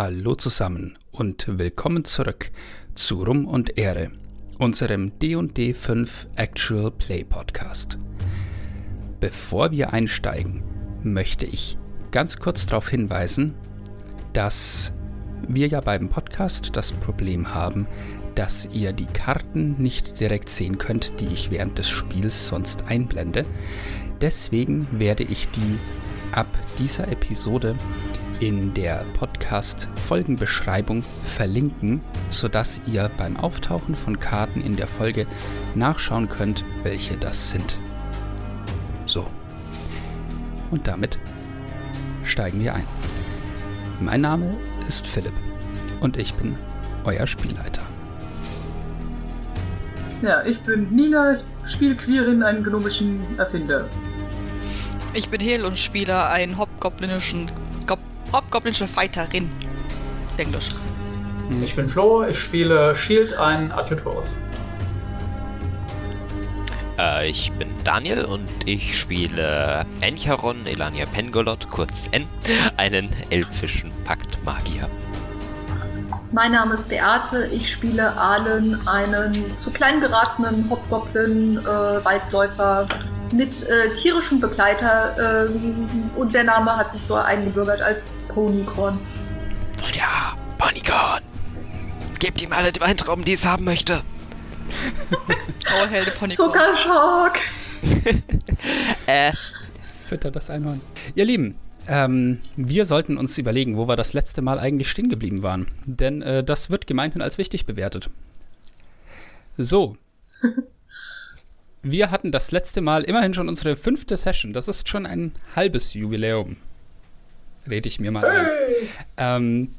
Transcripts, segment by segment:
Hallo zusammen und willkommen zurück zu Rum und Ehre, unserem D&D 5 Actual Play Podcast. Bevor wir einsteigen, möchte ich ganz kurz darauf hinweisen, dass wir ja beim Podcast das Problem haben, dass ihr die Karten nicht direkt sehen könnt, die ich während des Spiels sonst einblende. Deswegen werde ich die ab dieser Episode in der Podcast-Folgenbeschreibung verlinken, sodass ihr beim Auftauchen von Karten in der Folge nachschauen könnt, welche das sind. So. Und damit steigen wir ein. Mein Name ist Philipp und ich bin euer Spielleiter. Ja, ich bin Nina, ich spiele Quirin, einen gnomischen Erfinder. Ich bin Hel und spiele einen hobgoblinischen Gob hobgoblinische Fighterin. Englisch. Ich bin Flo, ich spiele Shield, ein Adjutorus. Äh, ich bin Daniel und ich spiele Encharon Elania Pengolot, kurz N, einen elfischen Paktmagier. Mein Name ist Beate, ich spiele Ahlen, einen zu klein geratenen Hobgoblin, äh, Waldläufer mit äh, tierischem Begleiter äh, und der Name hat sich so eingebürgert als Ponycorn. Ja, Ponycorn. Gebt ihm alle die Weintrauben, die es haben möchte. Oh, Helde Pony. Zuckerschock! Äh, Fütter das Einhorn. Ihr Lieben, ähm, wir sollten uns überlegen, wo wir das letzte Mal eigentlich stehen geblieben waren. Denn äh, das wird gemeinhin als wichtig bewertet. So. Wir hatten das letzte Mal immerhin schon unsere fünfte Session. Das ist schon ein halbes Jubiläum. Rede ich mir mal ein. Ähm,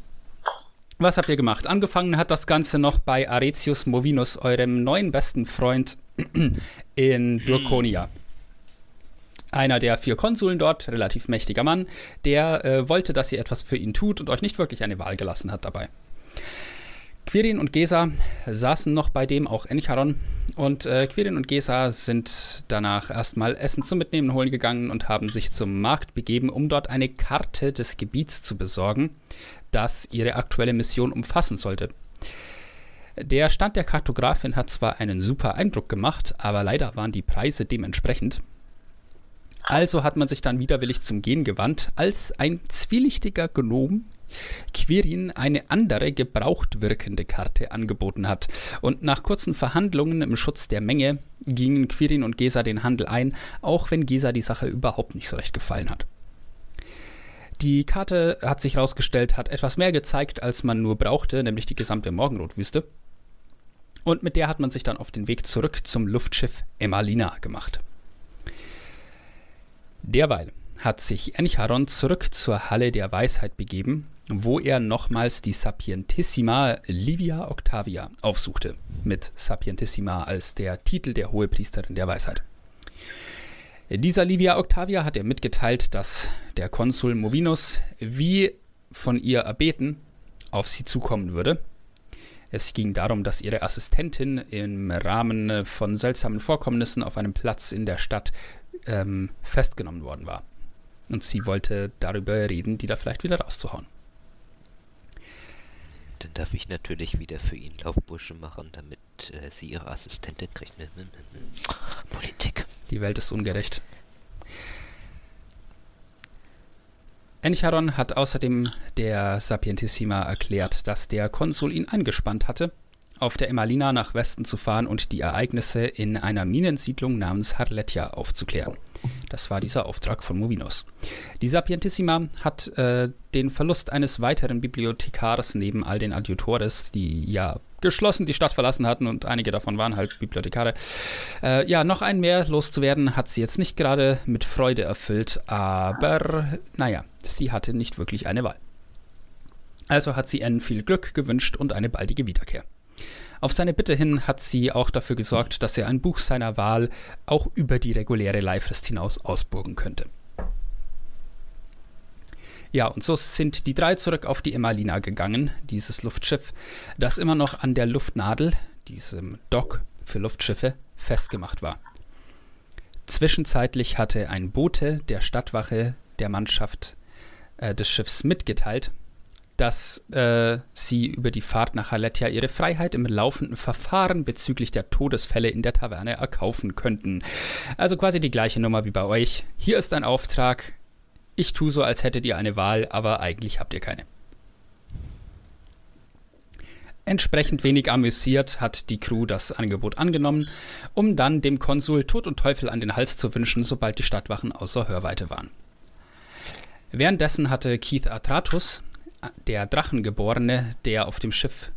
was habt ihr gemacht? Angefangen hat das Ganze noch bei Aretius Movinus, eurem neuen besten Freund in Durkonia. Einer der vier Konsuln dort, relativ mächtiger Mann, der äh, wollte, dass ihr etwas für ihn tut und euch nicht wirklich eine Wahl gelassen hat dabei. Quirin und Gesa saßen noch bei dem, auch Encharon. Und äh, Quirin und Gesa sind danach erstmal Essen zum Mitnehmen holen gegangen und haben sich zum Markt begeben, um dort eine Karte des Gebiets zu besorgen, das ihre aktuelle Mission umfassen sollte. Der Stand der Kartografin hat zwar einen super Eindruck gemacht, aber leider waren die Preise dementsprechend. Also hat man sich dann widerwillig zum Gehen gewandt, als ein zwielichtiger Gnom Quirin eine andere gebraucht wirkende Karte angeboten hat. Und nach kurzen Verhandlungen im Schutz der Menge gingen Quirin und Gesa den Handel ein, auch wenn Gesa die Sache überhaupt nicht so recht gefallen hat. Die Karte hat sich herausgestellt, hat etwas mehr gezeigt, als man nur brauchte, nämlich die gesamte Morgenrotwüste. Und mit der hat man sich dann auf den Weg zurück zum Luftschiff Emmalina gemacht. Derweil hat sich Encharon zurück zur Halle der Weisheit begeben, wo er nochmals die Sapientissima Livia Octavia aufsuchte, mit Sapientissima als der Titel der Hohepriesterin der Weisheit. Dieser Livia Octavia hat er mitgeteilt, dass der Konsul Movinus, wie von ihr erbeten, auf sie zukommen würde. Es ging darum, dass ihre Assistentin im Rahmen von seltsamen Vorkommnissen auf einem Platz in der Stadt ähm, festgenommen worden war. Und sie wollte darüber reden, die da vielleicht wieder rauszuhauen. Dann darf ich natürlich wieder für ihn Laufbursche machen, damit äh, sie ihre Assistentin kriegt. Ne, ne, ne. Politik. Die Welt ist ungerecht. Encharon hat außerdem der Sapientissima erklärt, dass der Konsul ihn eingespannt hatte, auf der Emmalina nach Westen zu fahren und die Ereignisse in einer Minensiedlung namens Harletja aufzuklären. Das war dieser Auftrag von Movinos. Die Sapientissima hat äh, den Verlust eines weiteren Bibliothekars neben all den Adjutores, die ja geschlossen die Stadt verlassen hatten und einige davon waren halt Bibliothekare. Äh, ja, noch ein mehr loszuwerden hat sie jetzt nicht gerade mit Freude erfüllt, aber naja, sie hatte nicht wirklich eine Wahl. Also hat sie Anne viel Glück gewünscht und eine baldige Wiederkehr. Auf seine Bitte hin hat sie auch dafür gesorgt, dass er ein Buch seiner Wahl auch über die reguläre Leihfrist hinaus ausburgen könnte. Ja, und so sind die drei zurück auf die Emmalina gegangen, dieses Luftschiff, das immer noch an der Luftnadel, diesem Dock für Luftschiffe, festgemacht war. Zwischenzeitlich hatte ein Bote der Stadtwache der Mannschaft äh, des Schiffs mitgeteilt, dass äh, sie über die Fahrt nach Haletja ihre Freiheit im laufenden Verfahren bezüglich der Todesfälle in der Taverne erkaufen könnten. Also quasi die gleiche Nummer wie bei euch. Hier ist ein Auftrag. Ich tue so, als hättet ihr eine Wahl, aber eigentlich habt ihr keine. Entsprechend wenig amüsiert hat die Crew das Angebot angenommen, um dann dem Konsul Tod und Teufel an den Hals zu wünschen, sobald die Stadtwachen außer Hörweite waren. Währenddessen hatte Keith Atratus, der Drachengeborene, der auf dem Schiff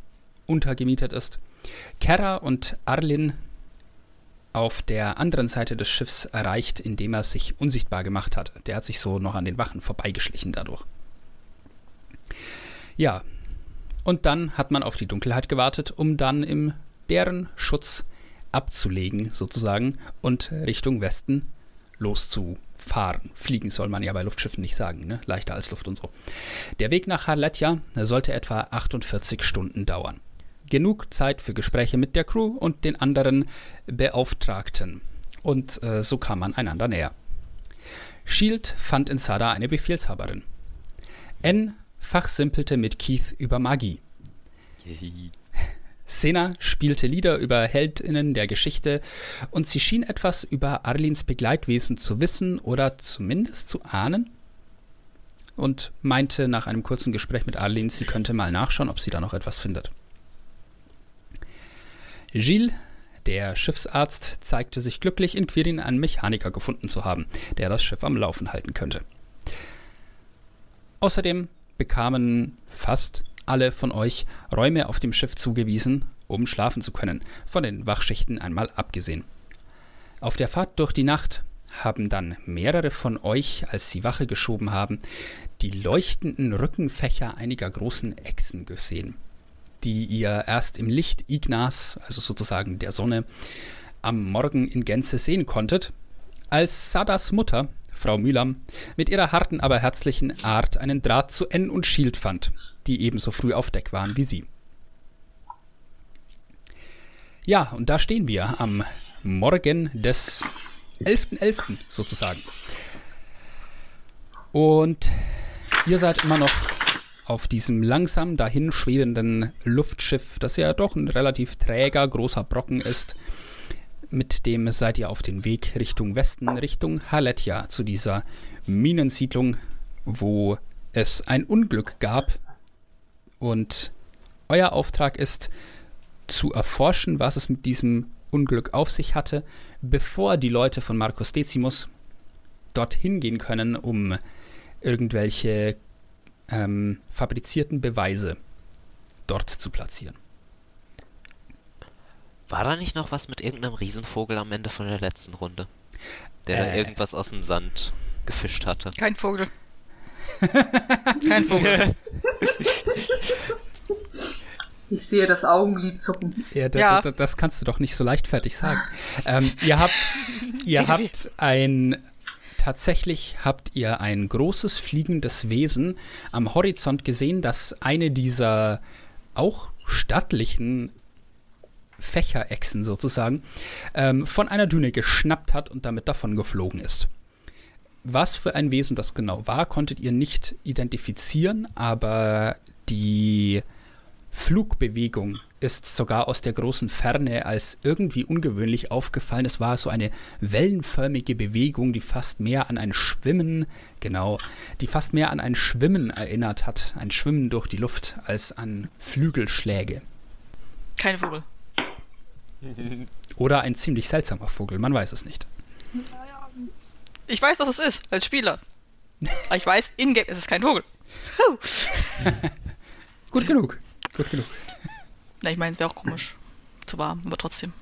untergemietet ist, Kera und Arlin auf der anderen Seite des Schiffs erreicht, indem er sich unsichtbar gemacht hat. Der hat sich so noch an den Wachen vorbeigeschlichen dadurch. Ja, und dann hat man auf die Dunkelheit gewartet, um dann im deren Schutz abzulegen, sozusagen, und Richtung Westen loszufahren. Fliegen soll man ja bei Luftschiffen nicht sagen, ne? leichter als Luft und so. Der Weg nach Harletja sollte etwa 48 Stunden dauern. Genug Zeit für Gespräche mit der Crew und den anderen Beauftragten. Und äh, so kam man einander näher. Shield fand in Sada eine Befehlshaberin. N fachsimpelte mit Keith über Magie. Sena spielte Lieder über Heldinnen der Geschichte und sie schien etwas über Arlins Begleitwesen zu wissen oder zumindest zu ahnen und meinte nach einem kurzen Gespräch mit Arlin, sie könnte mal nachschauen, ob sie da noch etwas findet. Gilles, der Schiffsarzt, zeigte sich glücklich, in Quirin einen Mechaniker gefunden zu haben, der das Schiff am Laufen halten könnte. Außerdem bekamen fast alle von euch Räume auf dem Schiff zugewiesen, um schlafen zu können, von den Wachschichten einmal abgesehen. Auf der Fahrt durch die Nacht haben dann mehrere von euch, als sie Wache geschoben haben, die leuchtenden Rückenfächer einiger großen Echsen gesehen, die ihr erst im Licht Ignas, also sozusagen der Sonne, am Morgen in Gänze sehen konntet, als Sadas Mutter Frau Mühlam, mit ihrer harten, aber herzlichen Art einen Draht zu N und Shield fand, die ebenso früh auf Deck waren wie sie. Ja, und da stehen wir am Morgen des 11.11. .11. sozusagen. Und ihr seid immer noch auf diesem langsam dahin schwebenden Luftschiff, das ja doch ein relativ träger, großer Brocken ist, mit dem seid ihr auf den Weg Richtung Westen, Richtung Haletja, zu dieser Minensiedlung, wo es ein Unglück gab. Und euer Auftrag ist, zu erforschen, was es mit diesem Unglück auf sich hatte, bevor die Leute von Marcus Decimus dorthin gehen können, um irgendwelche ähm, fabrizierten Beweise dort zu platzieren. War da nicht noch was mit irgendeinem Riesenvogel am Ende von der letzten Runde? Der Äh. da irgendwas aus dem Sand gefischt hatte. Kein Vogel. Kein Vogel. Ich sehe das Augenlid zucken. Ja, da, Ja. Da, das kannst du doch nicht so leichtfertig sagen. ähm, ihr habt, ihr habt ein, tatsächlich habt ihr ein großes fliegendes Wesen am Horizont gesehen, das eine dieser auch stattlichen Fächerechsen sozusagen ähm, von einer Düne geschnappt hat und damit davon geflogen ist. Was für ein Wesen das genau war, konntet ihr nicht identifizieren, aber die Flugbewegung ist sogar aus der großen Ferne als irgendwie ungewöhnlich aufgefallen. Es war so eine wellenförmige Bewegung, die fast mehr an ein Schwimmen, genau, die fast mehr an ein Schwimmen erinnert hat, ein Schwimmen durch die Luft, als an Flügelschläge. Kein Vogel. Oder ein ziemlich seltsamer Vogel, man weiß es nicht. Ich weiß, was es ist, als Spieler. Aber ich weiß, in-game ist es kein Vogel. Gut genug, gut genug. Na, ich meine, es wäre auch komisch. Zu warm, aber trotzdem.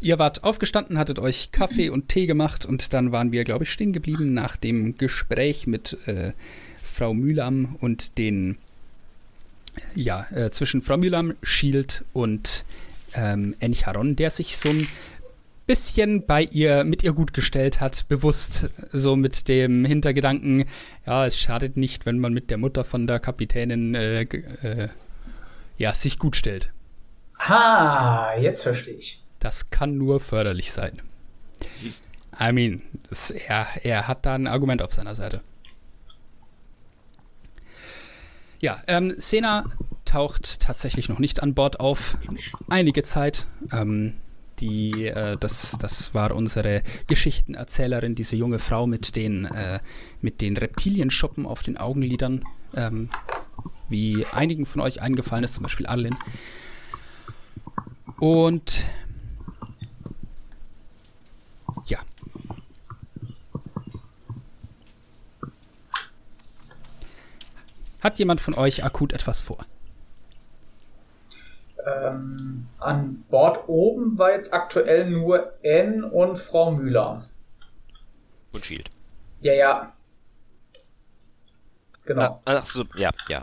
Ihr wart aufgestanden, hattet euch Kaffee und Tee gemacht und dann waren wir, glaube ich, stehen geblieben nach dem Gespräch mit äh, Frau Mühlam und den, ja, äh, zwischen Frau Mühlam, Shield und ähm, Encharon, der sich so ein bisschen bei ihr, mit ihr gut gestellt hat, bewusst so mit dem Hintergedanken, ja, es schadet nicht, wenn man mit der Mutter von der Kapitänin, äh, äh, ja, sich gut stellt. Ah, jetzt verstehe ich. Das kann nur förderlich sein. I mean, das, er, er hat da ein Argument auf seiner Seite. Ja, ähm, Sena taucht tatsächlich noch nicht an Bord auf. Einige Zeit. Ähm, die, äh, das, das war unsere Geschichtenerzählerin, diese junge Frau mit den, äh, mit den Reptilienschuppen auf den Augenlidern, ähm, wie einigen von euch eingefallen ist, zum Beispiel Adeline. Und ja. Hat jemand von euch akut etwas vor? Ähm, an Bord oben war jetzt aktuell nur N und Frau Müller. Und Shield. Ja, ja. Genau. Ah, ach so, ja, ja.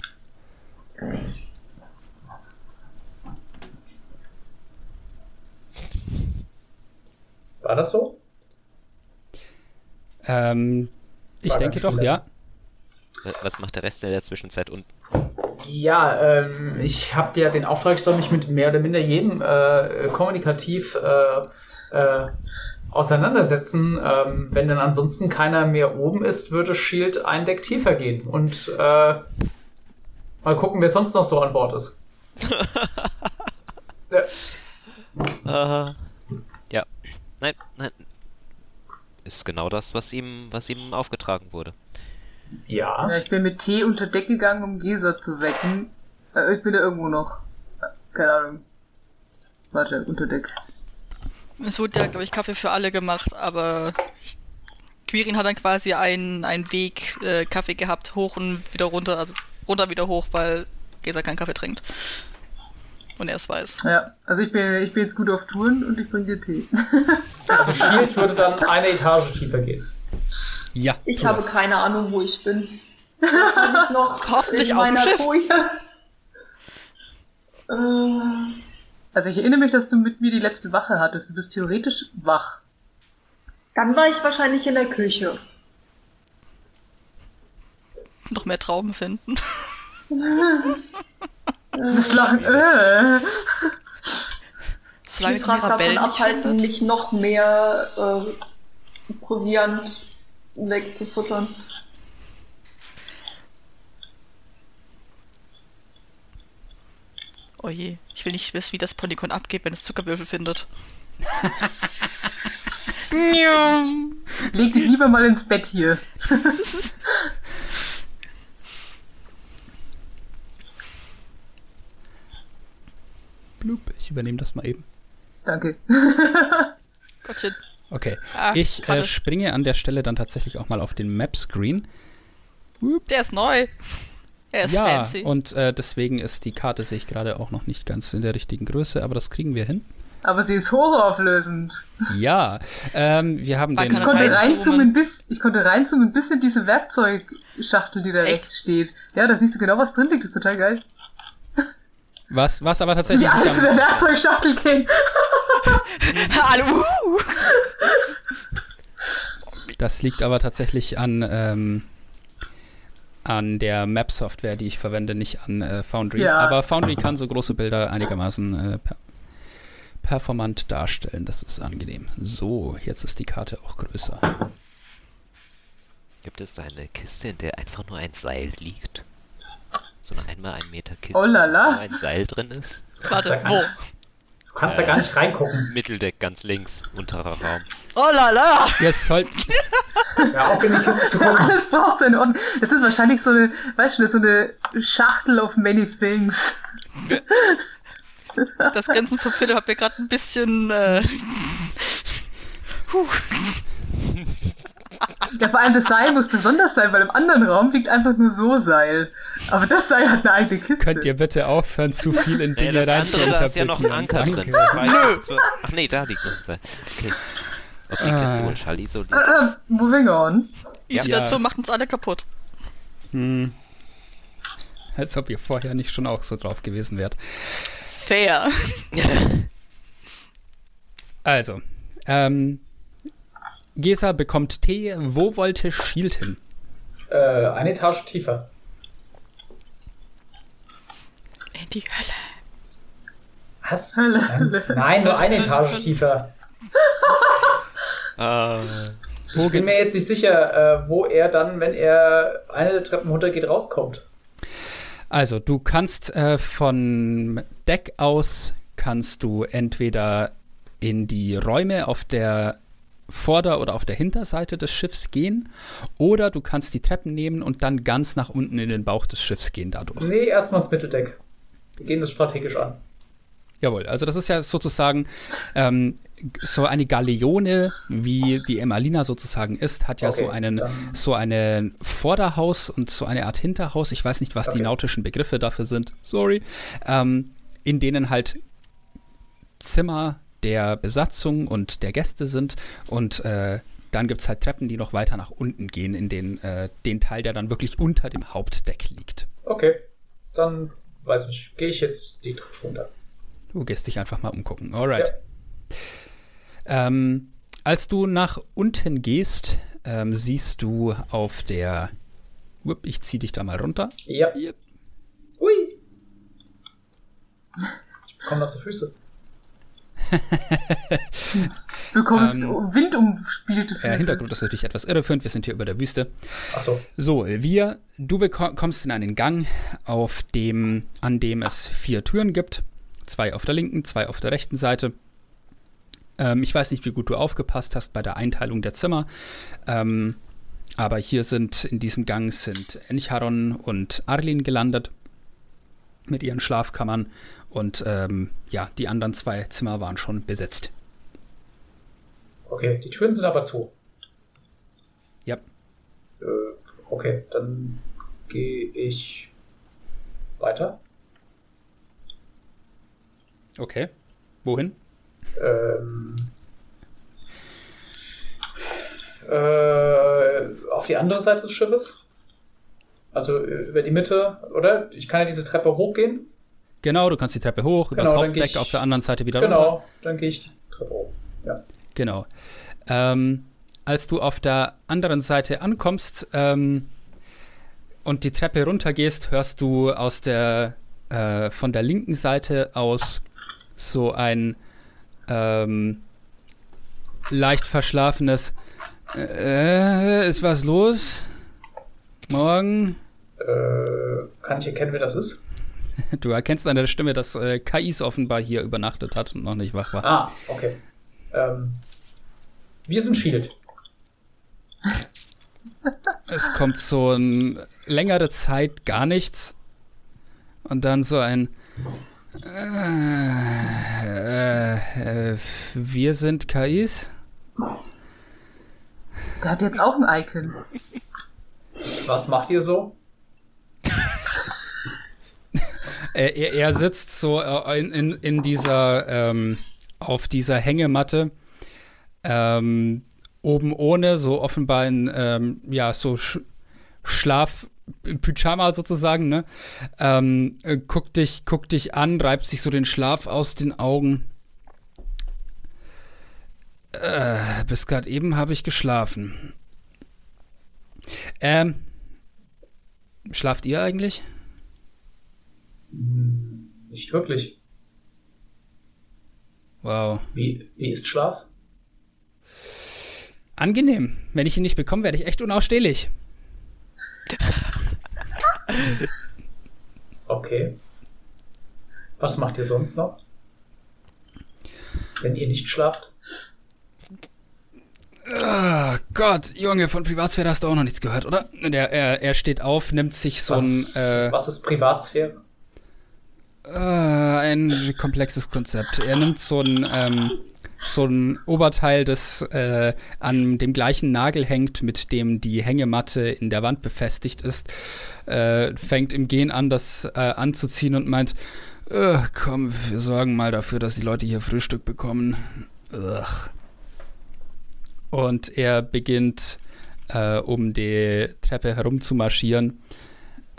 War das so? Ähm, ich War denke doch, schlimm. ja. Wa- Was macht der Rest in der Zwischenzeit und Ja, ähm, ich habe ja den Auftrag, ich soll mich mit mehr oder minder jedem äh, kommunikativ äh, äh, auseinandersetzen. Ähm, wenn dann ansonsten keiner mehr oben ist, würde Shield ein Deck tiefer gehen und äh, mal gucken, wer sonst noch so an Bord ist. ja, ja. Nein, nein. Ist genau das, was ihm, was ihm aufgetragen wurde. Ja. Ja, ich bin mit Tee unter Deck gegangen, um Gesa zu wecken. Äh, ich bin da irgendwo noch. Keine Ahnung. Warte, unter Deck. Es wurde ja, glaube ich, Kaffee für alle gemacht, aber Quirin hat dann quasi einen, einen Weg äh, Kaffee gehabt, hoch und wieder runter, also runter wieder hoch, weil Gesa keinen Kaffee trinkt. Und er es weiß. Ja, also ich bin, ich bin jetzt gut auf Touren und ich bring dir Tee. Also Shield würde dann eine Etage tiefer gehen. Ja. Ich tu habe keine Ahnung, wo ich bin. Wahrscheinlich noch Hoffentlich in meiner. Koje. Äh, Also ich erinnere mich, dass du mit mir die letzte Wache hattest. Du bist theoretisch wach. dann war ich wahrscheinlich in der Küche. Noch mehr Trauben finden. Das Lachen, äh. Solange die Vielfraß davon abhalten, nicht noch mehr äh, Proviant wegzufuttern. Oh je, ich will nicht wissen, wie das Polygon abgeht, wenn es Zuckerwürfel findet. Leg dich lieber mal ins Bett hier. Blub, ich übernehme das mal eben. Danke. Gottchen. Okay. Ah, ich äh, springe an der Stelle dann tatsächlich auch mal auf den Map-Screen. Der ist neu. Er ist ja, fancy. und äh, deswegen ist die Karte, sehe ich gerade, auch noch nicht ganz in der richtigen Größe, aber das kriegen wir hin. Aber sie ist hochauflösend. Ja, ähm, wir haben Man den. Ich konnte reinzoomen. bis, ich konnte reinzoomen bis in diese Werkzeugschachtel, die da Echt? rechts steht. Ja, da siehst du genau, was drin liegt. Das ist total geil. Was, was aber Wie tatsächlich alle nicht zu der Werkzeugschachtel gehen. Hallo! Das liegt aber tatsächlich an, ähm, an der Map-Software, die ich verwende, nicht an äh, Foundry. Ja. Aber Foundry kann so große Bilder einigermaßen äh, per performant darstellen. Das ist angenehm. So, jetzt ist die Karte auch größer. Gibt es da eine Kiste, in der einfach nur ein Seil liegt? So eine einmal ein Meter Kiste, Oh wo ein Seil drin ist? Warte, wo? Du kannst da gar nicht reingucken. Mitteldeck ganz links, unterer Raum. Oh la la! Ihr sollt, Ja, auf in die Kiste zu gucken. Alles braucht seine Ordnung. Das ist wahrscheinlich so eine, weißt du, so eine Schachtel of many things. Das von Philipp hat mir gerade ein bisschen. Äh, puh. Ja, vor allem das Seil muss besonders sein, weil im anderen Raum liegt einfach nur so Seil. Aber das Seil hat eine eigene Kiste. könnt ihr bitte aufhören, zu viel in Dinge das andere, da ist ja noch ein. Anker drin. Danke. Ich nicht, wo- Ach nee, da liegt noch ein. Okay. Ob die Ah. Kiste wohl Schalli so liegt? Äh, äh, moving on. Die Ja. Situation macht uns alle kaputt. Hm. Als ob ihr vorher nicht schon auch so drauf gewesen wärt. Fair. Also, ähm, Gesa bekommt Tee. Wo wollte Shield hin? Äh, eine Etage tiefer. In die Hölle. Was? Hölle, Nein, nur eine Etage tiefer. Wo Ich bin mir jetzt nicht sicher, äh, wo er dann, wenn er eine der Treppen runtergeht, rauskommt. Also, du kannst äh, von Deck aus kannst du entweder in die Räume auf der Vorder- oder auf der Hinterseite des Schiffs gehen oder du kannst die Treppen nehmen und dann ganz nach unten in den Bauch des Schiffs gehen dadurch. Nee, erstmal das Mitteldeck. Wir gehen das strategisch an. Jawohl, also das ist ja sozusagen ähm, so eine Galeone, wie die Emmalina sozusagen ist, hat ja Okay, so einen dann- so ein Vorderhaus und so eine Art Hinterhaus. Ich weiß nicht, was die Okay. nautischen Begriffe dafür sind. Sorry. Ähm, in denen halt Zimmer der Besatzung und der Gäste sind und äh, dann gibt es halt Treppen, die noch weiter nach unten gehen, in den, äh, den Teil, der dann wirklich unter dem Hauptdeck liegt. Okay, dann weiß ich, gehe ich jetzt die Treppe runter. Du gehst dich einfach mal umgucken. Alright. Ähm, als du nach unten gehst, ähm, siehst du auf der. Wupp, ich zieh dich da mal runter. Ja. Yep. Ui. Ich bekomme nasse Füße. Du bekommst Ähm, windumspielte Füße. Der Hintergrund ist natürlich etwas irreführend. Wir sind hier über der Wüste. Achso. So, wir, du kommst in einen Gang, auf dem, an dem es vier Türen gibt. Zwei auf der linken, zwei auf der rechten Seite. Ähm, ich weiß nicht, wie gut du aufgepasst hast bei der Einteilung der Zimmer. Ähm, aber hier sind, in diesem Gang sind Encharon und Arlin gelandet. Mit ihren Schlafkammern. Und ähm, ja, die anderen zwei Zimmer waren schon besetzt. Okay, die Türen sind aber zu. Ja. Äh, okay, dann gehe ich weiter. Okay. Wohin? Ähm, äh, auf die andere Seite des Schiffes. Also äh, über die Mitte, oder? Ich kann ja diese Treppe hochgehen. Genau, du kannst die Treppe hoch, Genau, dann geh Hauptdeck ich- auf der anderen Seite wieder runter. Genau, dann gehe ich die Treppe hoch. Ja. Genau. Ähm, als du auf der anderen Seite ankommst ähm, und die Treppe runtergehst, hörst du aus der äh, von der linken Seite aus so ein ähm, leicht verschlafenes äh, ist was los? Morgen? Äh, kann ich erkennen, wer das ist? Du erkennst an der Stimme, dass äh, Kais offenbar hier übernachtet hat und noch nicht wach war. Ah, okay. Ähm, wir sind Shield. Es kommt so ein längere Zeit gar nichts und dann so ein äh, äh, äh, wir sind KIs. Der hat jetzt auch ein Icon. Was macht ihr so? Äh, er, er sitzt so äh, in, in, in dieser ähm, auf dieser Hängematte ähm, oben ohne so offenbar in ähm, ja so Sch Schlaf Pyjama sozusagen ne? Ähm, äh, guckt dich guckt dich an reibt sich so den Schlaf aus den Augen. Äh, bis gerade eben habe ich geschlafen. Ähm schlaft ihr eigentlich Nicht wirklich. wow Wie, wie ist Schlaf? Angenehm. Wenn ich ihn nicht bekomme, werde ich echt unausstehlich. Okay. Was macht ihr sonst noch? Wenn ihr nicht schlaft? Oh Gott, Junge, von Privatsphäre hast du auch noch nichts gehört, oder? Der, er, er steht auf, nimmt sich so was, ein, äh, was ist Privatsphäre? Äh, ein komplexes Konzept. Er nimmt so ein, ähm, so ein Oberteil, das äh, an dem gleichen Nagel hängt, mit dem die Hängematte in der Wand befestigt ist, äh, fängt im Gehen an, das äh, anzuziehen und meint, äh, komm, wir sorgen mal dafür, dass die Leute hier Frühstück bekommen. Ugh. Und er beginnt, äh, um die Treppe herum zu marschieren.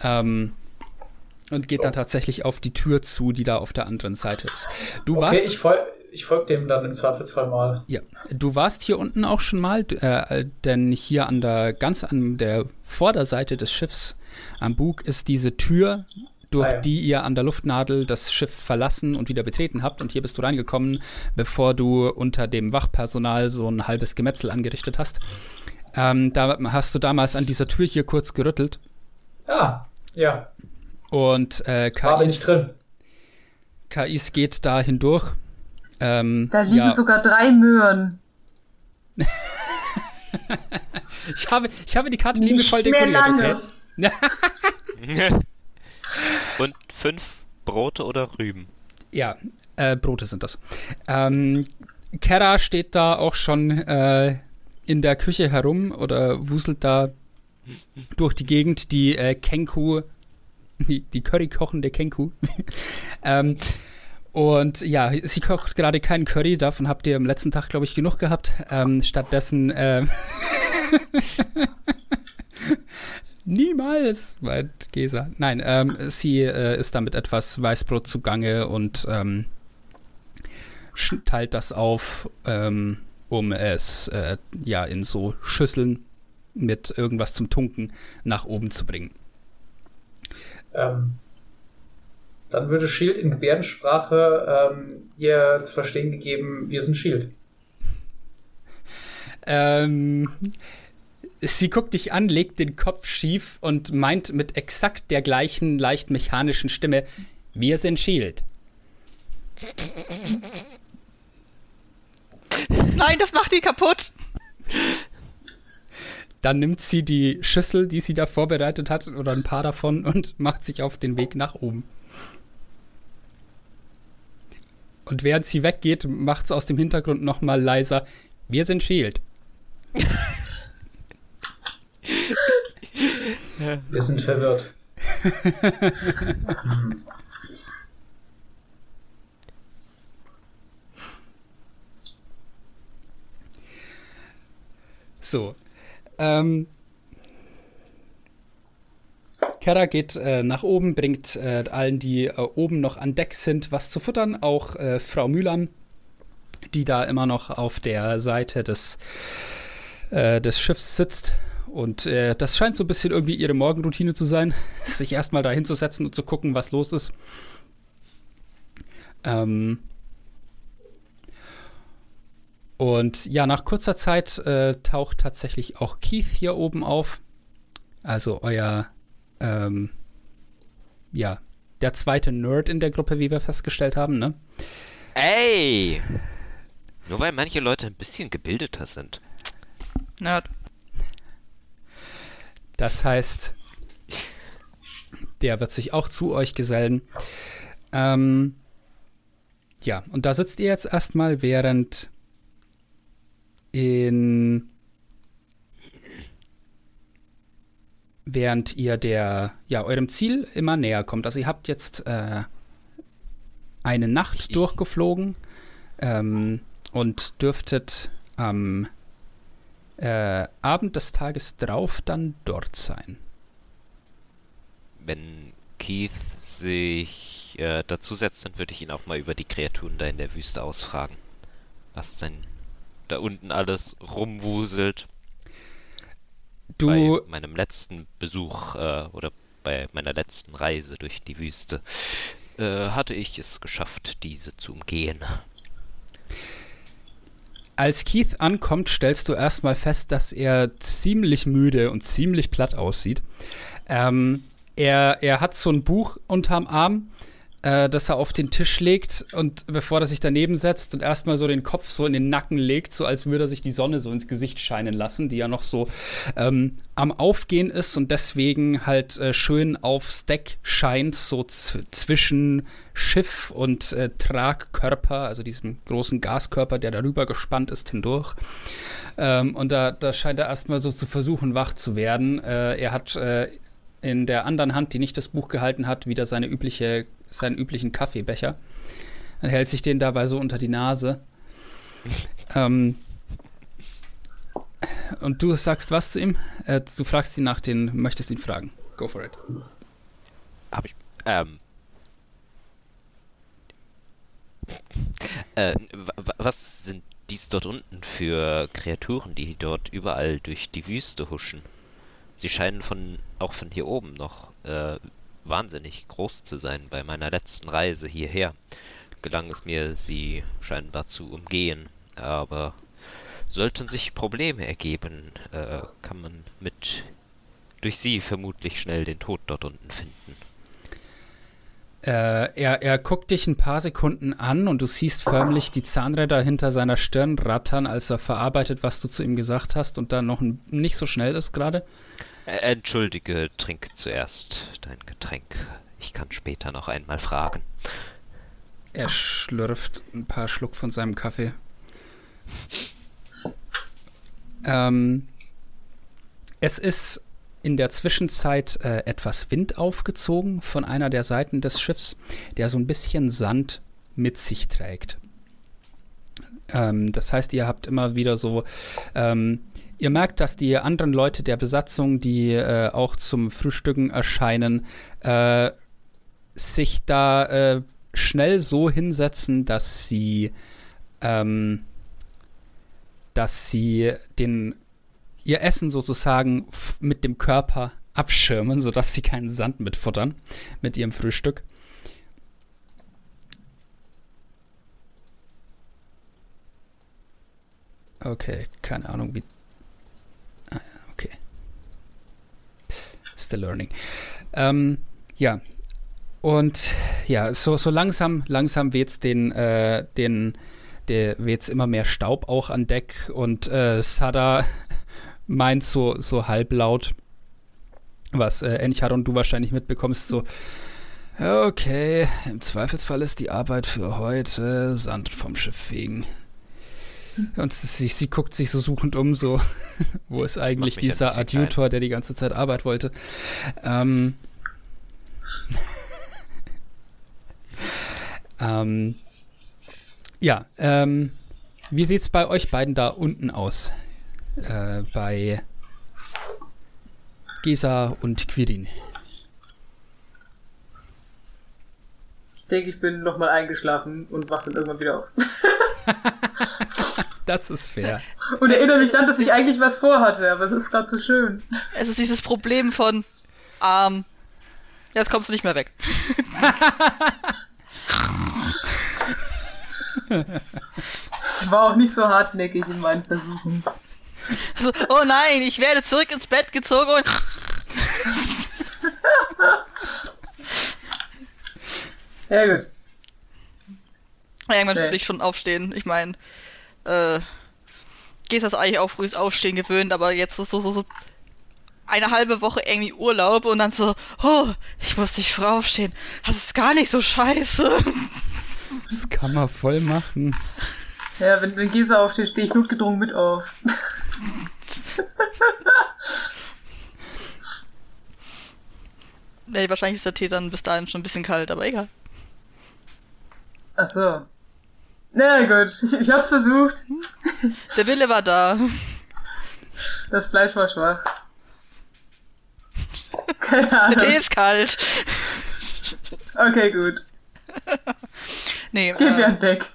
Ähm, und geht dann tatsächlich auf die Tür zu, die da auf der anderen Seite ist. Du Okay, warst, ich, fol ich folge dem dann im Zweifelsfall mal. ja, du warst hier unten auch schon mal, äh, denn hier an der ganz an der Vorderseite des Schiffs am Bug ist diese Tür, durch Ah, ja. die ihr an der Luftnadel das Schiff verlassen und wieder betreten habt. Und hier bist du reingekommen, bevor du unter dem Wachpersonal so ein halbes Gemetzel angerichtet hast. Ähm, da hast du damals an dieser Tür hier kurz gerüttelt Ah, ja, und äh, war aber nicht KIs, drin. KIs geht da hindurch. Ähm, Da liegen ja, sogar drei Möhren. ich, habe, ich habe die Karte Nicht liebevoll mehr dekoriert, lange. okay? Und fünf Brote oder Rüben? Ja, äh, Brote sind das. Ähm, Kera steht da auch schon äh, in der Küche herum oder wuselt da durch die Gegend, die äh, Kenku, die, die Curry kochende Kenku. ähm, und ja, sie kocht gerade keinen Curry, davon habt ihr am letzten Tag, glaube ich, genug gehabt. Ähm, stattdessen äh, Niemals, meint Gesa. Nein, ähm, sie äh, ist damit etwas Weißbrot zugange und ähm, teilt das auf, ähm, um es äh, ja in so Schüsseln mit irgendwas zum Tunken nach oben zu bringen. Ähm, dann würde Shield in Gebärdensprache ähm, ihr zu verstehen gegeben, wir sind Shield. Ähm, sie guckt dich an, legt den Kopf schief und meint mit exakt der gleichen leicht mechanischen Stimme: Wir sind Shield. Nein, das macht die kaputt. Dann nimmt sie die Schüssel, die sie da vorbereitet hat, oder ein paar davon und macht sich auf den Weg nach oben. Und während sie weggeht, macht es aus dem Hintergrund nochmal leiser. Wir sind Shield. Wir sind verwirrt. So. Ähm. Kara geht äh, nach oben, bringt äh, allen, die äh, oben noch an Deck sind, was zu futtern. Auch äh, Frau Mühlern, die da immer noch auf der Seite des, äh, des Schiffs sitzt. Und äh, das scheint so ein bisschen irgendwie ihre Morgenroutine zu sein, sich erstmal da hinzusetzen und zu gucken, was los ist. Ähm, und ja, nach kurzer Zeit äh, taucht tatsächlich auch Keith hier oben auf. Also euer, ähm, ja, der zweite Nerd in der Gruppe, wie wir festgestellt haben, ne? Ey! Nur weil manche Leute ein bisschen gebildeter sind. Nerd. Das heißt, der wird sich auch zu euch gesellen. Ähm, ja, und da sitzt ihr jetzt erstmal, während in während ihr der ja eurem Ziel immer näher kommt. Also ihr habt jetzt äh, eine Nacht durchgeflogen ähm, und dürftet am äh, Abend des Tages drauf dann dort sein. Wenn Keith sich äh, dazusetzt, dann würde ich ihn auch mal über die Kreaturen da in der Wüste ausfragen. Was denn da unten alles rumwuselt. Du, Bei meinem letzten Besuch äh, oder bei meiner letzten Reise durch die Wüste äh, hatte ich es geschafft, diese zu umgehen. als Keith ankommt, stellst du erstmal fest, dass er ziemlich müde und ziemlich platt aussieht. Ähm, er, er hat so ein Buch unterm Arm, äh, das er auf den Tisch legt und bevor er sich daneben setzt und erstmal so den Kopf so in den Nacken legt, so als würde er sich die Sonne so ins Gesicht scheinen lassen, die ja noch so ähm, am Aufgehen ist und deswegen halt äh, schön aufs Deck scheint, so zwischen Schiff und äh, Tragkörper, also diesem großen Gaskörper, der darüber gespannt ist, hindurch. Ähm, und da, da scheint er erstmal so zu versuchen, wach zu werden. Äh, er hat äh, in der anderen Hand, die nicht das Buch gehalten hat, wieder seine übliche, seinen üblichen Kaffeebecher. Dann hält sich den dabei so unter die Nase. ähm, und du sagst was zu ihm? Äh, du fragst ihn nach den, möchtest ihn fragen. Go for it. Hab ich. Ähm. Äh, wa- wa- was sind dies dort unten für Kreaturen, die dort überall durch die Wüste huschen? Sie scheinen von auch von hier oben noch äh, wahnsinnig groß zu sein. Bei meiner letzten Reise hierher gelang es mir, sie scheinbar zu umgehen. Aber sollten sich Probleme ergeben, äh, kann man mit durch sie vermutlich schnell den Tod dort unten finden. Äh, er, er guckt dich ein paar Sekunden an und du siehst förmlich die Zahnräder hinter seiner Stirn rattern, als er verarbeitet, was du zu ihm gesagt hast und dann noch ein, nicht so schnell ist gerade. Äh, Entschuldige, trink zuerst dein Getränk. Ich kann später noch einmal fragen. Er schlürft ein paar Schluck von seinem Kaffee. Ähm, es ist in der Zwischenzeit äh, etwas Wind aufgezogen von einer der Seiten des Schiffs, der so ein bisschen Sand mit sich trägt. Ähm, das heißt, ihr habt immer wieder so, ähm, ihr merkt, dass die anderen Leute der Besatzung, die äh, auch zum Frühstücken erscheinen, äh, sich da äh, schnell so hinsetzen, dass sie, ähm, dass sie den ihr Essen sozusagen mit dem Körper abschirmen, sodass sie keinen Sand mitfuttern mit ihrem Frühstück. Okay, keine Ahnung wie. Ah, okay. Still learning. Ähm, ja. Und ja, so, so langsam, langsam weht's den, äh, den, der weht's immer mehr Staub auch an Deck und äh, Sada meint so, so halblaut, was äh, Enchar und du wahrscheinlich mitbekommst, so, okay, im Zweifelsfall ist die Arbeit für heute Sand vom Schiff fegen. Und sie, sie guckt sich so suchend um, so, wo ist eigentlich dieser Adjutor, der die ganze Zeit Arbeit wollte. Ähm, ähm, ja, ähm, wie sieht's bei euch beiden da unten aus? äh, bei Gesa und Quirin. Denke, ich bin nochmal eingeschlafen und wache dann irgendwann wieder auf. das ist fair. Und erinnere mich dann, dass ich eigentlich was vorhatte, aber es ist gerade so schön. Es ist dieses Problem von, ähm, jetzt kommst du nicht mehr weg. ich war auch nicht so hartnäckig in meinen Versuchen. So, oh nein, ich werde zurück ins Bett gezogen und. ja, gut. Irgendwann würde ich schon aufstehen. Ich meine, äh, geht das eigentlich auch frühes Aufstehen gewöhnt, aber jetzt ist so, so, so eine halbe Woche irgendwie Urlaub und dann so, oh, ich muss nicht früh aufstehen. Das ist gar nicht so scheiße. Das kann man voll machen. Ja, wenn, wenn Gesa aufsteht, stehe ich notgedrungen mit auf. nee, wahrscheinlich ist der Tee dann bis dahin schon ein bisschen kalt, aber egal. Ach so. Na gut, ich, ich hab's versucht. Der Wille war da. Das Fleisch war schwach. Keine Ahnung. Der Tee ist kalt. Okay, gut. nee, Gib mir äh, ein Deck.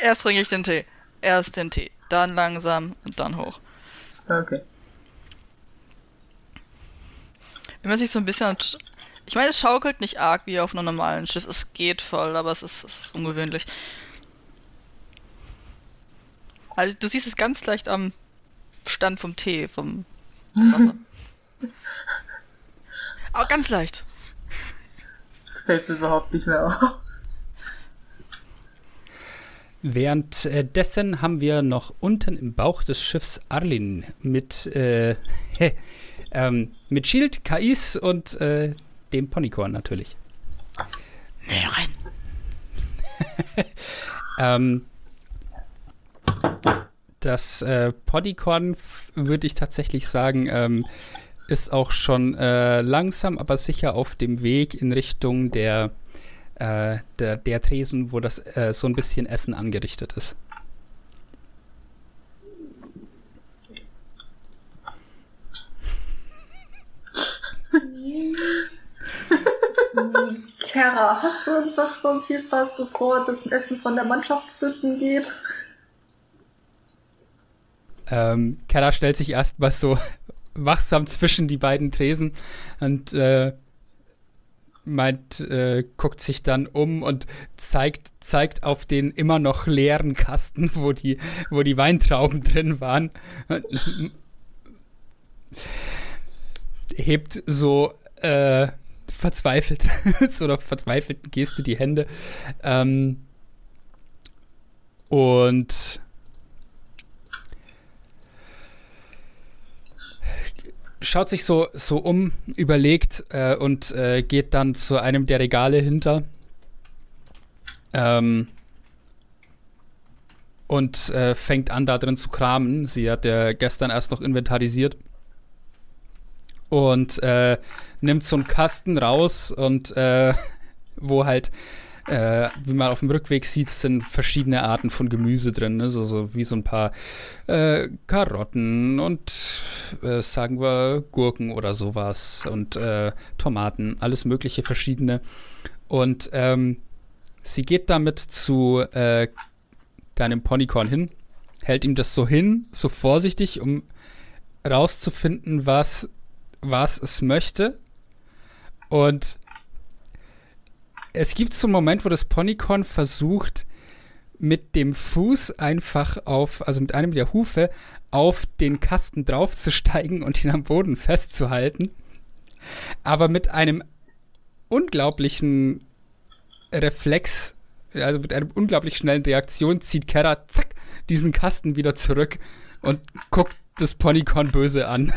Erst trinke ich den Tee. Erst den Tee. Dann langsam und dann hoch. Okay. Wenn man sich so ein bisschen. Ich meine, es schaukelt nicht arg wie auf einem normalen Schiff. Es geht voll, aber es ist, es ist ungewöhnlich. Also du siehst es ganz leicht am Stand vom Tee, vom Wasser. aber ganz leicht. Das fällt mir überhaupt nicht mehr auf. Währenddessen haben wir noch unten im Bauch des Schiffs Arlin mit, äh, ähm, mit Shield, Kais und äh, dem Ponykorn natürlich. Nee, rein. ähm, das äh, Ponykorn, würde ich tatsächlich sagen, ähm, ist auch schon äh, langsam, aber sicher auf dem Weg in Richtung der äh, der, der, Tresen, wo das äh, so ein bisschen Essen angerichtet ist. Kara, hast du irgendwas vom Vielfraß, bevor das Essen von der Mannschaft flöten geht? Ähm, Kara stellt sich erstmal so wachsam zwischen die beiden Tresen und äh, meint, äh, guckt sich dann um und zeigt, zeigt auf den immer noch leeren Kasten, wo die, wo die Weintrauben drin waren. Hebt so äh, verzweifelt, einer verzweifelten Geste die Hände. Ähm, und schaut sich so, so um, überlegt äh, und äh, geht dann zu einem der Regale hinter. Ähm, und äh, fängt an, da drin zu kramen. Sie hat ja gestern erst noch inventarisiert. Und äh, nimmt so einen Kasten raus und äh, wo halt äh, wie man auf dem Rückweg sieht, sind verschiedene Arten von Gemüse drin. Ne? So, so wie so ein paar äh, Karotten und äh, sagen wir Gurken oder sowas und äh, Tomaten, alles mögliche verschiedene. Und ähm, sie geht damit zu deinem Ponycorn hin, hält ihm das so hin, so vorsichtig, um rauszufinden, was, was es möchte. Und es gibt so einen Moment, wo das Ponycorn versucht, mit dem Fuß einfach auf, also mit einem der Hufe, auf den Kasten draufzusteigen und ihn am Boden festzuhalten. Aber mit einem unglaublichen Reflex, also mit einer unglaublich schnellen Reaktion, zieht Kera zack diesen Kasten wieder zurück und guckt das Ponycorn böse an.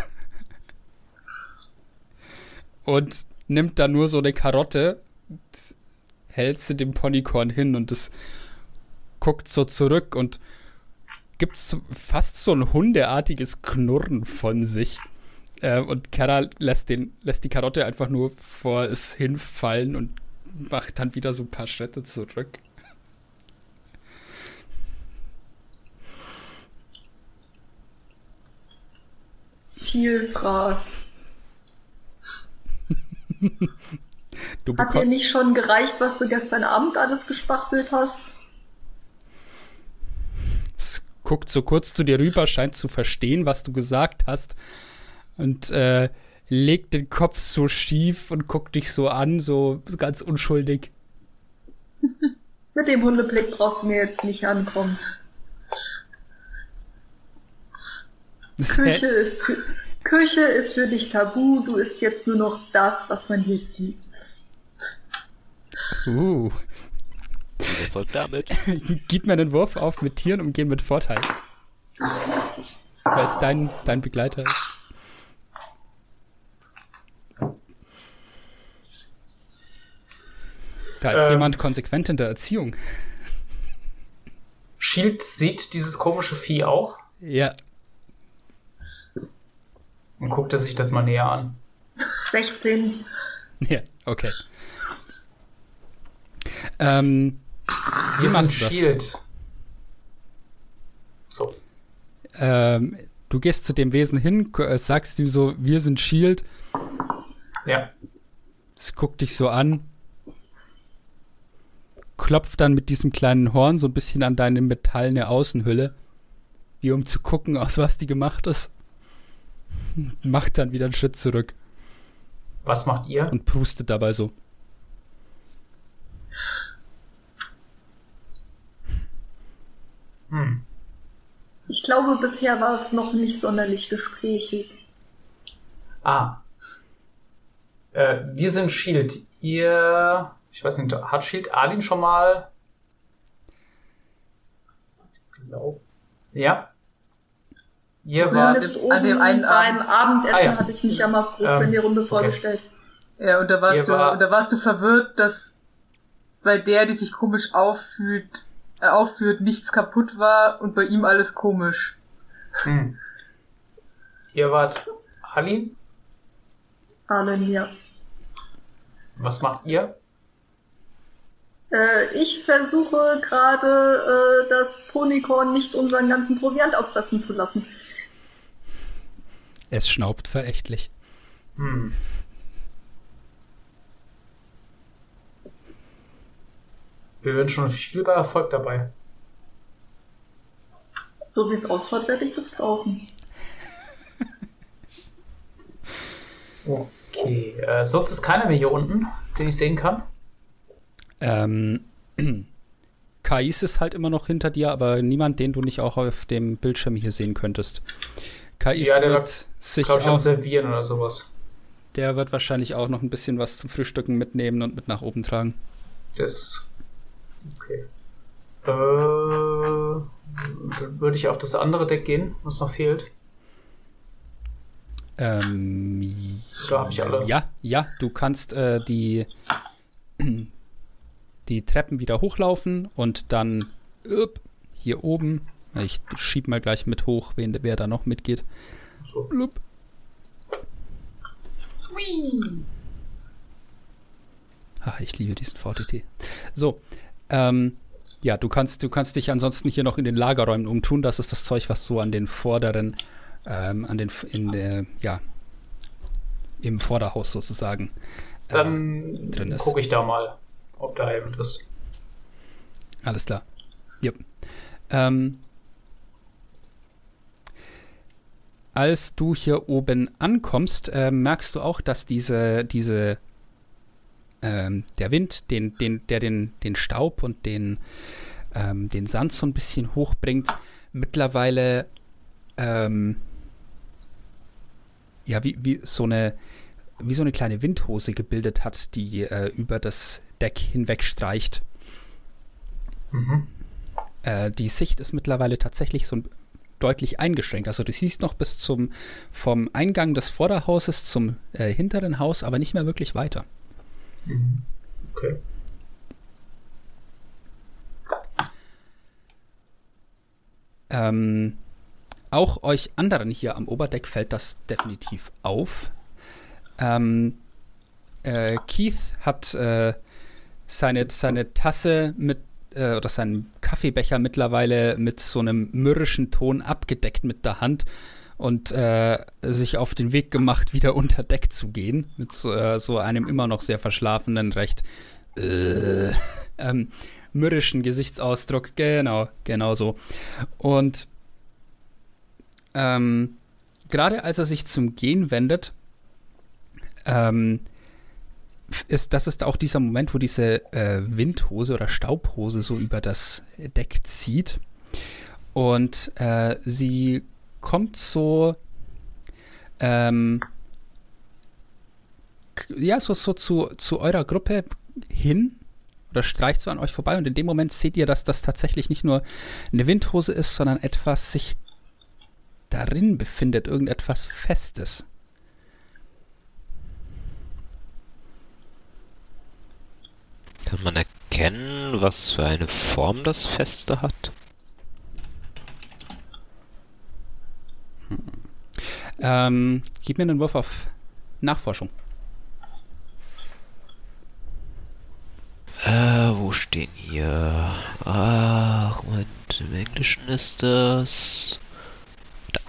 Und nimmt dann nur so eine Karotte hältst du dem Ponycorn hin und es guckt so zurück und gibt fast so ein hundeartiges Knurren von sich. Äh, und Kara lässt, den, lässt die Karotte einfach nur vor es hinfallen und macht dann wieder so ein paar Schritte zurück. Viel Fraß. Hat dir nicht schon gereicht, was du gestern Abend alles gespachtelt hast? Es guckt so kurz zu dir rüber, scheint zu verstehen, was du gesagt hast. Und äh, legt den Kopf so schief und guckt dich so an, so ganz unschuldig. Mit dem Hundeblick brauchst du mir jetzt nicht ankommen. Küche ist, für, Küche ist für dich tabu, du isst jetzt nur noch das, was man dir gibt. Uh. Erfolg damit. Gib mir einen Wurf auf mit Tieren umgehen mit Vorteil. Weil es dein, dein Begleiter ist. Da ist Ähm. jemand konsequent in der Erziehung. Shield sieht dieses komische Vieh auch Ja. Und guckt er sich das mal näher an. 16. Ja, okay. Ähm, wie Wir machst sind du das? Shield. So. Ähm, du gehst zu dem Wesen hin, äh, sagst ihm so, wir sind Shield. Ja. Es guckt dich so an. Klopft dann mit diesem kleinen Horn so ein bisschen an deine metallene Außenhülle. Wie um zu gucken, aus was die gemacht ist. Macht dann wieder einen Schritt zurück Was macht ihr? und prustet dabei so. Hm. Ich glaube, bisher war es noch nicht sonderlich gesprächig. Ah. Äh, wir sind Shield. Ihr. Ich weiß nicht, hat Shield Alin schon mal. Ich glaub. Ja. Ihr wart. Zumindest an oben dem einen beim Abend. Abendessen Ah, ja. hatte ich mich ja mal groß Ähm, für die Runde okay. vorgestellt. Ja, und da Ihr warst, du, war- und da warst du verwirrt, dass bei der, die sich komisch auffühlt, äh, aufführt, nichts kaputt war und bei ihm alles komisch. Hm. Ihr wart Alin. Arlen, ja. Was macht ihr? Äh, ich versuche gerade, äh, das Ponykorn nicht unseren ganzen Proviant auffressen zu lassen. Es schnaubt verächtlich. Hm. Wir werden schon viel Erfolg dabei. So wie es ausschaut, werde ich das brauchen. Okay. Äh, sonst ist keiner mehr hier unten, den ich sehen kann. Ähm, Kais ist halt immer noch hinter dir, aber niemand, den du nicht auch auf dem Bildschirm hier sehen könntest. Kais Ja, wird, sich Glaube ich, auch, Servieren oder sowas. der wird wahrscheinlich auch noch ein bisschen was zum Frühstücken mitnehmen und mit nach oben tragen. Das. Okay. Äh, dann würde ich auf das andere Deck gehen, was noch fehlt. Ähm, Da habe ich alle. Ja, ja, du kannst äh, die, die Treppen wieder hochlaufen und dann upp, hier oben. Ich schieb mal gleich mit hoch, wen, wer da noch mitgeht. So. Blub. Ach, ich liebe diesen VTT. So, ähm, ja, du kannst, du kannst dich ansonsten hier noch in den Lagerräumen umtun. Das ist das Zeug, was so an den vorderen, ähm, an den, in der, ja, im Vorderhaus sozusagen. äh, Dann drin ist. gucke ich da mal, ob da jemand ist. Alles klar. Yep. Ähm, als du hier oben ankommst, äh, merkst du auch, dass diese, diese, ähm, der Wind, den, den, der den, den Staub und den, ähm, den Sand so ein bisschen hochbringt, mittlerweile ähm, ja, wie, wie so eine wie so eine kleine Windhose gebildet hat, die äh, über das Deck hinweg streicht. Mhm. Äh, die Sicht ist mittlerweile tatsächlich so ein- deutlich eingeschränkt. Also du siehst noch bis zum vom Eingang des Vorderhauses zum äh, hinteren Haus, aber nicht mehr wirklich weiter. Okay. Ähm, auch euch anderen hier am Oberdeck fällt das definitiv auf. Ähm, äh, Keith hat äh, seine, seine Tasse mit äh, oder seinen Kaffeebecher mittlerweile mit so einem mürrischen Ton abgedeckt mit der Hand und äh, sich auf den Weg gemacht, wieder unter Deck zu gehen. Mit so, äh, so einem immer noch sehr verschlafenen, recht äh, ähm, mürrischen Gesichtsausdruck. Genau, genau so. Und ähm, gerade als er sich zum Gehen wendet, ähm, ist, das ist auch dieser Moment, wo diese äh, Windhose oder Staubhose so über das Deck zieht. Und äh, sie kommt so, ähm, ja, so, so zu, zu eurer Gruppe hin oder streicht so an euch vorbei. Und in dem Moment seht ihr, dass das tatsächlich nicht nur eine Windhose ist, sondern etwas sich darin befindet, irgendetwas Festes. Kann man erkennen, was für eine Form das Feste hat? Ähm, gib mir einen Wurf auf Nachforschung. Äh, wo stehen hier? Ach, Moment, im Englischen ist das. Da.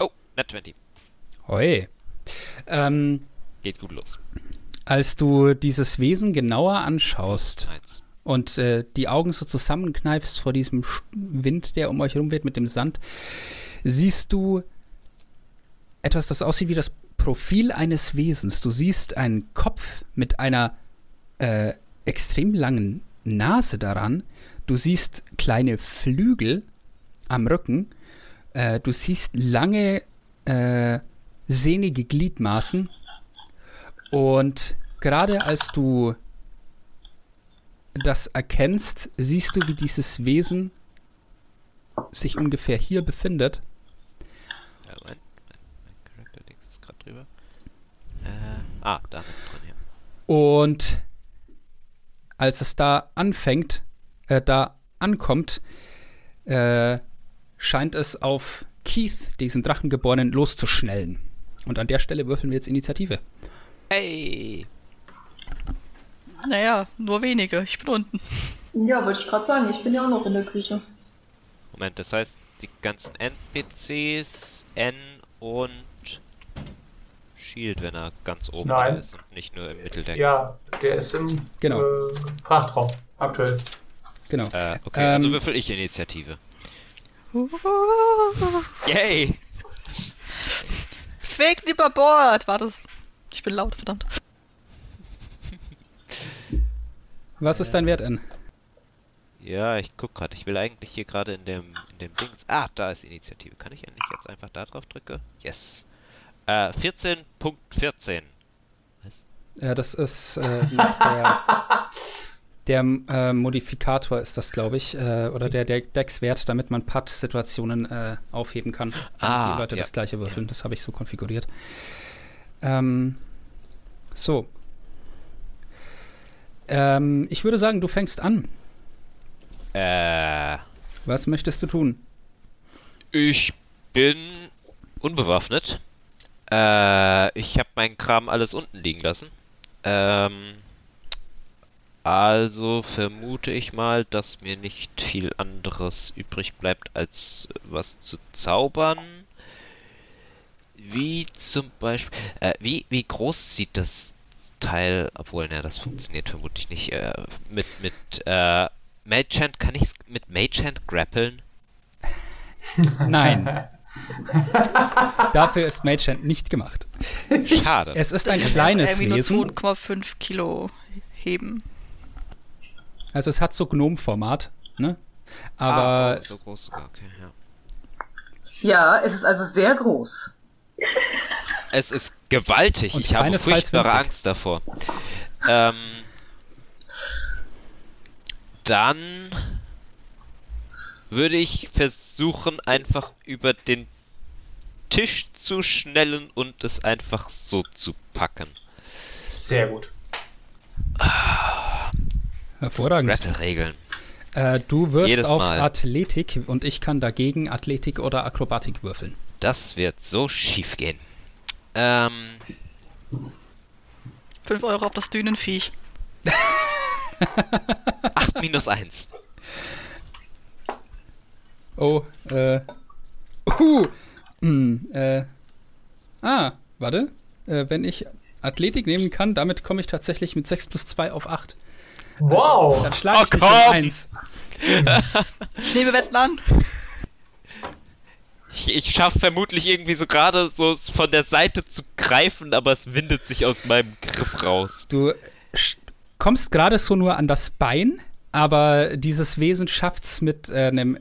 Oh, Net 20. Hoi. Ähm, Geht gut los. als du dieses Wesen genauer anschaust Eins. und äh, die Augen so zusammenkneifst vor diesem Wind, der um euch herum weht mit dem Sand, siehst du etwas, das aussieht wie das Profil eines Wesens. Du siehst einen Kopf mit einer äh, extrem langen Nase daran. Du siehst kleine Flügel am Rücken. Äh, du siehst lange, äh, sehnige Gliedmaßen. Und gerade als du das erkennst, siehst du, wie dieses Wesen sich ungefähr hier befindet. Ja, mein, mein, Charakter-Dings ist gerade drüber. Äh, ah, da drin, ja. Und als es da anfängt, äh, da ankommt, äh, scheint es auf Keith, diesen Drachengeborenen, loszuschnellen. Und an der Stelle würfeln wir jetzt Initiative. Hey! Naja, nur wenige. Ich bin unten. Ja, wollte ich gerade sagen, ich bin ja auch noch in der Küche. Moment, das heißt, die ganzen NPCs, N und Shield, wenn er ganz oben Nein. ist und nicht nur im Mitteldeck. Ja, der ist im Genau. äh, Frachtraum aktuell. Genau. Äh, okay, also Ähm, würfel ich Initiative. Yay! Fake über Bord! Warte, ich bin laut, verdammt. Was ist dein Wert, N? Ja, ich guck gerade. Ich will eigentlich hier gerade in dem, in dem Dings. Ah, da ist Initiative. Kann ich endlich jetzt einfach da drauf drücke? Yes. Äh, 14.14. Was? Ja, das ist äh, der, der äh, Modifikator ist das, glaube ich, äh, oder der, der Dex-Wert, damit man Putt-Situationen äh, aufheben kann. Ah, die Leute ja. das gleiche würfeln. Das habe ich so konfiguriert. Ähm, so. Ähm, ich würde sagen, du fängst an. Äh, Was möchtest du tun? ich bin unbewaffnet. Äh, ich habe meinen Kram alles unten liegen lassen. Ähm, also vermute ich mal, dass mir nicht viel anderes übrig bleibt, als was zu zaubern. Wie zum Beispiel. Äh, wie, wie groß sieht das Teil, obwohl, ne, das funktioniert vermutlich nicht. Äh, mit, mit, äh, Magehand, kann ich mit Magehand grappeln? Nein. Dafür ist Mage Hand nicht gemacht. Schade. Es ist ein Das kleines nur Wesen. 2,5 Kilo heben. Also es hat so Gnome-Format, ne? Ah, Aber oh, so groß sogar, okay, ja. Ja, es ist also sehr groß. Es ist gewaltig. Und ich habe furchtbare. Angst davor. Ähm, dann würde ich versuchen, einfach über den Tisch zu schnellen und es einfach so zu packen. Sehr gut. Hervorragend. Grapple-Regeln. Äh, du wirfst Jedes auf Mal. Athletik und ich kann dagegen Athletik oder Akrobatik würfeln. Das wird so schief gehen. Ähm, 5 Euro auf das Dünenviech. 8 minus 1. Oh, äh. Uh, hm, äh. Ah, warte. Äh, wenn ich Athletik nehmen kann, damit komme ich tatsächlich mit 6 plus 2 auf 8. Wow. Dann schlage ich Oh, dich um! 1. Ich nehme Wetten an. Ich, ich schaffe vermutlich irgendwie so gerade so es von der Seite zu greifen, aber es windet sich aus meinem Griff raus. Du kommst gerade so nur an das Bein, aber dieses Wesen schafft es mit äh, einem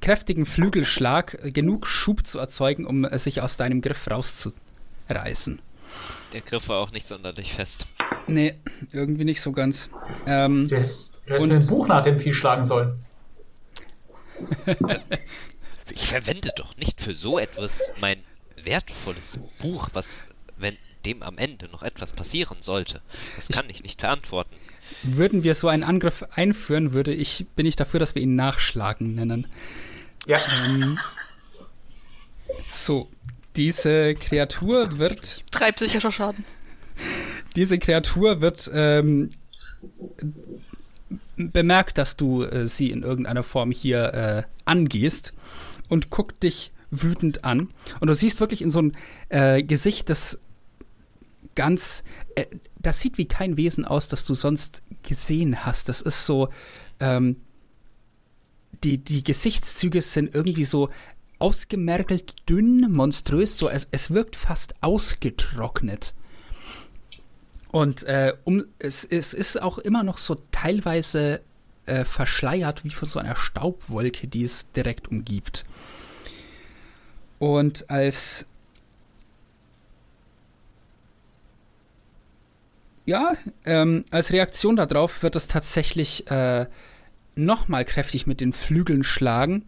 kräftigen Flügelschlag äh, genug Schub zu erzeugen, um äh, sich aus deinem Griff rauszureißen. Der Griff war auch nicht sonderlich fest. Nee, irgendwie nicht so ganz. Ähm, Du hättest, du hättest Und- mir ein Buch nach dem Vieh schlagen sollen. Ich verwende doch nicht für so etwas mein wertvolles Buch, was, wenn dem am Ende noch etwas passieren sollte. Das kann ich nicht verantworten. würden wir so einen Angriff einführen, würde ich, bin ich dafür, dass wir ihn Nachschlagen nennen. Ja. Ähm, so, diese Kreatur wird Drei psychischer Schaden. diese Kreatur wird ähm, bemerkt, dass du äh, sie in irgendeiner Form hier äh, angehst und guckt dich wütend an. Und du siehst wirklich in so ein äh, Gesicht, das ganz, äh, das sieht wie kein Wesen aus, das du sonst gesehen hast. Das ist so, ähm, die, die Gesichtszüge sind irgendwie so ausgemergelt, dünn, monströs, so es, es wirkt fast ausgetrocknet. Und äh, um, es, es ist auch immer noch so teilweise äh, verschleiert, wie von so einer Staubwolke, die es direkt umgibt. Und als ja, ähm, als Reaktion darauf wird es tatsächlich äh, nochmal kräftig mit den Flügeln schlagen,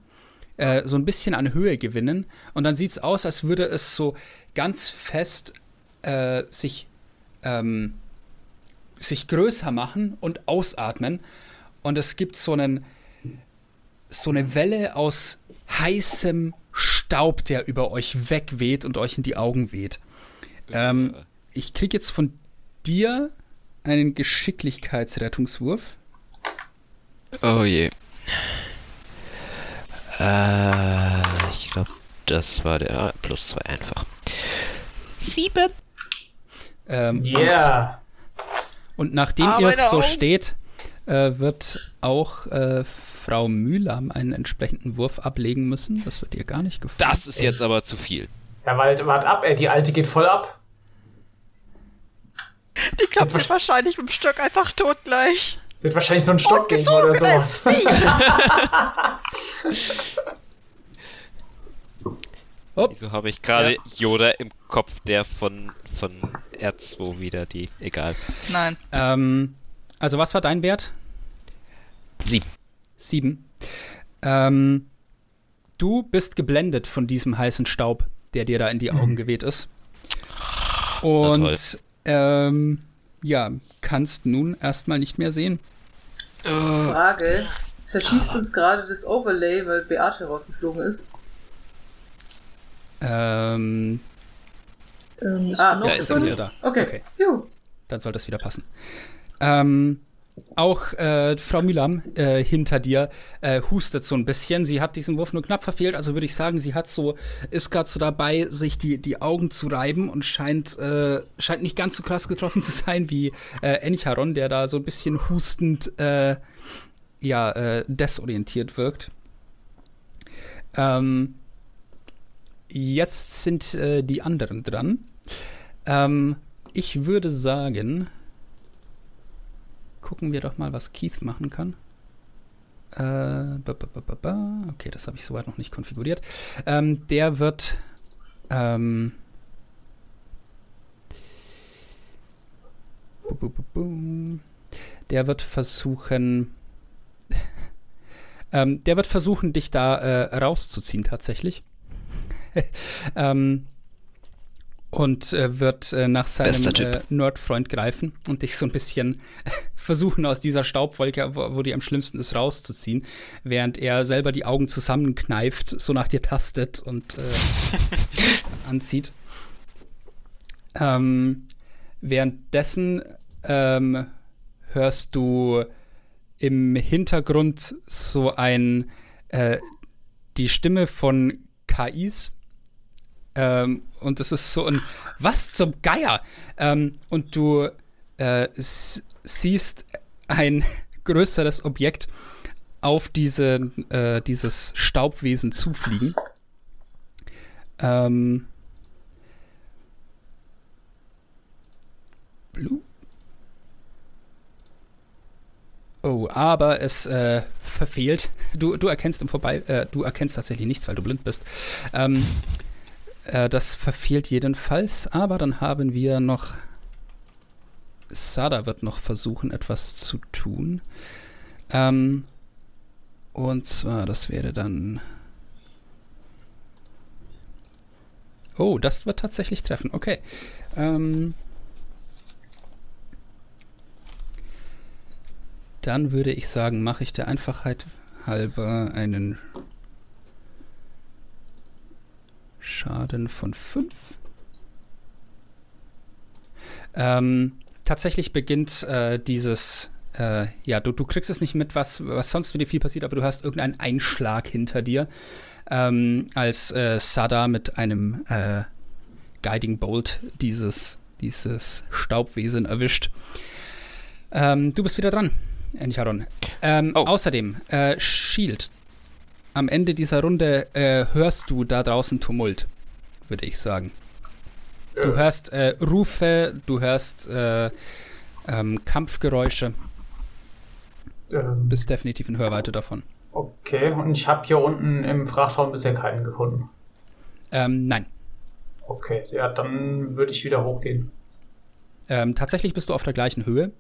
äh, so ein bisschen an Höhe gewinnen. Und dann sieht es aus, als würde es so ganz fest äh, sich ähm, sich größer machen und ausatmen. Und es gibt so einen so eine Welle aus heißem Staub, der über euch wegweht und euch in die Augen weht. Ähm, ich kriege jetzt von dir einen Geschicklichkeitsrettungswurf. Oh je. Äh, ich glaube, das war der plus zwei einfach. Sieben. Ähm, Yeah. Und nachdem Ah, ihr es so Augen. steht, äh, wird auch äh, Frau Mühlam einen entsprechenden Wurf ablegen müssen. Das wird ihr gar nicht gefallen. Das ist jetzt aber zu viel. Ja, wart, wart ab, ey, die alte geht voll ab. Die klappt sich wahrscheinlich mit dem Stock einfach tot gleich. Wird wahrscheinlich so ein Stock gegen oder sowas. Wieso habe ich gerade Ja. Yoda im Kopf, der von, von R2 wieder die. Egal. Nein. ähm, also was war dein Wert? Sieben. Sieben. Ähm, du bist geblendet von diesem heißen Staub, der dir da in die Augen geweht ist. Und ähm, ja, kannst nun erstmal nicht mehr sehen. Äh, Frage. Zerschießt uns gerade das Overlay, weil Beate rausgeflogen ist? Ähm, Ähm, Ah, noch Ja, ist wieder da. Okay. Okay. Dann soll das wieder passen. Ähm, auch äh, Frau Mühlam äh, hinter dir äh, hustet so ein bisschen. Sie hat diesen Wurf nur knapp verfehlt, also würde ich sagen, sie hat so, ist gerade so dabei, sich die, die Augen zu reiben und scheint, äh, scheint nicht ganz so krass getroffen zu sein wie äh, Enicharon, der da so ein bisschen hustend, äh, ja, äh, desorientiert wirkt. Ähm, jetzt sind die anderen dran. Ähm, ich würde sagen, gucken wir doch mal, was Keith machen kann. Äh, ba, ba, ba. Okay, das habe ich soweit noch nicht konfiguriert. Ähm, der wird. Ähm, der wird versuchen. ähm, der wird versuchen, dich da äh, rauszuziehen, tatsächlich. ähm, und äh, wird äh, nach seinem äh, Nerdfreund greifen und dich so ein bisschen versuchen, aus dieser Staubwolke, wo, wo die am schlimmsten ist, rauszuziehen, während er selber die Augen zusammenkneift, so nach dir tastet und äh, anzieht. Ähm, währenddessen ähm, hörst du im Hintergrund so ein äh, die Stimme von KIs ähm, und es ist so ein Was zum Geier? Ähm, und du äh, siehst ein größeres Objekt auf diese, äh, dieses Staubwesen zufliegen. Ähm, Blue. Oh, aber es äh, verfehlt. Du, du erkennst im Vorbei, äh, du erkennst tatsächlich nichts, weil du blind bist. Ähm, äh, das verfehlt jedenfalls, aber dann haben wir noch. Sada wird noch versuchen, etwas zu tun. Ähm, und zwar, das wäre dann. Oh, das wird tatsächlich treffen. Okay. Ähm, dann würde ich sagen, mache ich der Einfachheit halber einen Schaden von 5. Ähm, tatsächlich beginnt äh, dieses, äh, ja, du, du kriegst es nicht mit, was, was sonst mit dir viel passiert, aber du hast irgendeinen Einschlag hinter dir, ähm, als äh, Sada mit einem äh, Guiding Bolt dieses, dieses Staubwesen erwischt. Ähm, du bist wieder dran, Encharon. Ähm, Oh. Außerdem, äh, Shield. Am Ende dieser Runde äh, hörst du da draußen Tumult, würde ich sagen. Du hörst äh, Rufe, du hörst äh, ähm, Kampfgeräusche, Ähm, bist definitiv in Hörweite davon. okay, und ich habe hier unten im Frachtraum bisher keinen gefunden. Ähm, nein. Okay, ja, dann würde ich wieder hochgehen. Ähm, tatsächlich bist du auf der gleichen Höhe.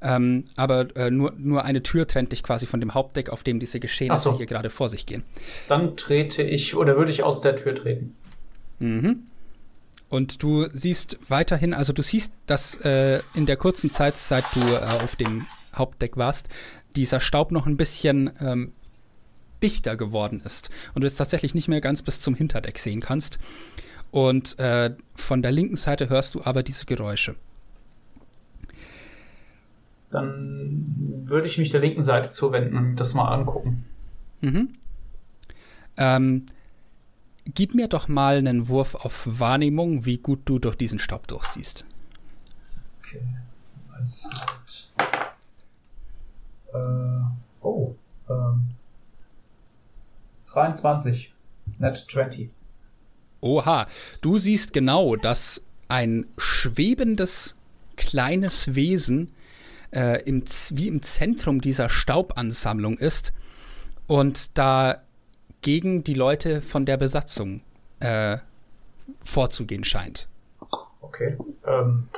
Ähm, aber äh, nur, nur eine Tür trennt dich quasi von dem Hauptdeck, auf dem diese Geschehnisse so. hier gerade vor sich gehen. Dann trete ich, oder würde ich aus der Tür treten. Mhm. Und du siehst weiterhin, also du siehst, dass äh, in der kurzen Zeit, seit du äh, auf dem Hauptdeck warst, dieser Staub noch ein bisschen ähm, dichter geworden ist. Und du jetzt tatsächlich nicht mehr ganz bis zum Hinterdeck sehen kannst. Und äh, von der linken Seite hörst du aber diese Geräusche. Dann würde ich mich der linken Seite zuwenden und das mal angucken. Mhm. Ähm, gib mir doch mal einen Wurf auf Wahrnehmung, wie gut du durch diesen Staub durchsiehst. Okay. Weisheit. Äh, oh, Ähm, 23. Net 20. Oha, du siehst genau, dass ein schwebendes kleines Wesen äh, im, wie im Zentrum dieser Staubansammlung ist und da gegen die Leute von der Besatzung äh, vorzugehen scheint. Okay. Ähm,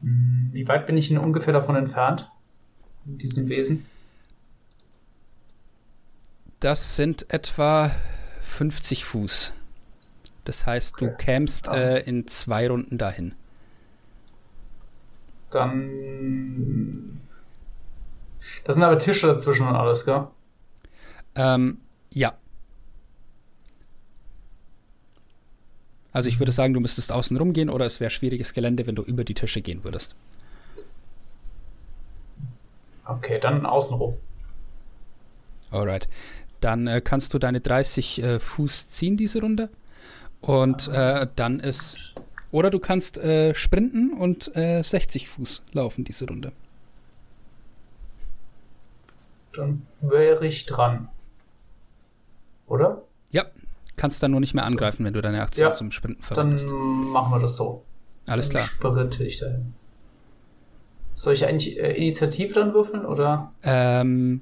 wie weit bin ich denn ungefähr davon entfernt? Diesem Wesen? Das sind etwa 50 Fuß. Das heißt, du kämst äh, in zwei Runden dahin. Dann. Das sind aber Tische dazwischen und alles, gell? Ähm, ja. Also ich würde sagen, du müsstest außen rumgehen oder es wäre schwieriges Gelände, wenn du über die Tische gehen würdest. Okay, dann außenrum. Alright. Dann äh, kannst du deine 30 äh, Fuß ziehen diese Runde. Und äh, dann ist. Oder du kannst äh, sprinten und äh, 60 Fuß laufen diese Runde. Dann wäre ich dran. Oder? Ja. Kannst dann nur nicht mehr angreifen, wenn du deine Aktion Ja, zum Sprinten Dann verwendest. machen wir das so. Alles Dann klar. Sprinte ich dahin. Soll ich eigentlich äh, Initiative dann würfeln oder, Ähm,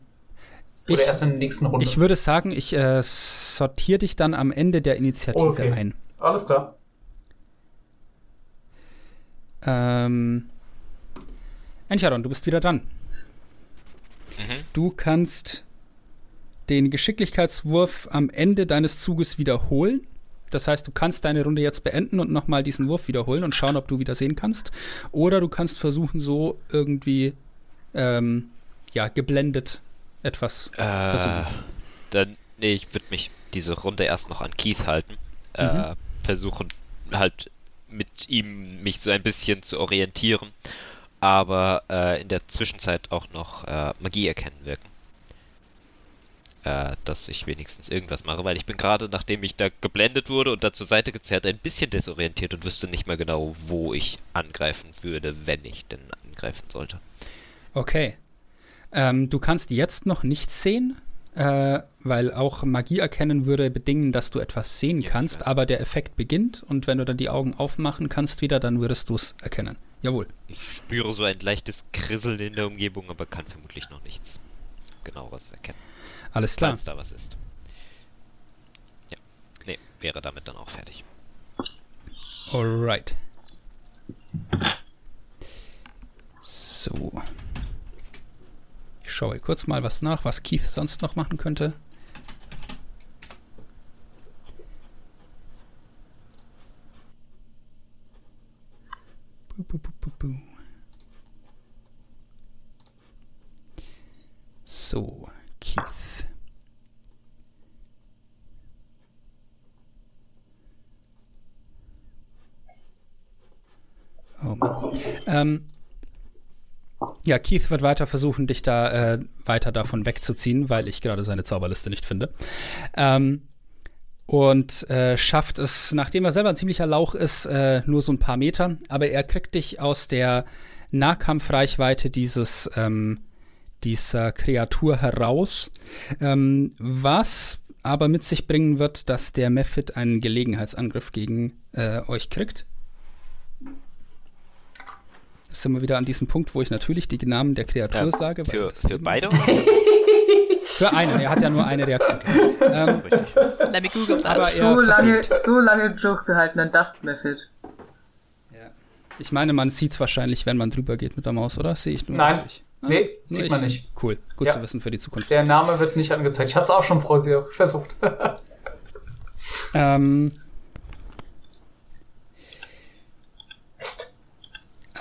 oder ich, erst in der nächsten Runde? ich würde sagen, ich äh, sortiere dich dann am Ende der Initiative Okay. ein. Alles klar. Ähm, Encharon, du bist wieder dran. Mhm. Du kannst den Geschicklichkeitswurf am Ende deines Zuges wiederholen. Das heißt, du kannst deine Runde jetzt beenden und nochmal diesen Wurf wiederholen und schauen, ob du wieder sehen kannst. Oder du kannst versuchen, so irgendwie ähm, ja, geblendet etwas Äh, versuchen. dann, nee, ich würde mich diese Runde erst noch an Keith halten. Äh, versuchen halt mit ihm mich so ein bisschen zu orientieren. Aber äh, in der Zwischenzeit auch noch äh, Magie erkennen wirken. Äh, dass ich wenigstens irgendwas mache, weil ich bin gerade, nachdem ich da geblendet wurde und da zur Seite gezerrt, ein bisschen desorientiert und wüsste nicht mehr genau, wo ich angreifen würde, wenn ich denn angreifen sollte. Okay. Ähm, du kannst jetzt noch nichts sehen, äh, weil auch Magie erkennen würde bedingen, dass du etwas sehen Ja, kannst, aber der Effekt beginnt und wenn du dann die Augen aufmachen kannst wieder, dann würdest du es erkennen. Jawohl. Ich spüre so ein leichtes Krisseln in der Umgebung, aber kann vermutlich noch nichts genaueres erkennen, Alles klar. falls da was ist. Ja, nee, wäre damit dann auch fertig. Alright. So. Ich schaue kurz mal was nach, was Keith sonst noch machen könnte. So, Keith. Oh Mann. Ähm, ja, Keith wird weiter versuchen, dich da äh, weiter davon wegzuziehen, weil ich gerade seine Zauberliste nicht finde. Ähm, und äh, schafft es, nachdem er selber ein ziemlicher Lauch ist, äh, nur so ein paar Meter. Aber er kriegt dich aus der Nahkampfreichweite dieses, ähm, dieser Kreatur heraus. Ähm, was aber mit sich bringen wird, dass der Mephit einen Gelegenheitsangriff gegen äh, euch kriegt. Jetzt sind wir wieder an diesem Punkt, wo ich natürlich die Namen der Kreatur Ja, sage. Für, das für beide? Für einen, er hat ja nur eine Reaktion. ähm, aber er So lange, so lange Joke gehalten an Dust Method. Ich meine, man sieht es wahrscheinlich, wenn man drüber geht mit der Maus, oder? Sehe ich nur. Nein. ich. Nee, Nur sieht ich? man nicht. Cool, gut Ja. zu wissen für die Zukunft. Der Name wird nicht angezeigt. Ich hatte es auch schon vorher versucht. Ähm,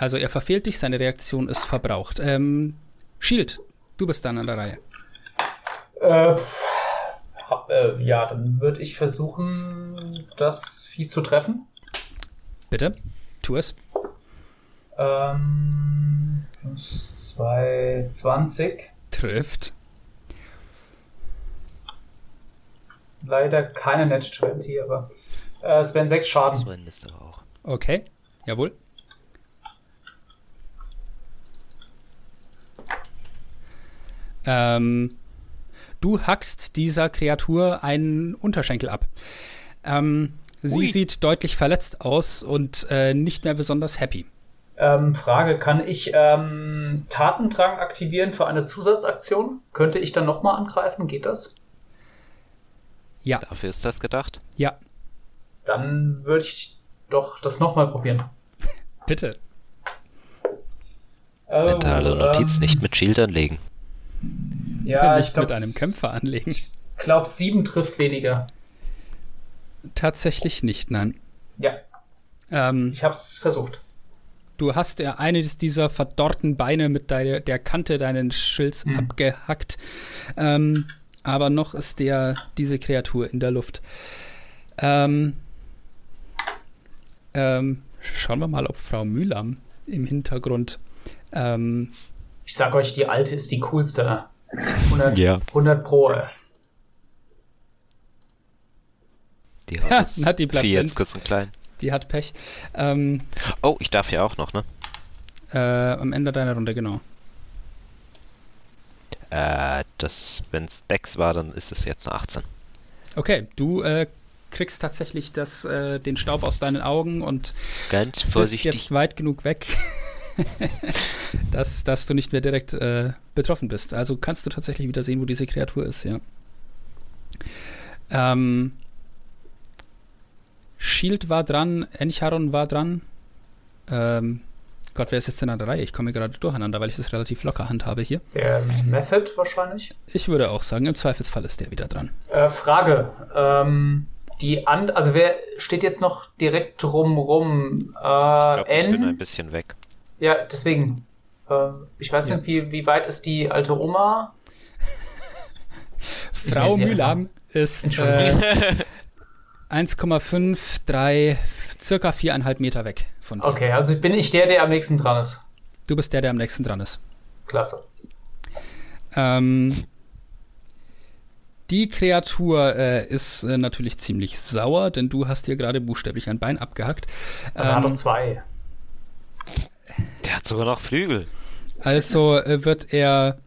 also er verfehlt dich, seine Reaktion ist verbraucht. Ähm, Shield, du bist dann an der Reihe. Äh, hab, äh, ja, dann würde ich versuchen, das Vieh zu treffen. Bitte, tu es. Ähm, 220. Trifft. Leider keine Net 20, aber äh, es wären sechs Schaden. So aber auch. Okay, jawohl. Ähm, du hackst dieser Kreatur einen Unterschenkel ab. Ähm, sie Ui. sieht deutlich verletzt aus und äh, nicht mehr besonders happy. Ähm, Frage, kann ich ähm, Tatendrang aktivieren für eine Zusatzaktion? Könnte ich dann nochmal angreifen? Geht das? Ja, Dafür ist das gedacht. ja, Dann würde ich doch das nochmal probieren. bitte. Mentale Notiz ähm, nicht mit Shield anlegen. Ja, nicht ich glaube, mit einem Kämpfer anlegen. Ich glaube, sieben trifft weniger. Tatsächlich nicht, nein. Ja, Ähm, ich habe es versucht. du hast ja eines dieser verdorrten Beine mit deiner, der Kante deines Schilds Mhm. abgehackt. Ähm, aber noch ist der, diese Kreatur in der Luft. Ähm, ähm, schauen wir mal, ob Frau Mühlam im Hintergrund. Ähm, Ich sag euch, die alte ist die coolste. 100, Ja. 100 Pro. äh. Die Ha, hat na, die Vieh jetzt kurz und klein. die hat Pech. Ähm, Oh, ich darf ja auch noch, ne? äh, am Ende deiner Runde, genau. Äh, das, wenn's Dex war, dann ist es jetzt eine 18. Okay, du äh, kriegst tatsächlich das, äh, den Staub aus deinen Augen und Ganz bist vorsichtig. jetzt weit genug weg, dass, dass du nicht mehr direkt äh, betroffen bist. Also kannst du tatsächlich wieder sehen, wo diese Kreatur ist, ja. Ähm, Shield war dran, Encharon war dran. Ähm, Gott, wer ist jetzt denn an der Reihe? Ich komme gerade durcheinander, weil ich das relativ locker handhabe hier. Der Method wahrscheinlich. Ich würde auch sagen, im Zweifelsfall ist der wieder dran. Äh, Frage. Ähm, die an, also wer steht jetzt noch direkt drumrum? Äh, ich glaube, ich bin ein bisschen weg. Ja, deswegen. Äh, ich weiß Ja. nicht, wie, wie weit ist die alte Oma? Frau Mühlam ist äh, 1,53, circa viereinhalb Meter weg von dir. Okay, also bin ich der, der am nächsten dran ist. Du bist der, der am nächsten dran ist. Klasse. Ähm, die Kreatur äh, ist äh, natürlich ziemlich sauer, denn du hast dir gerade buchstäblich ein Bein abgehackt. Aber Ähm, zwei. Der hat sogar noch Flügel. also äh, wird er,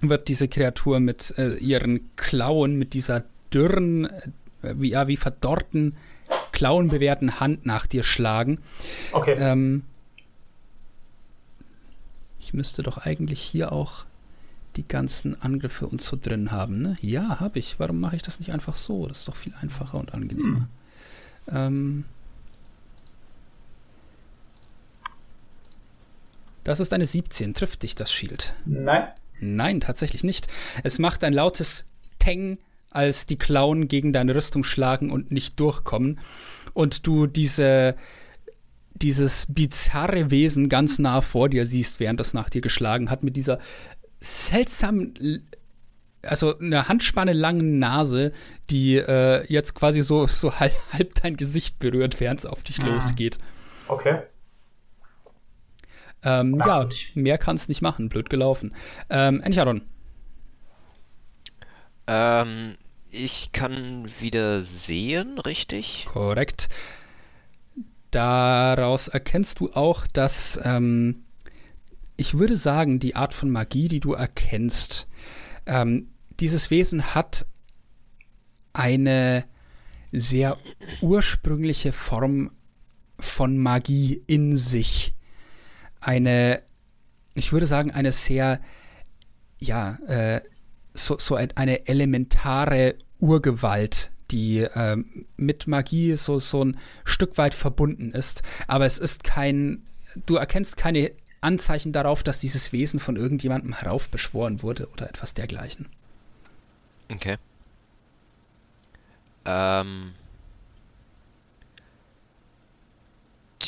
wird diese Kreatur mit äh, ihren Klauen, mit dieser dürren, äh, wie, ja, wie verdorrten, klauenbewehrten Hand nach dir schlagen. Okay. Ähm, ich müsste doch eigentlich hier auch die ganzen Angriffe und so drin haben, ne? Ja, habe ich. Warum mache ich das nicht einfach so? Das ist doch viel einfacher und angenehmer. Ähm, das ist eine 17. Trifft dich das Shield? Nein. Nein, tatsächlich nicht. Es macht ein lautes Teng, als die Klauen gegen deine Rüstung schlagen und nicht durchkommen. Und du diese, dieses bizarre Wesen ganz nah vor dir siehst, während das nach dir geschlagen hat, mit dieser seltsamen, also eine Handspanne langen Nase, die äh, jetzt quasi so, so halb, halb dein Gesicht berührt, während es auf dich Ah. losgeht. Okay. Ähm, ja, mehr kann's nicht machen. Blöd gelaufen. Ähm, Encharon. Ähm, ich kann wieder sehen, richtig? Korrekt. Daraus erkennst du auch, dass ähm, ich würde sagen, die Art von Magie, die du erkennst, ähm, dieses Wesen hat eine sehr ursprüngliche Form von Magie in sich. Eine, ich würde sagen, eine sehr, ja, äh, so, so ein- eine elementare Urgewalt, die ähm, mit Magie so, so ein Stück weit verbunden ist. Aber es ist kein, du erkennst keine Anzeichen darauf, dass dieses Wesen von irgendjemandem heraufbeschworen wurde oder etwas dergleichen. Okay. Ähm.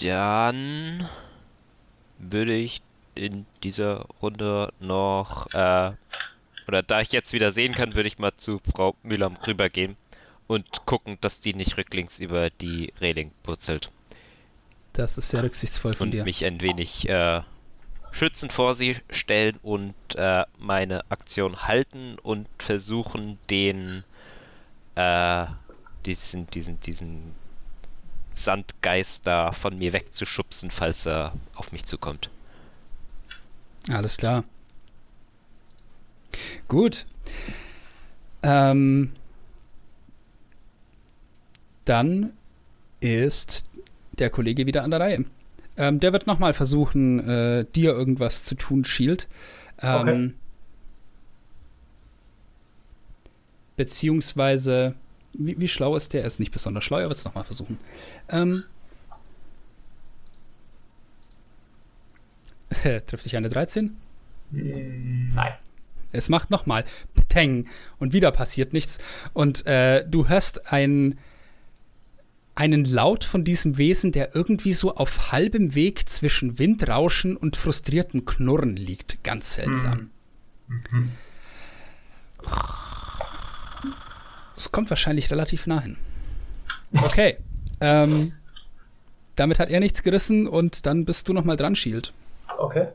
Dann würde ich in dieser Runde noch, äh, oder da ich jetzt wieder sehen kann, würde ich mal zu Frau Müller rübergehen und gucken, dass die nicht rücklings über die Reling purzelt Das ist sehr rücksichtsvoll von und dir. mich ein wenig äh, schützend vor sie stellen und äh, meine Aktion halten und versuchen, den äh, diesen, diesen, diesen Sandgeist da von mir wegzuschubsen, falls er auf mich zukommt. Alles klar. Gut. Ähm, dann ist der Kollege wieder an der Reihe. Ähm, der wird nochmal versuchen, äh, dir irgendwas zu tun, Shield. Ähm, Okay. Beziehungsweise, wie, wie schlau ist der? Er ist nicht besonders schlau, er wird es nochmal versuchen. Ähm, trifft dich eine 13? Nein. Es macht nochmal Pteng und wieder passiert nichts. Und äh, du hörst ein, einen Laut von diesem Wesen, der irgendwie so auf halbem Weg zwischen Windrauschen und frustriertem Knurren liegt. Ganz seltsam. Es kommt wahrscheinlich relativ nah hin. Okay. ähm, damit hat er nichts gerissen und dann bist du nochmal dran, Shield. Okay.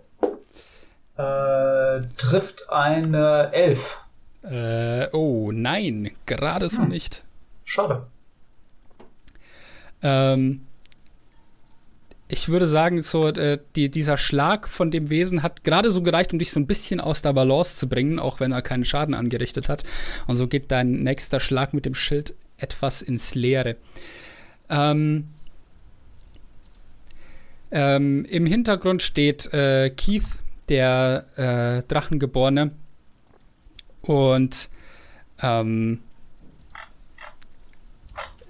Äh, trifft eine Elf. Äh, oh, nein, gerade so nicht. Schade. Ähm, ich würde sagen, so äh, die, dieser Schlag von dem Wesen hat gerade so gereicht, um dich so ein bisschen aus der Balance zu bringen, auch wenn er keinen Schaden angerichtet hat. Und so geht dein nächster Schlag mit dem Schild etwas ins Leere. Ähm, ähm, Im Hintergrund steht äh, Keith, der äh, Drachengeborene. Und ähm,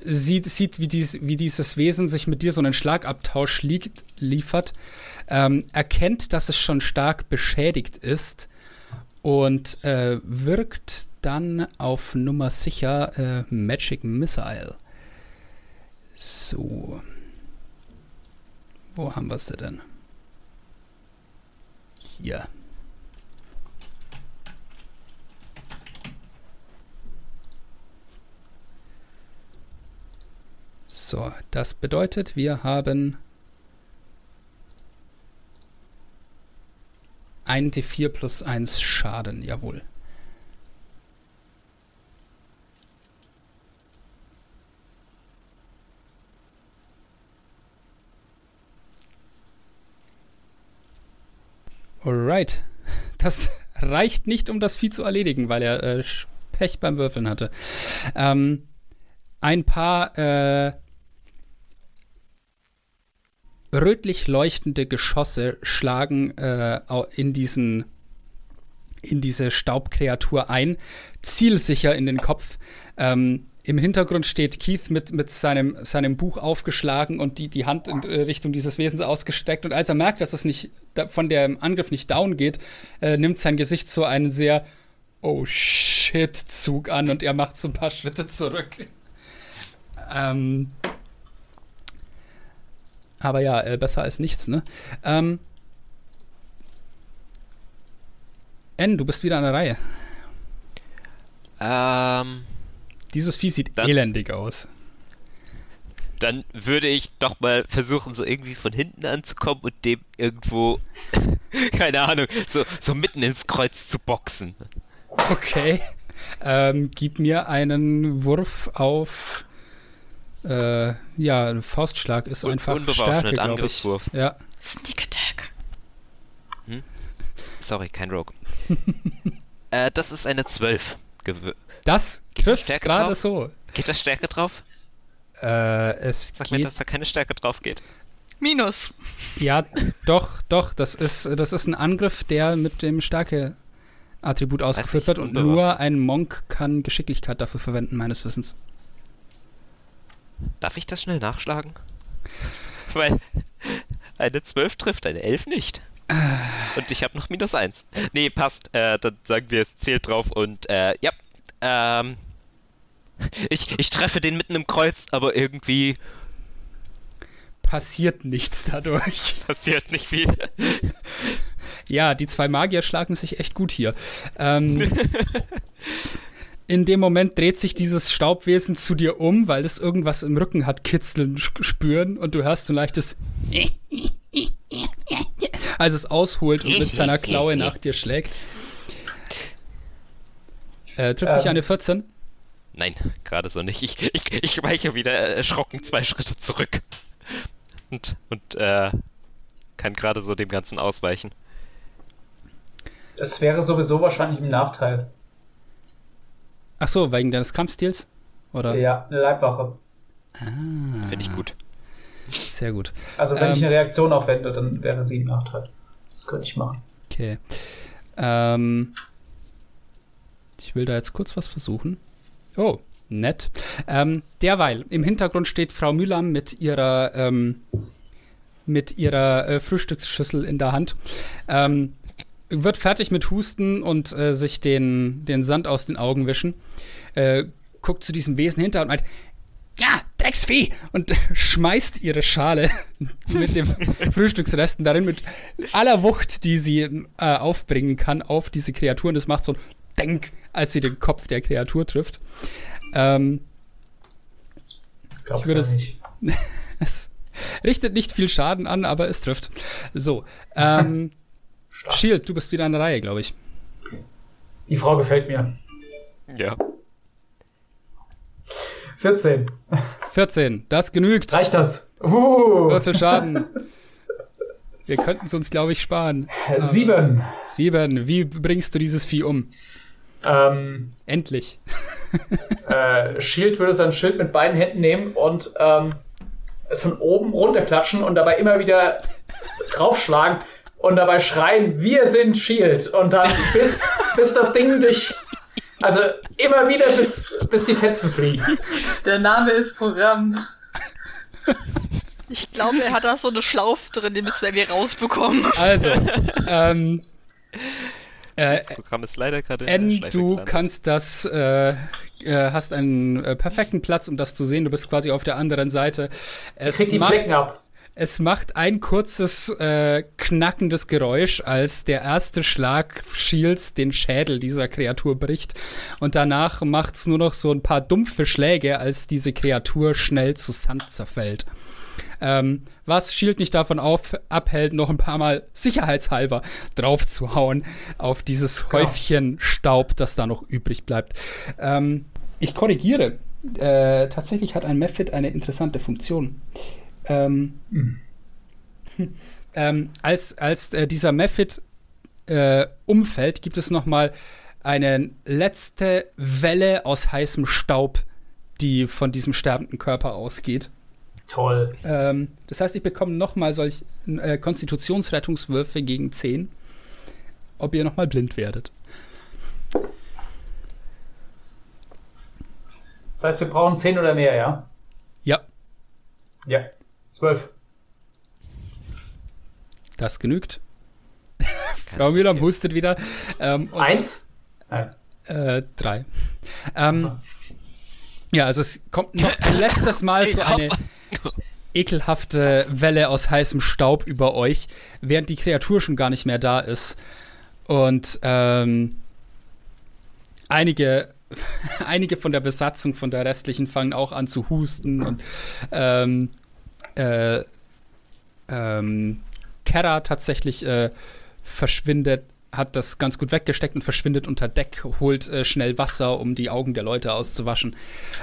sieht, sieht wie, dies, wie dieses Wesen sich mit dir so einen Schlagabtausch liegt, liefert, ähm, erkennt, dass es schon stark beschädigt ist und äh, wirkt dann auf Nummer sicher äh, Magic Missile. So. Wo haben wir sie denn? Hier. So, das bedeutet, wir haben ein D4 plus 1 Schaden, jawohl. Alright. Das reicht nicht, um das Vieh zu erledigen, weil er äh, Pech beim Würfeln hatte. Ähm, ein paar äh, rötlich leuchtende Geschosse schlagen äh, in diesen in diese Staubkreatur ein, zielsicher in den Kopf. Ähm, Im Hintergrund steht Keith mit, mit seinem, seinem Buch aufgeschlagen und die, die Hand in äh, Richtung dieses Wesens ausgesteckt. Und als er merkt, dass es nicht von dem Angriff nicht down geht, äh, nimmt sein Gesicht so einen sehr Oh shit Zug an und er macht so ein paar Schritte zurück. Ähm, aber ja, äh, besser als nichts, ne? Ähm, N, du bist wieder an der Reihe. Ähm, Dieses Vieh sieht Dann- elendig aus. dann würde ich doch mal versuchen, so irgendwie von hinten anzukommen und dem irgendwo, keine Ahnung, so, so mitten ins Kreuz zu boxen. Okay. Ähm, gib mir einen Wurf auf. Äh, ja, ein Faustschlag ist Un- einfach unbewaffnet, Stärke, glaube ich. Angriffswurf. Ja. Sneak Attack. Sorry, kein Rogue. äh, das ist eine 12. Gewö Das Geht die trifft Stärke gerade so. geht da Stärke drauf? Äh, es Sag mir, geht. dass da keine Stärke drauf geht. Minus. Ja, doch, doch. Das ist, das ist ein Angriff, der mit dem Stärke-Attribut ausgeführt wird und nur ein Monk kann Geschicklichkeit dafür verwenden, meines Wissens. Darf ich das schnell nachschlagen? Weil eine 12 trifft, eine 11 nicht. Und ich habe noch minus 1. Nee, passt. Äh, dann sagen wir, es zählt drauf und äh, ja. Ähm, ich, ich treffe den mitten im Kreuz, aber irgendwie Passiert nichts dadurch. passiert nicht viel. Ja, die zwei Magier schlagen sich echt gut hier. Ähm, in dem Moment dreht sich dieses Staubwesen zu dir um, weil es irgendwas im Rücken hat kitzeln spüren und du hörst so ein leichtes als es ausholt und mit seiner Klaue nach dir schlägt. Äh, trifft dich Ähm. eine 14? Nein, gerade so nicht. Ich, ich, ich weiche wieder erschrocken zwei Schritte zurück. Und, und äh, kann gerade so dem Ganzen ausweichen. Es wäre sowieso wahrscheinlich im Nachteil. Ach so, wegen deines Kampfstils? Oder? Ja, eine Leibwache. Finde ich gut. Sehr gut. Also wenn ich Ähm. eine Reaktion aufwende, dann wäre sie im Nachteil. Das könnte ich machen. Okay. Ähm, ich will da jetzt kurz was versuchen. Oh, nett. Ähm, derweil, im Hintergrund steht Frau Mühlam mit ihrer, ähm, mit ihrer äh, Frühstücksschüssel in der Hand. Wird fertig mit Husten und äh, sich den, den Sand aus den Augen wischen. Äh, guckt zu diesem Wesen hinter und meint, ja, Drecksvieh! Und schmeißt ihre Schale mit dem Frühstücksresten darin mit aller Wucht, die sie äh, aufbringen kann, auf diese Kreatur. Und es macht so ein Denk, als sie den Kopf der Kreatur trifft. Ähm, Glaubst würde es- nicht? es richtet nicht viel Schaden an, aber es trifft. So, ähm, Stark. Shield, du bist wieder an der Reihe, glaube ich. Die Frau gefällt mir. Ja. 14. 14, das genügt. Reicht das? Uh, Würfelschaden. Wir könnten es uns, glaube ich, sparen. 7. Sieben, wie bringst du dieses Vieh um? Ähm, Endlich. äh, Shield würde sein Schild mit beiden Händen nehmen und ähm, es von oben runterklatschen und dabei immer wieder draufschlagen und dabei schreien, wir sind Shield. Und dann bis, bis das Ding durch. Also immer wieder bis, bis die Fetzen fliegen. Der Name ist Programm. Ich glaube, er hat da so eine Schlaufe drin, den müssen wir irgendwie rausbekommen. Also, ähm, äh, Das Programm ist leider gerade in der du kannst das, äh, äh, hast einen äh, perfekten Platz, um das zu sehen. Du bist quasi auf der anderen Seite. Es Krieg die Flecken ab. Es macht ein kurzes, äh, knackendes Geräusch, als der erste Schlag Shields den Schädel dieser Kreatur bricht. Und danach macht's nur noch so ein paar dumpfe Schläge, als diese Kreatur schnell zu Sand zerfällt. Ähm, was Shield nicht davon auf, abhält, noch ein paar Mal sicherheitshalber draufzuhauen auf dieses Häufchen Staub, das da noch übrig bleibt. Ähm, ich korrigiere. Äh, tatsächlich hat ein Mephit eine interessante Funktion. Ähm, ähm, als als äh, dieser Mephit äh, umfällt, gibt es noch mal eine letzte Welle aus heißem Staub, die von diesem sterbenden Körper ausgeht. Toll. Ähm, das heißt, ich bekomme noch mal solch äh, Konstitutionsrettungswürfe gegen 10, ob ihr noch mal blind werdet. Das heißt, wir brauchen 10 oder mehr, ja? Ja, Ja. 12. das genügt. Frau Müller hustet wieder. Ähm, und- Eins? Nein. Äh, drei. Ähm, ja, also es kommt noch ein letztes Mal so eine ekelhafte Welle aus heißem Staub über euch, während die Kreatur schon gar nicht mehr da ist. Und ähm, einige, einige von der Besatzung, von der restlichen, fangen auch an zu husten und ähm, äh, ähm, Kera tatsächlich äh, verschwindet, hat das ganz gut weggesteckt und verschwindet unter Deck, holt äh, schnell Wasser, um die Augen der Leute auszuwaschen.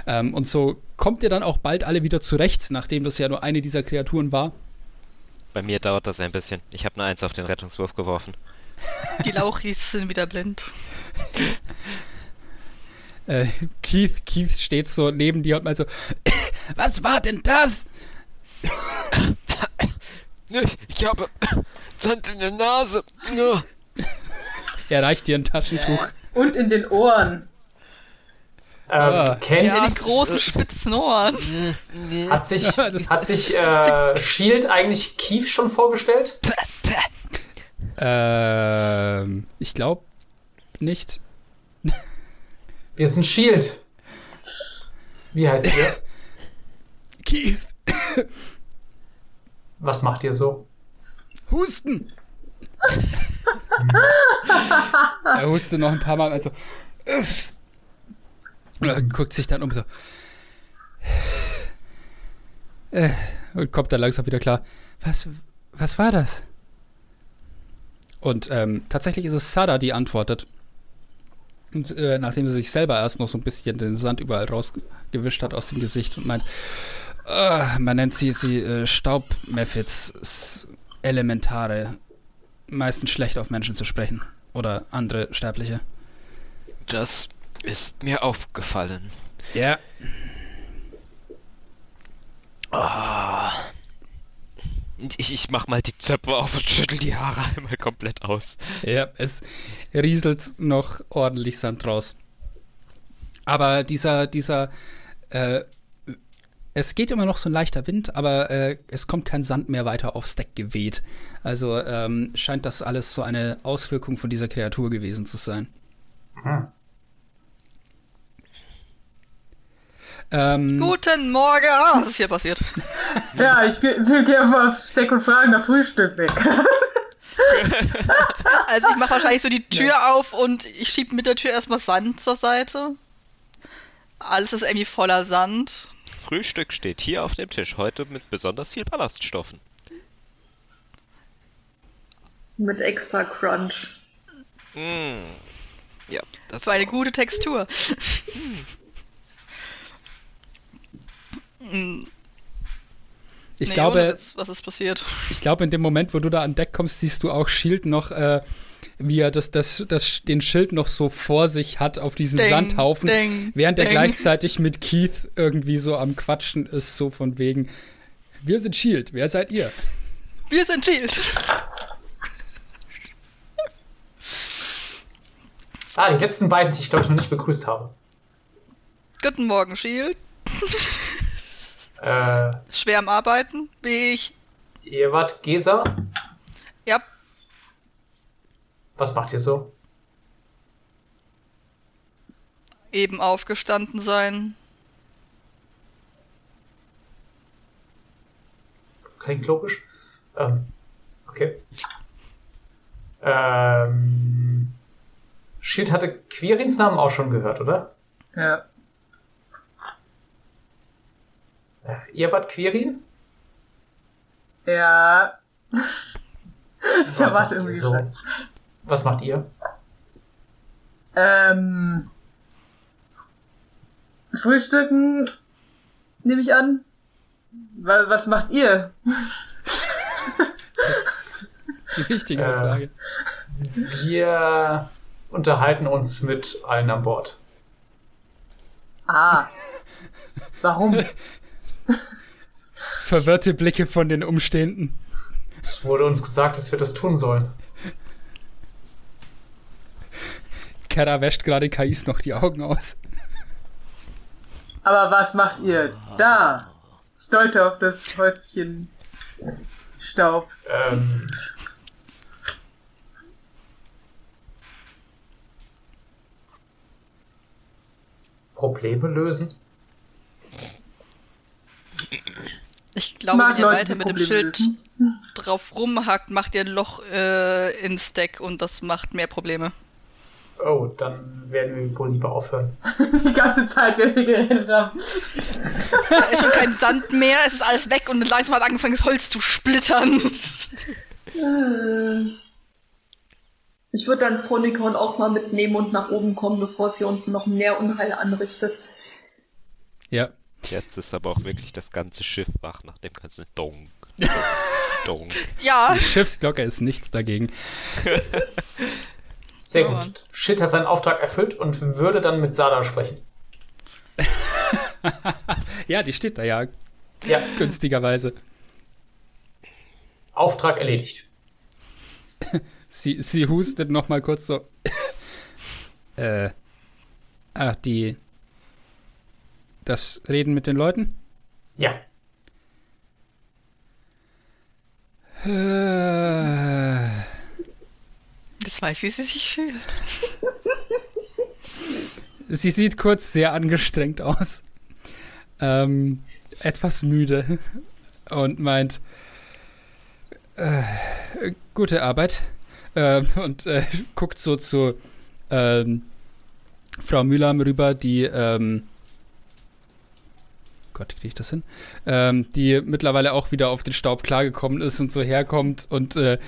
Ähm, und so kommt ihr dann auch bald alle wieder zurecht, nachdem das ja nur eine dieser Kreaturen war. Bei mir dauert das ein bisschen. Ich habe eine Eins auf den Rettungswurf geworfen. Die Lauchis sind wieder blind. Äh, Keith, Keith steht so neben dir und meint so, was war denn das? Ich habe Sand in der Nase. Er reicht dir ein Taschentuch. Und in den Ohren. Ähm, Ah. kennt, Ja, die großen spitzen Ohren. hat sich, hat sich äh, Shield eigentlich Keith schon vorgestellt? Ähm, ich glaube nicht. Wir sind Shield. Wie heißt ihr? Keith, Was macht ihr so? Husten! er hustet noch ein paar Mal, also. Und er guckt sich dann um so. Äh, Und kommt dann langsam wieder klar. Was, was war das? Und ähm, tatsächlich ist es Sada, die antwortet. Und äh, nachdem sie sich selber erst noch so ein bisschen den Sand überall rausgewischt hat aus dem Gesicht und meint, äh, man nennt sie, sie äh, Staubmephits, Elementare, meistens schlecht auf Menschen zu sprechen. oder andere Sterbliche. Das ist mir aufgefallen. Ja. Ah. Ich, ich mach mal die Zöpfe auf und schüttel die Haare einmal komplett aus. Ja, es rieselt noch ordentlich Sand raus. Aber dieser, dieser, äh, es geht immer noch so ein leichter Wind, aber äh, es kommt kein Sand mehr weiter aufs Deck geweht. Also ähm, scheint das alles so eine Auswirkung von dieser Kreatur gewesen zu sein. Hm. Ähm, Guten Morgen! Ah, was ist hier passiert? Ja, ich ge- will gerne mal aufs Deck und fragen nach Frühstück weg. Also ich mache wahrscheinlich so die Tür auf und ich schieb mit der Tür erstmal Sand zur Seite. Alles ist irgendwie voller Sand. Frühstück steht hier auf dem Tisch, heute mit besonders viel Ballaststoffen. Mit extra Crunch. Mm. Ja, das Für eine gute Textur. Hm, ich nee, glaube, Witz, was ist passiert? Ich glaube, in dem Moment, wo du da an Deck kommst, siehst du auch Shield noch, äh, wie er das, das, das, den Schild noch so vor sich hat auf diesem Ding, Sandhaufen, ding, während er ding. gleichzeitig mit Keith irgendwie so am Quatschen ist, so von wegen, wir sind Shield, wer seid ihr? Wir sind Shield. Ah, die letzten beiden, die ich glaube ich noch nicht begrüßt habe. Guten Morgen, Shield. Äh, Schwer am Arbeiten, wie ich. ihr wart Gesa. Was macht ihr so? eben aufgestanden sein. Klingt logisch. Ähm, okay. Ähm, Shit hatte Quirins Namen auch schon gehört, oder? ja. Äh, ihr wart Quirin? Ja. Ich Was erwarte macht ihr irgendwie so? so. Was macht ihr? Ähm. Frühstücken, nehme ich an. Was, macht ihr? Die wichtige Äh. Frage. Wir unterhalten uns mit allen an Bord. Ah. Warum? Verwirrte Blicke von den Umstehenden. Es wurde uns gesagt, dass wir das tun sollen. Kara wäscht gerade KIs noch die Augen aus. Aber was macht ihr da? Ich deute auf das Häufchen Staub. Ähm, Probleme lösen? Ich glaube, Mag wenn ihr Leute, weiter die mit dem Schild lösen. drauf rumhackt, macht ihr ein Loch äh, ins Deck und das macht mehr Probleme. Oh, dann werden wir wohl lieber aufhören. Die ganze Zeit, wenn wir geredet haben. Da ist schon kein Sand mehr, es ist alles weg und langsam hat angefangen, das Holz zu splittern. Ich würde dann das Chronikon auch mal mitnehmen und nach oben kommen, bevor es hier unten noch mehr Unheil anrichtet. Ja. Jetzt ist aber auch wirklich das ganze Schiff wach nach dem ganzen Dong. Dong. Dong. Ja, Die Schiffsglocke ist nichts dagegen. Sehr gut. Mann. Shit hat seinen Auftrag erfüllt und würde dann mit Sada sprechen. Ja, die steht da ja Ja, günstigerweise. Auftrag erledigt. Sie, sie hustet noch mal kurz so. äh. Ach, die. Das Reden mit den Leuten? Ja, Äh, das weiß, wie sie sich fühlt. sie sieht kurz sehr angestrengt aus. Ähm, etwas müde. Und meint. Äh, gute Arbeit. Ähm, und äh, guckt so zu ähm, Frau Mühlheim rüber, die. Ähm, Gott, kriege ich das hin? Ähm, die mittlerweile auch wieder auf den Staub klargekommen ist und so herkommt und äh,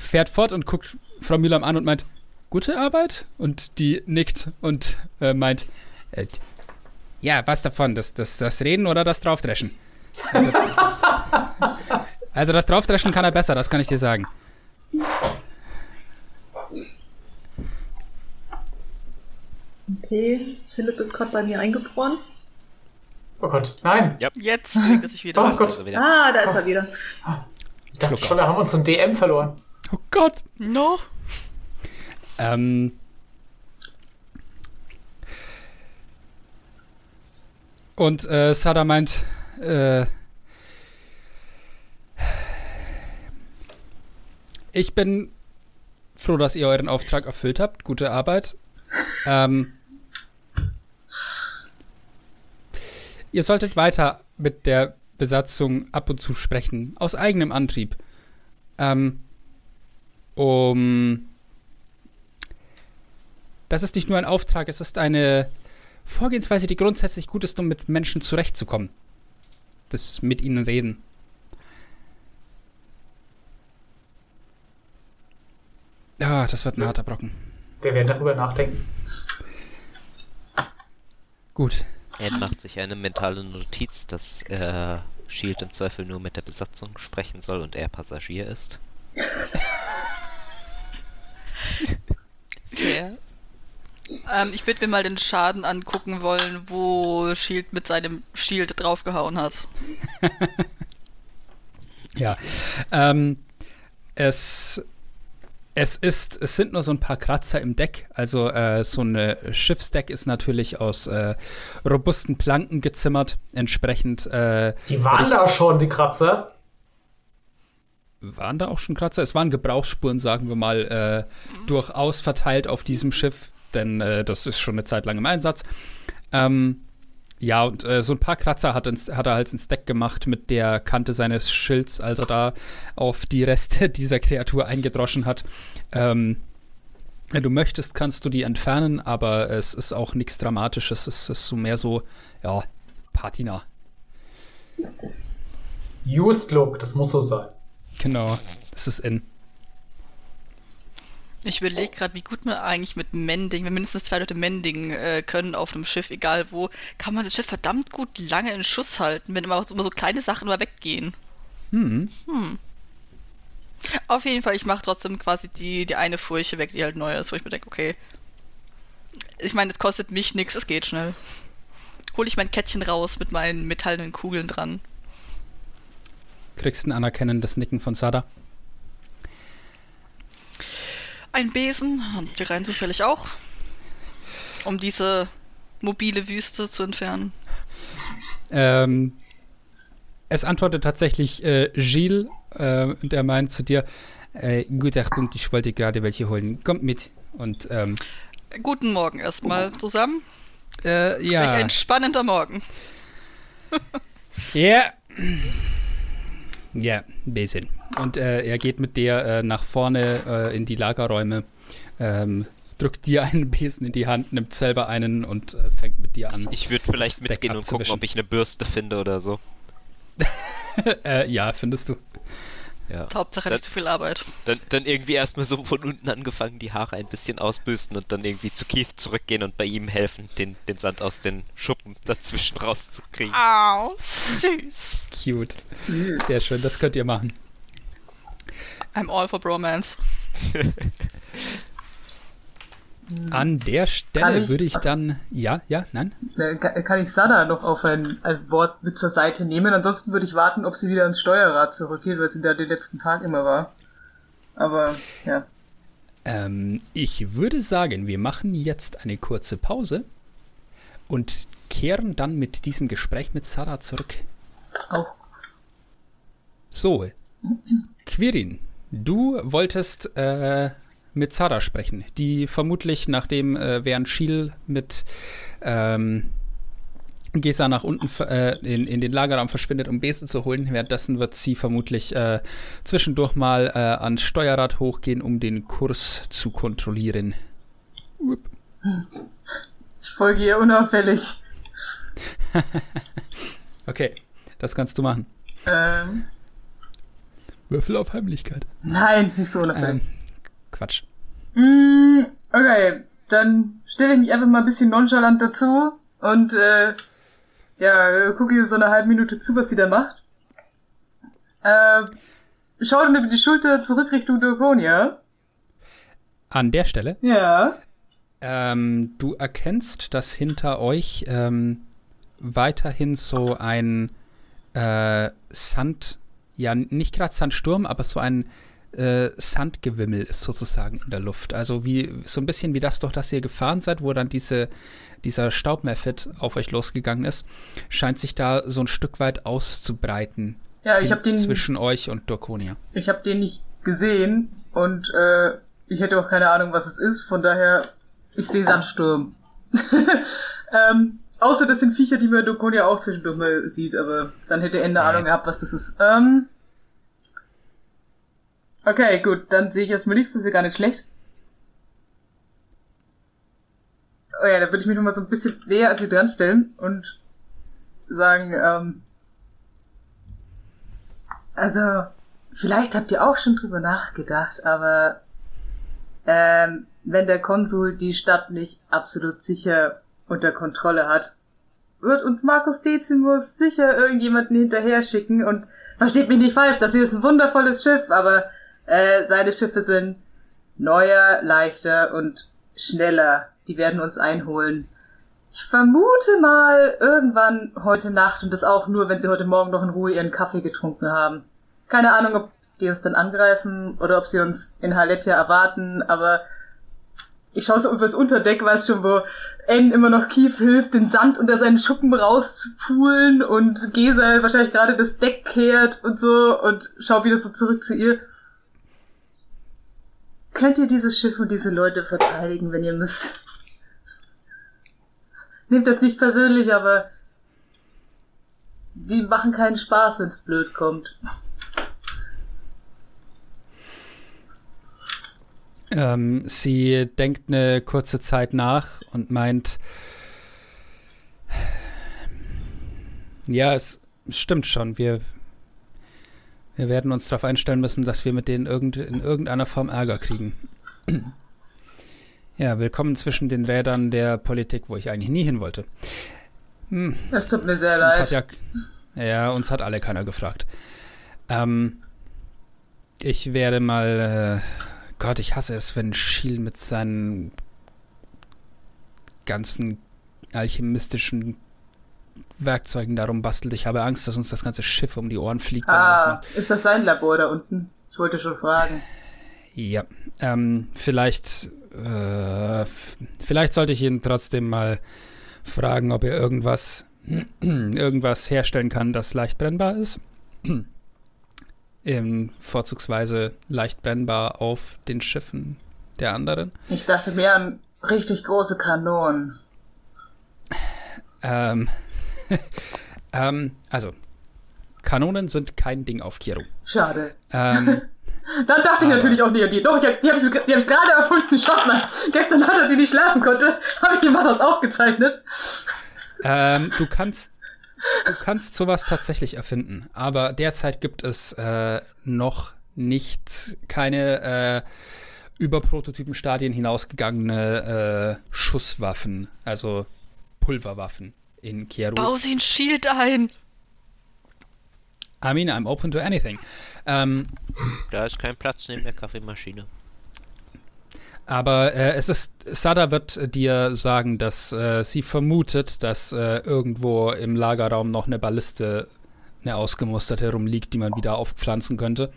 fährt fort und guckt Frau Mühlheim an und meint, gute Arbeit? Und die nickt und äh, meint, äh, ja, was davon? Das, das, das Reden oder das Draufdreschen? Also, also das Draufdreschen kann er besser, das kann ich dir sagen. Okay, Philipp ist gerade bei mir eingefroren. Oh Gott, nein. Jetzt bewegt er sich wieder. Oh Gott. Also wieder. Ah, da ist er wieder. Ich dachte schon, da haben wir unseren DM verloren. Oh Gott! No. Ähm. Und äh, Sada meint, äh, ich bin froh, dass ihr euren Auftrag erfüllt habt. Gute Arbeit. Ähm, ihr solltet weiter mit der Besatzung ab und zu sprechen, aus eigenem Antrieb. Ähm, um das ist nicht nur ein Auftrag, es ist eine Vorgehensweise, die grundsätzlich gut ist, um mit Menschen zurechtzukommen. Das mit ihnen reden. Ah, das wird ein harter Brocken. Wir werden darüber nachdenken. Gut. Er macht sich eine mentale Notiz, dass äh, Shield im Zweifel nur mit der Besatzung sprechen soll und er Passagier ist. Fair. Ähm, ich würde mir mal den Schaden angucken wollen, wo Shield mit seinem Shield draufgehauen hat. Ja. Ähm, es, es ist, es sind nur so ein paar Kratzer im Deck. Also äh, so ein Schiffsdeck ist natürlich aus äh, robusten Planken gezimmert. Entsprechend äh, Die waren da schon, die Kratzer. Waren da auch schon Kratzer. Es waren Gebrauchsspuren, sagen wir mal, äh, durchaus verteilt auf diesem Schiff, denn äh, das ist schon eine Zeit lang im Einsatz. Ähm, ja, und äh, so ein paar Kratzer hat, ins, hat er halt ins Deck gemacht mit der Kante seines Schilds, als er da auf die Reste dieser Kreatur eingedroschen hat. Ähm, wenn du möchtest, kannst du die entfernen, aber es ist auch nichts Dramatisches. Es ist so mehr so, ja, Patina. Used Look, das muss so sein. Genau, das ist in. Ich überlege gerade, wie gut man eigentlich mit Mending, wenn mindestens zwei Leute Mending äh, können auf einem Schiff, egal wo, kann man das Schiff verdammt gut lange in Schuss halten, wenn immer, immer so kleine Sachen mal weggehen. Hm. Hm. Auf jeden Fall, ich mache trotzdem quasi die, die eine Furche weg, die halt neu ist, wo ich mir denke, okay. Ich meine, es kostet mich nichts, es geht schnell. Hol ich mein Kettchen raus mit meinen metallenen Kugeln dran. Kriegst ein anerkennendes Nicken von Sada. Ein Besen, und die rein sicherlich auch. Um diese mobile Wüste zu entfernen. Ähm, es antwortet tatsächlich äh, Gilles äh, und er meint zu dir, äh, guter Punkt, ich wollte gerade welche holen. Kommt mit. Und ähm, Guten Morgen erstmal zusammen. äh, ja. ein spannender Morgen. Ja. Ja, ein bisschen. Und äh, er geht mit dir äh, nach vorne äh, in die Lagerräume, ähm, drückt dir einen Besen in die Hand, nimmt selber einen und äh, fängt mit dir an. Ich würde vielleicht mitgehen und gucken, ob ich eine Bürste finde oder so. äh, ja, findest du. Ja. Hauptsache Das- nicht zu viel Arbeit. Dann, dann irgendwie erstmal so von unten angefangen, die Haare ein bisschen ausbüsten und dann irgendwie zu Keith zurückgehen und bei ihm helfen, den, den Sand aus den Schuppen dazwischen rauszukriegen. Au, süß. Cute. Sehr schön, das könnt ihr machen. I'm all for bromance. An der Stelle ich- würde ich dann. Ja, ja, nein? Äh, ka- Kann ich Sada noch auf ein, ein Wort mit zur Seite nehmen? Ansonsten würde ich warten, ob sie wieder ins Steuerrad zurückgeht, weil sie da den letzten Tag immer war. Aber, ja. Ähm, ich würde sagen, wir machen jetzt eine kurze Pause und kehren dann mit diesem Gespräch mit Sarah zurück. Auch. So, Quirin, du wolltest äh, mit Sarah sprechen, die vermutlich, nachdem äh, während Schiel mit ähm, Gesa nach unten äh, in, in den Lagerraum verschwindet, um Besen zu holen. Währenddessen wird sie vermutlich äh, zwischendurch mal äh, ans Steuerrad hochgehen, um den Kurs zu kontrollieren. Ich folge ihr unauffällig. Okay, das kannst du machen. Ähm, Würfel auf Heimlichkeit. nein, nicht so unauffällig. Ähm, Quatsch. Mm, okay, dann stelle ich mich einfach mal ein bisschen nonchalant dazu und äh, ja, gucke so eine halbe Minute zu, was sie da macht. Äh, schau dann über die Schulter zurück Richtung Dorkonia. An der Stelle Ja. Ähm, du erkennst, dass hinter euch ähm, weiterhin so ein äh, Sand, ja, nicht gerade Sandsturm, aber so ein äh, Sandgewimmel ist sozusagen in der Luft. Also wie so ein bisschen wie das, durch das ihr gefahren seid, wo dann diese, dieser Staubmeffit auf euch losgegangen ist, scheint sich da so ein Stück weit auszubreiten. Ja, ich habe den zwischen euch und Dorkonia. Ich habe den nicht gesehen und äh, ich hätte auch keine Ahnung, was es ist. Von daher, ich sehe Sandsturm. ähm, außer das sind Viecher, die man Dorkonia auch zwischendurch mal sieht, aber dann hätte er eine Ahnung gehabt, was das ist. Ähm, Okay, gut, dann sehe ich erstmal nichts, das ist ja gar nicht schlecht. Oh ja, da würde ich mich nochmal so ein bisschen näher an sie dran stellen und sagen, ähm, also, vielleicht habt ihr auch schon drüber nachgedacht, aber ähm, wenn der Konsul die Stadt nicht absolut sicher unter Kontrolle hat, wird uns Markus Decimus sicher irgendjemanden hinterher schicken und versteht mich nicht falsch, das hier ist ein wundervolles Schiff, aber äh, seine Schiffe sind neuer, leichter und schneller. Die werden uns einholen. Ich vermute mal irgendwann heute Nacht und das auch nur, wenn sie heute Morgen noch in Ruhe ihren Kaffee getrunken haben. Keine Ahnung, ob die uns dann angreifen oder ob sie uns in Haletia erwarten, aber ich schaue so übers Unterdeck, weißt schon, wo N immer noch Kief hilft, den Sand unter seinen Schuppen rauszupulen und Gesel wahrscheinlich gerade das Deck kehrt und so und schau wieder so zurück zu ihr. Könnt ihr dieses Schiff und diese Leute verteidigen, wenn ihr müsst? Nehmt das nicht persönlich, aber die machen keinen Spaß, wenn's blöd kommt. Ähm, sie denkt eine kurze Zeit nach und meint, ja, es stimmt schon, wir, wir werden uns darauf einstellen müssen, dass wir mit denen irgend, in irgendeiner Form Ärger kriegen. ja, willkommen zwischen den Rädern der Politik, wo ich eigentlich nie hin wollte. Hm. Das tut mir sehr Uns leid. hat ja, ja, uns hat alle keiner gefragt. Ähm, ich werde mal, äh, Gott, ich hasse es, wenn Schiel mit seinen ganzen alchemistischen Werkzeugen darum bastelt. Ich habe Angst, dass uns das ganze Schiff um die Ohren fliegt, ah, ist das sein Labor da unten? Ich wollte schon fragen. Ja, ähm, vielleicht, äh, vielleicht sollte ich ihn trotzdem mal fragen, ob er irgendwas, irgendwas herstellen kann, das leicht brennbar ist. ähm, vorzugsweise leicht brennbar auf den Schiffen der anderen. Ich dachte mehr an richtig große Kanonen. Ähm, ähm, also, Kanonen sind kein Ding auf Kiro. Schade. Ähm, Dann dachte ich natürlich auch nie an die. Doch, die, die habe ich, die hab ich gerade erfunden. Schaut mal. Gestern Nacht, als ich nicht schlafen konnte, habe ich dir mal was aufgezeichnet. Ähm, du kannst, du kannst sowas tatsächlich erfinden, aber derzeit gibt es äh, noch nicht keine äh, über Prototypenstadien hinausgegangene äh, Schusswaffen, also Pulverwaffen in Kieru. Bau sie ein Shield ein. I mean, I'm open to anything. Ähm, Da ist kein Platz neben der Kaffeemaschine. Aber äh, es ist, Sada wird dir sagen, dass äh, sie vermutet, dass äh, irgendwo im Lagerraum noch eine Balliste, eine ausgemusterte rumliegt, die man wieder aufpflanzen könnte.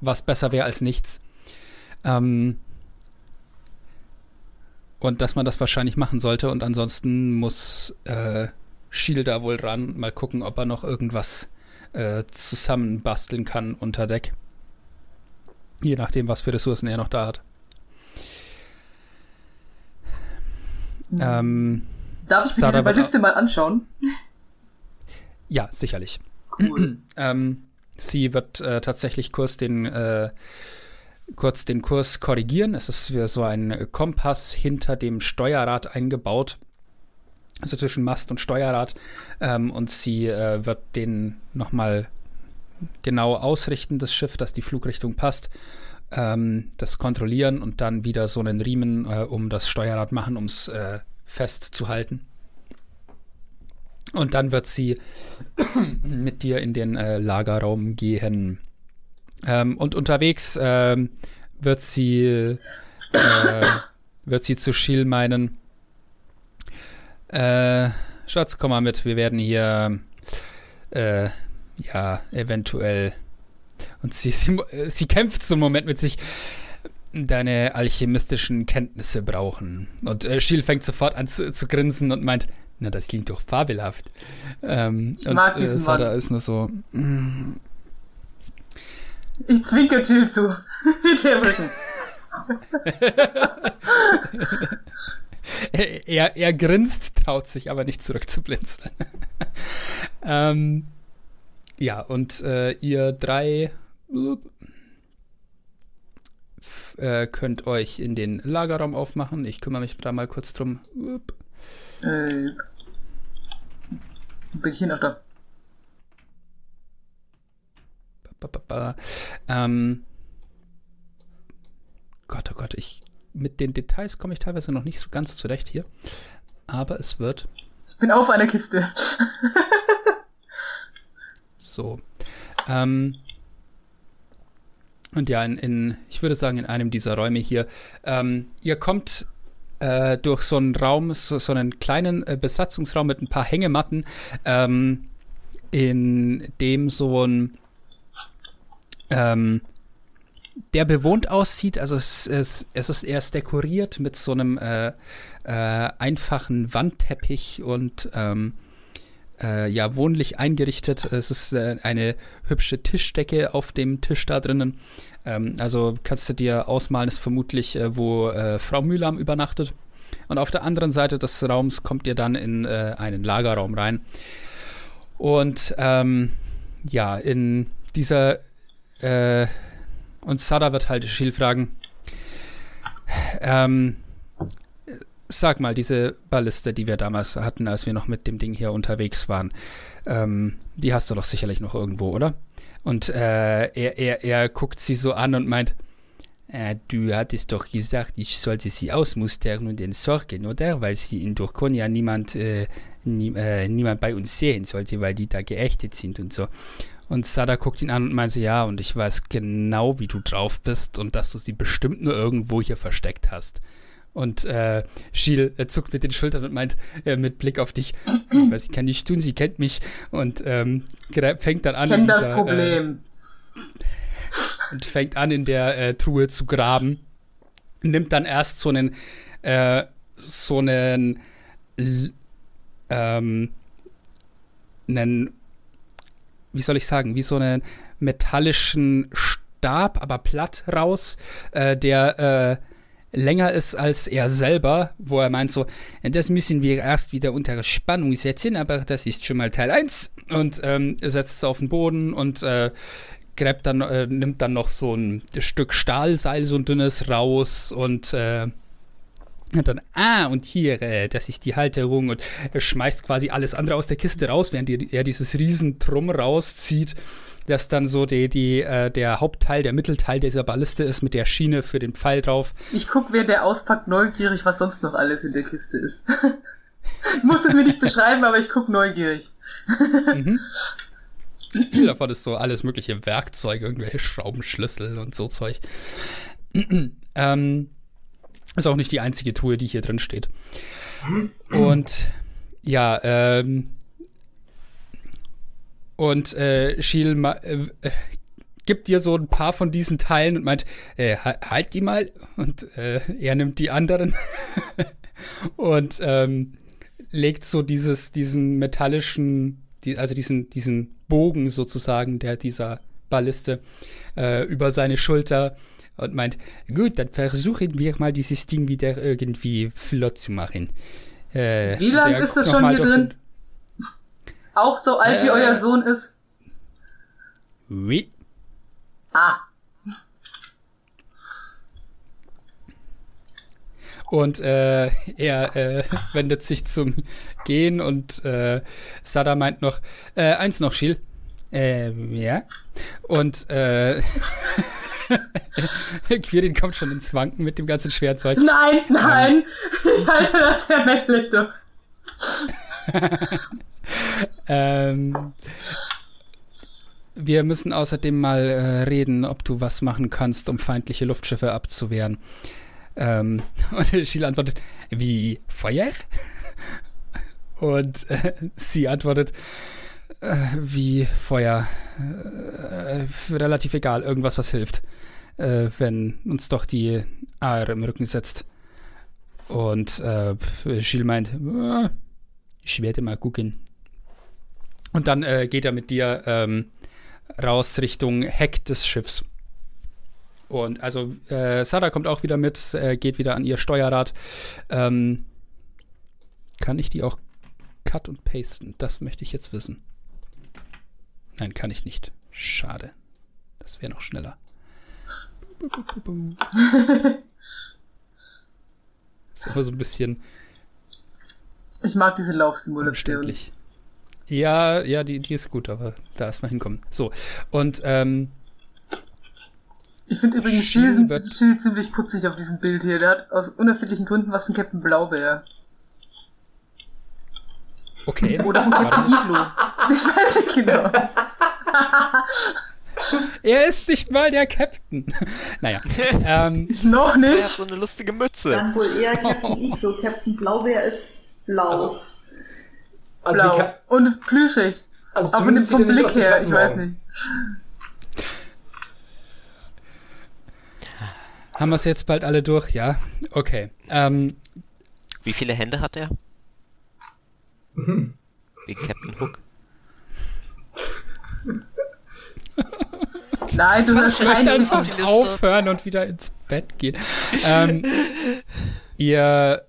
Was besser wäre als nichts. Ähm, und dass man das wahrscheinlich machen sollte. Und ansonsten muss Schiel da wohl ran, mal gucken, ob er noch irgendwas äh, zusammenbasteln kann unter Deck. Je nachdem, was für Ressourcen er noch da hat. Ähm, Darf ich mir diese Balliste mal anschauen? ja, sicherlich. Cool. Ähm, sie wird äh, tatsächlich kurz den, äh, kurz den Kurs korrigieren. Es ist wie so ein Kompass hinter dem Steuerrad eingebaut. Also zwischen Mast und Steuerrad. Ähm, und sie äh, wird den nochmal genau ausrichten, das Schiff, dass die Flugrichtung passt. Ähm, das kontrollieren und dann wieder so einen Riemen äh, um das Steuerrad machen, um es äh, festzuhalten. Und dann wird sie mit dir in den äh, Lagerraum gehen. Ähm, und unterwegs ähm, wird sie äh, wird sie zu Schiel meinen, äh, Schatz, komm mal mit, wir werden hier, äh, ja, eventuell, und sie, sie, sie kämpft so einen Moment mit sich, deine alchemistischen Kenntnisse brauchen. Und äh, Schiel fängt sofort an zu, zu, grinsen und meint, na, das klingt doch fabelhaft. Ähm, ich mag und diesen äh, Sada Mann. ist nur so, mm, Ich zwinker Jill zu. Mit dem Rücken. er, er grinst, traut sich aber nicht zurückzublinzeln. ähm, ja, und äh, ihr drei äh, könnt euch in den Lagerraum aufmachen. Ich kümmere mich da mal kurz drum. Äh, bin ich hier noch da? Ba, ba, ba. Ähm, Gott, oh Gott, ich mit den Details komme ich teilweise noch nicht so ganz zurecht hier. Aber es wird Ich bin auf einer Kiste. so. Ähm, und ja, in, in, ich würde sagen, in einem dieser Räume hier, ähm, ihr kommt äh, durch so einen Raum, so, so einen kleinen äh, Besatzungsraum mit ein paar Hängematten, ähm, in dem so ein ähm, der bewohnt aussieht. Also es, es, es ist erst dekoriert mit so einem äh, äh, einfachen Wandteppich und ähm, äh, ja, wohnlich eingerichtet. Es ist äh, eine hübsche Tischdecke auf dem Tisch da drinnen. Ähm, also kannst du dir ausmalen, ist vermutlich, äh, wo äh, Frau Mühlam übernachtet. Und auf der anderen Seite des Raums kommt ihr dann in einen Lagerraum rein. Und ähm, ja, in dieser und Sada wird halt Schiel fragen, ähm, sag mal, diese Balliste, die wir damals hatten, als wir noch mit dem Ding hier unterwegs waren, ähm, die hast du doch sicherlich noch irgendwo, oder? Und äh, er, er, er guckt sie so an und meint, äh, du hattest doch gesagt, ich sollte sie ausmustern und entsorgen, oder? Weil sie in Durkonia niemand, äh, nie, äh, niemand bei uns sehen sollte, weil die da geächtet sind und so. Und Sada guckt ihn an und meinte, ja, und ich weiß genau, wie du drauf bist und dass du sie bestimmt nur irgendwo hier versteckt hast. Und äh, Schiel äh, zuckt mit den Schultern und meint äh, mit Blick auf dich, was ich kann nicht tun, sie kennt mich und ähm, fängt dann an. Ich kenne in das dieser, Problem. Äh, und fängt an, in der äh, Truhe zu graben. Nimmt dann erst so einen, äh, so einen, ähm, einen, wie soll ich sagen, wie so einen metallischen Stab, aber platt raus, äh, der äh, länger ist als er selber, wo er meint so, das müssen wir erst wieder unter Spannung setzen, aber das ist schon mal Teil 1 und ähm, setzt es auf den Boden und äh, gräbt dann, äh, nimmt dann noch so ein Stück Stahlseil, so ein dünnes raus und äh, und dann, ah, und hier, äh, das ist die Halterung und er schmeißt quasi alles andere aus der Kiste raus, während die- er dieses Riesentrum rauszieht, das dann so die, die, äh, der Hauptteil, der Mittelteil dieser Balliste ist mit der Schiene für den Pfeil drauf. Ich guck, wer der auspackt, neugierig, was sonst noch alles in der Kiste ist. ich muss es mir nicht beschreiben, aber ich guck neugierig. Mhm. Viel davon ist so alles mögliche Werkzeug, irgendwelche Schraubenschlüssel und so Zeug. ähm, ist auch nicht die einzige Truhe, die hier drin steht. Und ja, ähm, und äh, Schiel äh, äh, gibt dir so ein paar von diesen Teilen und meint, äh, ha- halt die mal. Und äh, er nimmt die anderen und ähm, legt so dieses, diesen metallischen, die, also diesen, diesen Bogen sozusagen, der dieser Balliste, äh, über seine Schulter und meint, gut, dann versuchen wir mal dieses Ding wieder irgendwie flott zu machen. Äh, Wie lang der ist das schon hier drin? Auch so alt wie Äh. euer Sohn ist? Oui. Ah, Und äh, er äh, wendet sich zum Gehen und äh, Sada meint noch, äh, eins noch, Schiel. Äh, ja. Und äh, Quirin kommt schon ins Wanken mit dem ganzen Schwerzeug. nein, nein. Ich halte das für männlich doch. Ähm, wir müssen außerdem mal äh, reden, ob du was machen kannst, um feindliche Luftschiffe abzuwehren. Ähm, und Gilles antwortet, wie Feuer? Und äh, sie antwortet, äh, wie Feuer. Äh, relativ egal, irgendwas, was hilft. Äh, wenn uns doch die AR im Rücken setzt. Und äh, Gilles meint, "Ah, ich werde mal gucken. Und dann äh, geht er mit dir ähm, raus Richtung Heck des Schiffs. Und also äh, Sada kommt auch wieder mit, äh, geht wieder an ihr Steuerrad. Ähm, kann ich die auch cut und pasten? Das möchte ich jetzt wissen. Nein, kann ich nicht. Schade. Das wäre noch schneller. ist immer so ein bisschen Ich mag diese Laufsimulation. Ja, ja, die, die ist gut, aber da erstmal hinkommen. So, und ähm, Ich finde übrigens wird- Schiel ziemlich putzig auf diesem Bild hier. Der hat aus unerfindlichen Gründen was von Captain Blaubeer. Okay. Oder mal. Iglo. Ich weiß nicht genau. Er ist nicht mal der Captain. naja, ähm, Noch Er hat nicht. so eine lustige Mütze. Dann wohl eher Captain Iglo. Captain Blaubeer ist blau. Also, Also, Blau. Und plüschig. also Aber sieht vom nicht Blick wie her, ich weiß nicht. haben wir es jetzt bald alle durch? Ja, okay. Ähm, Wie viele Hände hat er? Wie Captain Hook. Nein, du hörst keinen einfach. Info. die Liste. aufhören und wieder ins Bett gehen. ähm, ihr,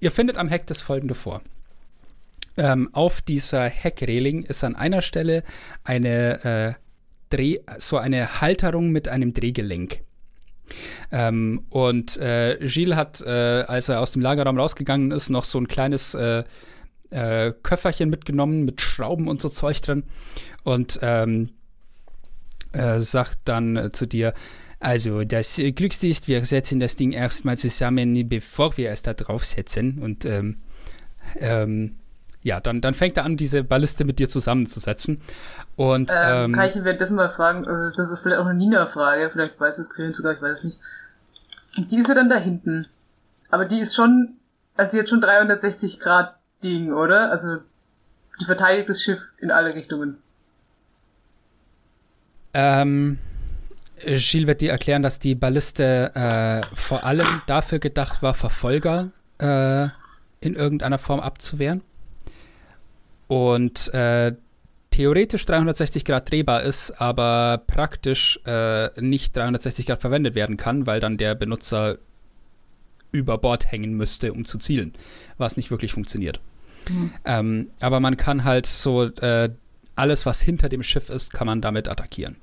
ihr findet am Heck das folgende vor. Ähm, auf dieser Heckreling ist an einer Stelle eine äh, Dreh, so eine Halterung mit einem Drehgelenk. Ähm, und äh, Gilles hat, äh, als er aus dem Lagerraum rausgegangen ist, noch so ein kleines äh, äh, Köfferchen mitgenommen mit Schrauben und so Zeug drin. Und ähm, äh, sagt dann äh, zu dir, also das Glückste ist, wir setzen das Ding erstmal zusammen, bevor wir es da draufsetzen. Und ähm, ähm, ja, dann, dann fängt er an, diese Balliste mit dir zusammenzusetzen. Und Ähm, ähm, kann ich ihn währenddessen mal fragen, also das ist vielleicht auch eine Nina-Frage, vielleicht weiß es Quillen sogar, ich weiß es nicht. Und die ist ja dann da hinten. Aber die ist schon, also die hat schon 360 Grad Ding, oder? Also die verteidigt das Schiff in alle Richtungen. Ähm, Gilles wird dir erklären, dass die Balliste äh, vor allem dafür gedacht war, Verfolger äh, in irgendeiner Form abzuwehren. Und äh, theoretisch 360 Grad drehbar ist, aber praktisch äh, nicht 360 Grad verwendet werden kann, weil dann der Benutzer über Bord hängen müsste, um zu zielen, was nicht wirklich funktioniert. Ähm, aber man kann halt so äh, alles, was hinter dem Schiff ist, kann man damit attackieren.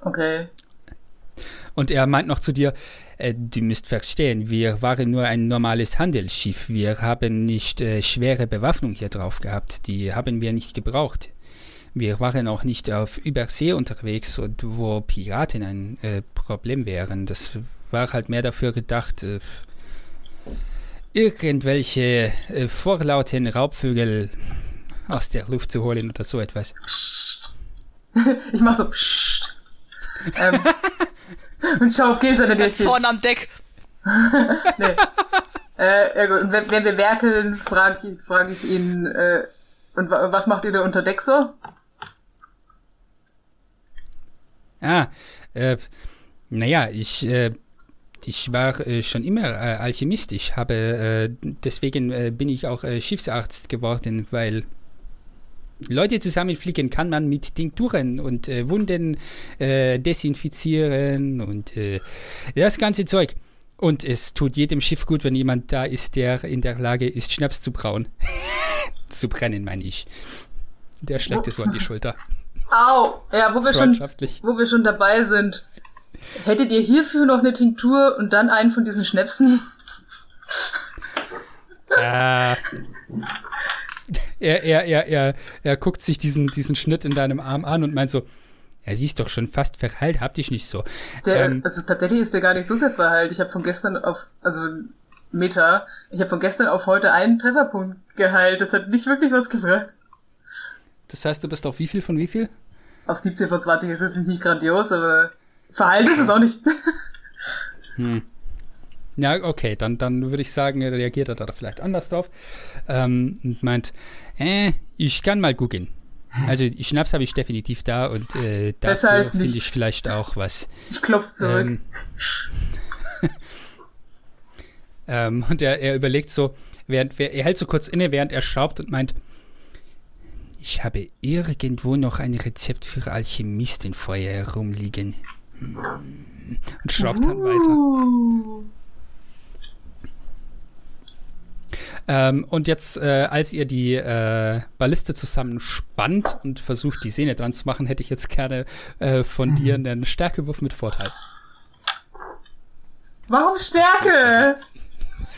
Okay. Und er meint noch zu dir, äh, du müsst verstehen, wir waren nur ein normales Handelsschiff. Wir haben nicht äh, schwere Bewaffnung hier drauf gehabt. Die haben wir nicht gebraucht. Wir waren auch nicht auf Übersee unterwegs, und wo Piraten ein äh, Problem wären. Das war halt mehr dafür gedacht, äh, irgendwelche äh, vorlauten Raubvögel aus der Luft zu holen oder so etwas. Ich mach so ähm, und schau auf Gesa, der steht. vorne am Deck. Nee. Äh, ja gut. Und wenn, wenn wir werkeln, frage ich, frag ich ihn, äh, und wa was macht ihr da unter Deck so? Ah, äh, naja, ich, äh, ich war äh, schon immer äh, Alchemist. Ich habe, äh, deswegen äh, bin ich auch äh, Schiffsarzt geworden, weil Leute zusammenfliegen kann man mit Tinkturen und äh, Wunden desinfizieren und das ganze Zeug. Und es tut jedem Schiff gut, wenn jemand da ist, der in der Lage ist, Schnaps zu brauen. zu brennen, meine ich. Der schlägt es so an die Schulter. Au! Ja, wo wir schon, wo wir schon dabei sind. Hättet ihr hierfür noch eine Tinktur und dann einen von diesen Schnäpsen? Äh, er, er, er, er, er guckt sich diesen, diesen Schnitt in deinem Arm an und meint so, ja, sie ist doch schon fast verheilt, hab dich nicht so. Der, Ähm. also tatsächlich ist der gar nicht so sehr verheilt. Ich habe von gestern auf, also Meta, ich habe von gestern auf heute einen Trefferpunkt geheilt. Das hat nicht wirklich was gebracht. Das heißt, du bist auf wie viel von wie viel? Auf 17 von 20 ist es nicht grandios, aber verheilt ist es auch nicht. Hm. Ja, okay, dann, dann würde ich sagen, reagiert er da vielleicht anders drauf. Ähm, und meint, äh, ich kann mal gucken. Also Schnaps habe ich definitiv da und äh, dafür finde ich vielleicht auch was. Ich klopfe zurück. Ähm, ähm, und er, er überlegt so, während er hält so kurz inne, während er schraubt und meint, ich habe irgendwo noch ein Rezept für Alchemist in Feuer herumliegen. Und schraubt dann weiter. Ähm, und jetzt, äh, als ihr die äh, Balliste zusammenspannt und versucht, die Sehne dran zu machen, hätte ich jetzt gerne äh, von dir einen Stärkewurf mit Vorteil. Warum Stärke?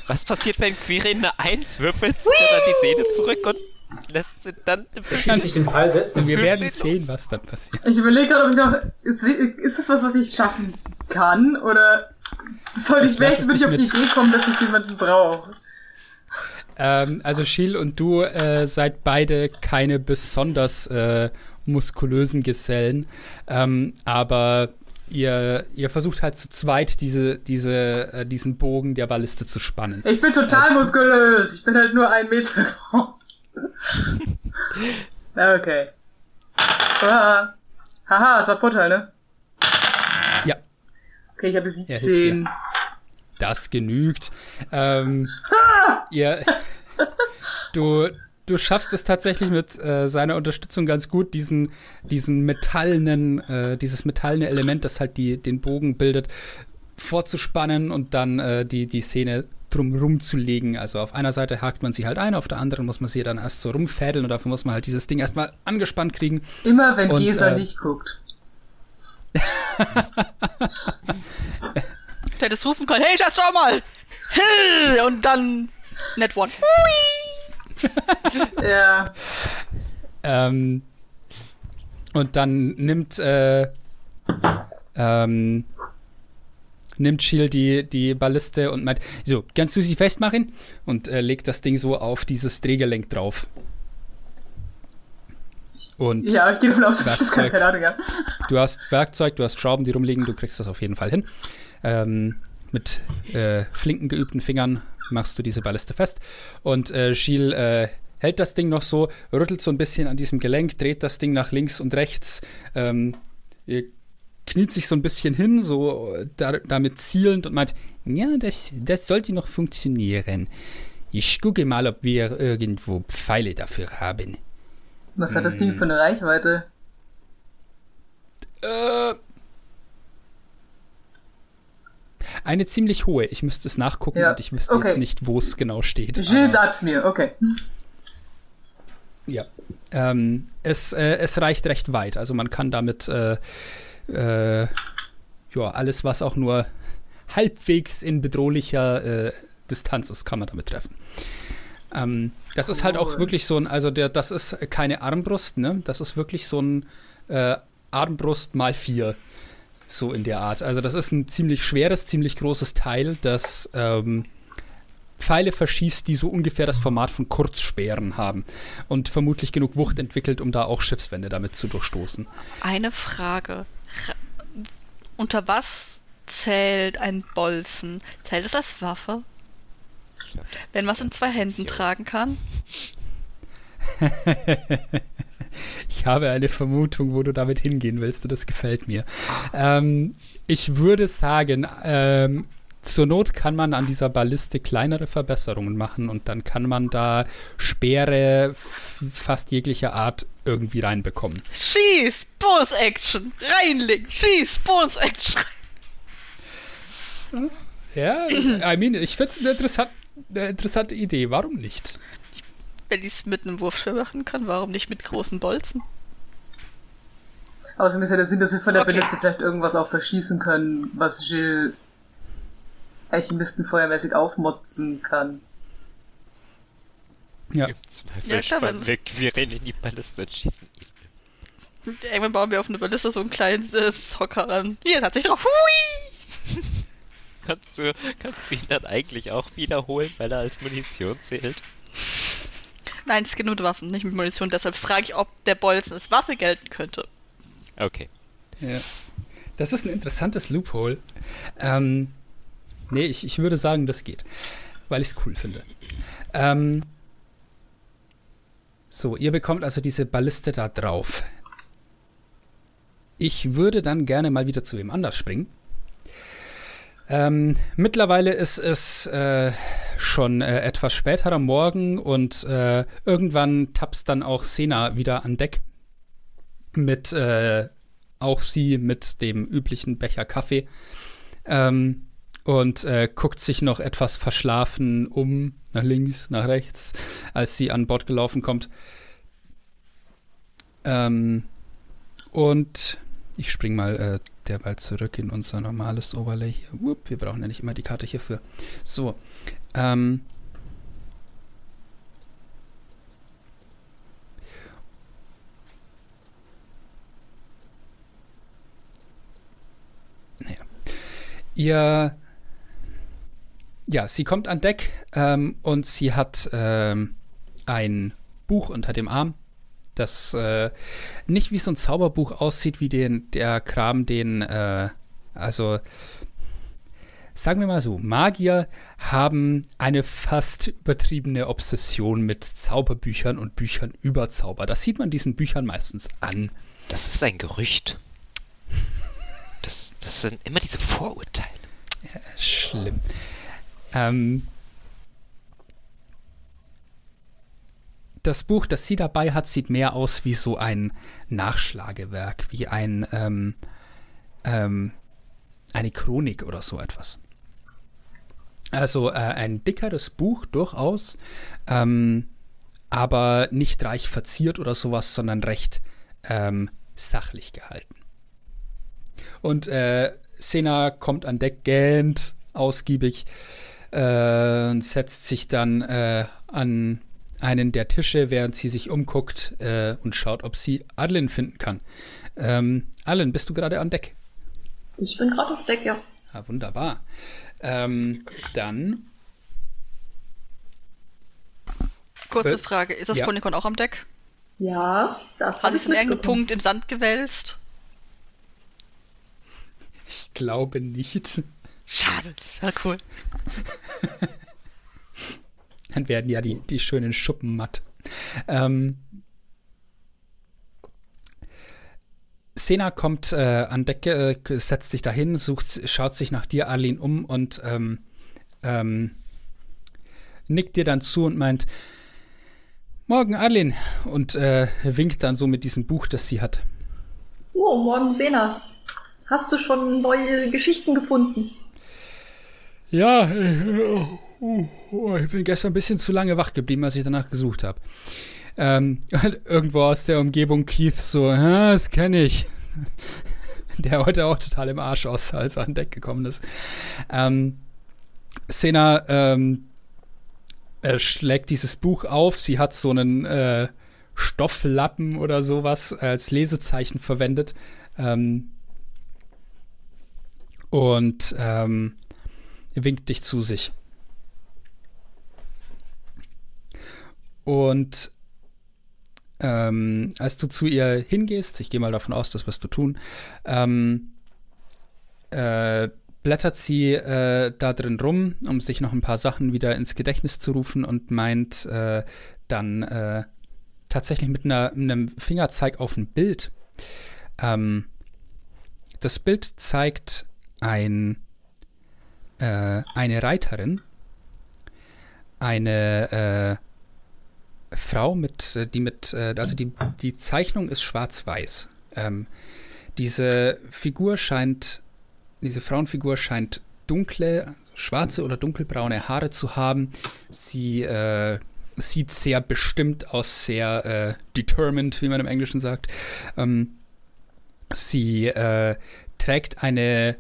Was passiert, wenn Quirin eine 1 würfelt, er dann die Sehne zurück und lässt sie dann Schließt sich den Fall selbst. Und wir werden sehen, was dann passiert. Ich überlege gerade, ob ich noch. Ist, ist das was, was ich schaffen kann? Oder sollte ich Ich würde ich auf die. Idee kommen, dass ich jemanden brauche? Ähm, also Schiel und du äh, seid beide keine besonders äh, muskulösen Gesellen, ähm, aber ihr, ihr versucht halt zu zweit diese, diese, äh, diesen Bogen der Balliste zu spannen. Ich bin total muskulös. Ich bin halt nur ein Meter groß. Okay. Haha. Haha, es war Vorteil, ne? Ja, Okay, ich habe Er hilft 17. das genügt. Ähm, ihr, du, du schaffst es tatsächlich mit äh, seiner Unterstützung ganz gut, diesen, diesen metallenen, äh, dieses metallene Element, das halt die, den Bogen bildet, vorzuspannen und dann äh, die, die Szene drumrum zu legen. Also auf einer Seite hakt man sie halt ein, auf der anderen muss man sie dann erst so rumfädeln und dafür muss man halt dieses Ding erstmal angespannt kriegen. Immer wenn Und, Gesa äh, nicht guckt. Du hättest rufen können, hey, schau doch mal! Hill! Und dann Net One. Ja. Ähm, und dann nimmt, äh, ähm, nimmt Shield die, die Balliste und meint, so, kannst du sie festmachen? Und äh, legt das Ding so auf dieses Drehgelenk drauf. Und Ja, ich gehe davon aus, Werkzeug. keine Ahnung habe. du hast Werkzeug, du hast Schrauben, die rumliegen, du kriegst das auf jeden Fall hin. Ähm, mit äh, flinken, geübten Fingern machst du diese Balliste fest. Und äh, Schiel äh, hält das Ding noch so, rüttelt so ein bisschen an diesem Gelenk, dreht das Ding nach links und rechts, ähm, äh, kniet sich so ein bisschen hin, so da, damit zielend und meint, ja, das, das sollte noch funktionieren. Ich gucke mal, ob wir irgendwo Pfeile dafür haben. Was hat das Ding für eine Reichweite? Äh, eine ziemlich hohe. Ich müsste es nachgucken Ja, und ich wüsste okay. jetzt nicht, wo es genau steht. Gilles aber- sagt's mir, okay. Ja. Ähm, es, äh, es reicht recht weit. Also man kann damit äh, äh, ja, alles, was auch nur halbwegs in bedrohlicher äh, Distanz ist, kann man damit treffen. Ähm, das ist halt auch wirklich so ein, also der, das ist keine Armbrust, ne? Das ist wirklich so ein äh, Armbrust mal vier. So in der Art. Also das ist ein ziemlich schweres, ziemlich großes Teil, das ähm, Pfeile verschießt, die so ungefähr das Format von Kurzspeeren haben und vermutlich genug Wucht entwickelt, um da auch Schiffswände damit zu durchstoßen. Eine Frage. Unter was zählt ein Bolzen? Zählt es als Waffe? Glaub, Wenn man es in zwei Händen tragen kann? Ich habe eine Vermutung, wo du damit hingehen willst und das gefällt mir. Ähm, ich würde sagen, ähm, zur Not kann man an dieser Balliste kleinere Verbesserungen machen und dann kann man da Speere fast jeglicher Art irgendwie reinbekommen. Schieß! Bonus Action! Reinlegen! Schieß! Bonus Action! Ja, I mean, ich finde es eine, interessant, eine interessante Idee. Warum nicht? Wenn ich es mit einem Wurfschwert machen kann, warum nicht mit großen Bolzen? Außerdem ist ja der Sinn, dass wir von der Okay. Balliste vielleicht irgendwas auch verschießen können, was Gilles Alchemistenfeuermäßig aufmotzen kann. Ja. Im Zweifel Ja, klar, spannen wenn- wir Quirin in die Balliste und schießen ihn. Irgendwann bauen wir auf eine Balliste so einen kleinen äh, Zocker an. Hier, hat sich drauf. Hui! Kannst du, kannst du ihn dann eigentlich auch wiederholen, weil er als Munition zählt? Nein, es geht nur mit Waffen, nicht mit Munition. Deshalb frage ich, ob der Bolzen als Waffe gelten könnte. Okay. Ja. Das ist ein interessantes Loophole. Ähm, Nee, ich, ich würde sagen, das geht. Weil ich es cool finde. Ähm, so, ihr bekommt also diese Balliste da drauf. Ich würde dann gerne mal wieder zu wem anders springen. Ähm, mittlerweile ist es äh, schon äh, etwas später am Morgen und äh, irgendwann tapst dann auch Sena wieder an Deck. Mit äh, auch sie mit dem üblichen Becher Kaffee. Ähm, und äh, guckt sich noch etwas verschlafen um, nach links, nach rechts, als sie an Bord gelaufen kommt. Ähm, und ich spring mal äh, derweil zurück in unser normales Overlay hier. Whoop, wir brauchen ja nicht immer die Karte hierfür. So. Ähm, naja. Ihr ja, sie kommt an Deck ähm, und sie hat ähm, ein Buch unter dem Arm, das äh, nicht wie so ein Zauberbuch aussieht, wie den, der Kram, den, äh, also sagen wir mal so, Magier haben eine fast übertriebene Obsession mit Zauberbüchern und Büchern über Zauber. Das sieht man diesen Büchern meistens an. Das ist ein Gerücht. Das, das sind immer diese Vorurteile. Ja, schlimm. Ähm, das Buch, das sie dabei hat, sieht mehr aus wie so ein Nachschlagewerk, wie ein ähm, ähm, eine Chronik oder so etwas. Also äh, ein dickeres Buch durchaus, ähm, aber nicht reich verziert oder sowas, sondern recht ähm, sachlich gehalten. Und äh, Sena kommt an Deck gähnt, ausgiebig äh, setzt sich dann äh, an einen der Tische, während sie sich umguckt äh, und schaut, ob sie Adeline finden kann. Ähm, Adeline, bist du gerade an Deck? Ich bin gerade auf Deck, ja. Ja, ah, wunderbar. Ähm, dann. Kurze Äh, Frage, ist das ja. Ponycon auch am Deck? Ja, das Hat habe es ich in irgendeinem mitbekommen. Punkt im Sand gewälzt? Ich glaube nicht. Schade, das wäre cool. Dann werden ja die, die schönen Schuppen matt. Ähm, Sena kommt äh, an Deck, äh, setzt sich dahin, sucht, schaut sich nach dir, Arlene, um und ähm, ähm, nickt dir dann zu und meint, Morgen, Arlene, und äh, winkt dann so mit diesem Buch, das sie hat. Oh, morgen Sena. Hast du schon neue Geschichten gefunden? Ja, äh, ich bin gestern ein bisschen zu lange wach geblieben, als ich danach gesucht habe. Ähm, irgendwo aus der Umgebung Keith so, "Ah, das kenne ich. Der heute auch total im Arsch aussah, als er an Deck gekommen ist. Ähm, Sena ähm, er schlägt dieses Buch auf. Sie hat so einen äh, Stofflappen oder sowas als Lesezeichen verwendet. Ähm, und ähm, winkt dich zu sich. Und ähm, als du zu ihr hingehst, ich gehe mal davon aus, das wirst du tun, ähm, äh, blättert sie äh, da drin rum, um sich noch ein paar Sachen wieder ins Gedächtnis zu rufen und meint äh, dann äh, tatsächlich mit einer, einem Fingerzeig auf ein Bild. Ähm, das Bild zeigt ein, äh, eine Reiterin, eine äh, Frau mit, äh, die mit, äh, also die, die Zeichnung ist schwarz-weiß. Ähm, diese Figur scheint, diese Frauenfigur scheint dunkle, schwarze oder dunkelbraune Haare zu haben. Sie äh, sieht sehr bestimmt aus, sehr äh, determined, wie man im Englischen sagt. Ähm, sie äh, trägt eine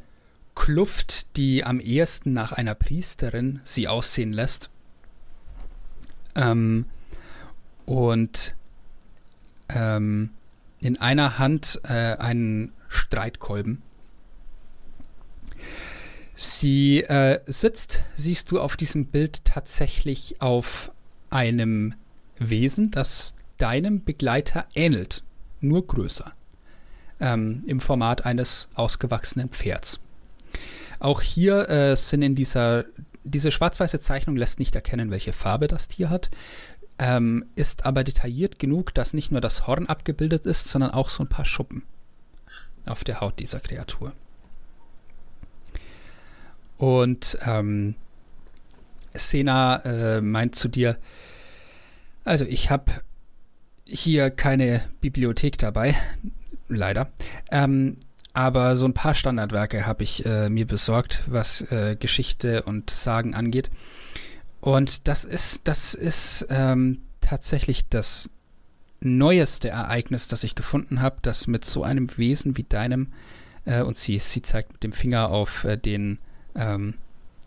Kluft, die am ehesten nach einer Priesterin sie aussehen lässt. Ähm, und ähm, in einer Hand äh, einen Streitkolben. Sie äh, sitzt, siehst du auf diesem Bild tatsächlich auf einem Wesen, das deinem Begleiter ähnelt, nur größer, ähm, im Format eines ausgewachsenen Pferds. Auch hier äh, sind in dieser, diese schwarz-weiße Zeichnung lässt nicht erkennen, welche Farbe das Tier hat, ähm, ist aber detailliert genug, dass nicht nur das Horn abgebildet ist, sondern auch so ein paar Schuppen auf der Haut dieser Kreatur. Und ähm, Sena äh, meint zu dir, also ich habe hier keine Bibliothek dabei, leider. Ähm, aber so ein paar Standardwerke habe ich äh, mir besorgt, was äh, Geschichte und Sagen angeht. Und das ist, das ist ähm, tatsächlich das neueste Ereignis, das ich gefunden habe, das mit so einem Wesen wie deinem, äh, und sie, sie zeigt mit dem Finger auf äh, den, ähm,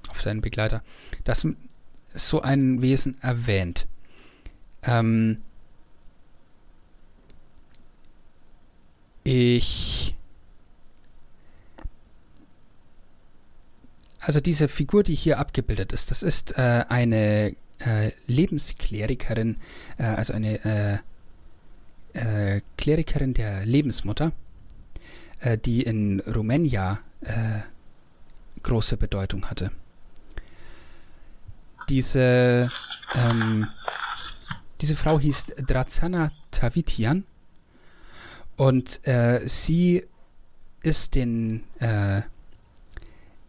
auf seinen Begleiter, das so ein Wesen erwähnt. Ähm, ich. Also diese Figur, die hier abgebildet ist, das ist äh, eine äh, Lebensklerikerin, äh, also eine äh, äh, Klerikerin der Lebensmutter, äh, die in Rumänia große Bedeutung hatte. Diese, ähm, diese Frau hieß Drazana Tavitian und sie ist den.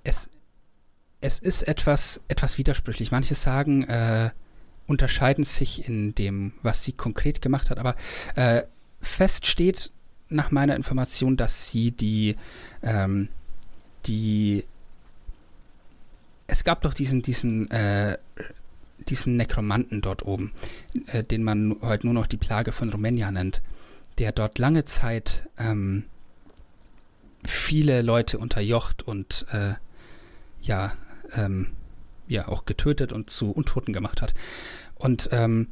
Es, es ist etwas, etwas widersprüchlich. Manche sagen, äh, unterscheiden sich in dem, was sie konkret gemacht hat, aber äh, fest steht nach meiner Information, dass sie die, ähm, die es gab doch diesen, diesen, äh, diesen Nekromanten dort oben, äh, den man heute nur noch die Plage von Rumänia nennt der dort lange Zeit ähm, viele Leute unterjocht und äh, ja, ähm, ja auch getötet und zu Untoten gemacht hat. Und ähm,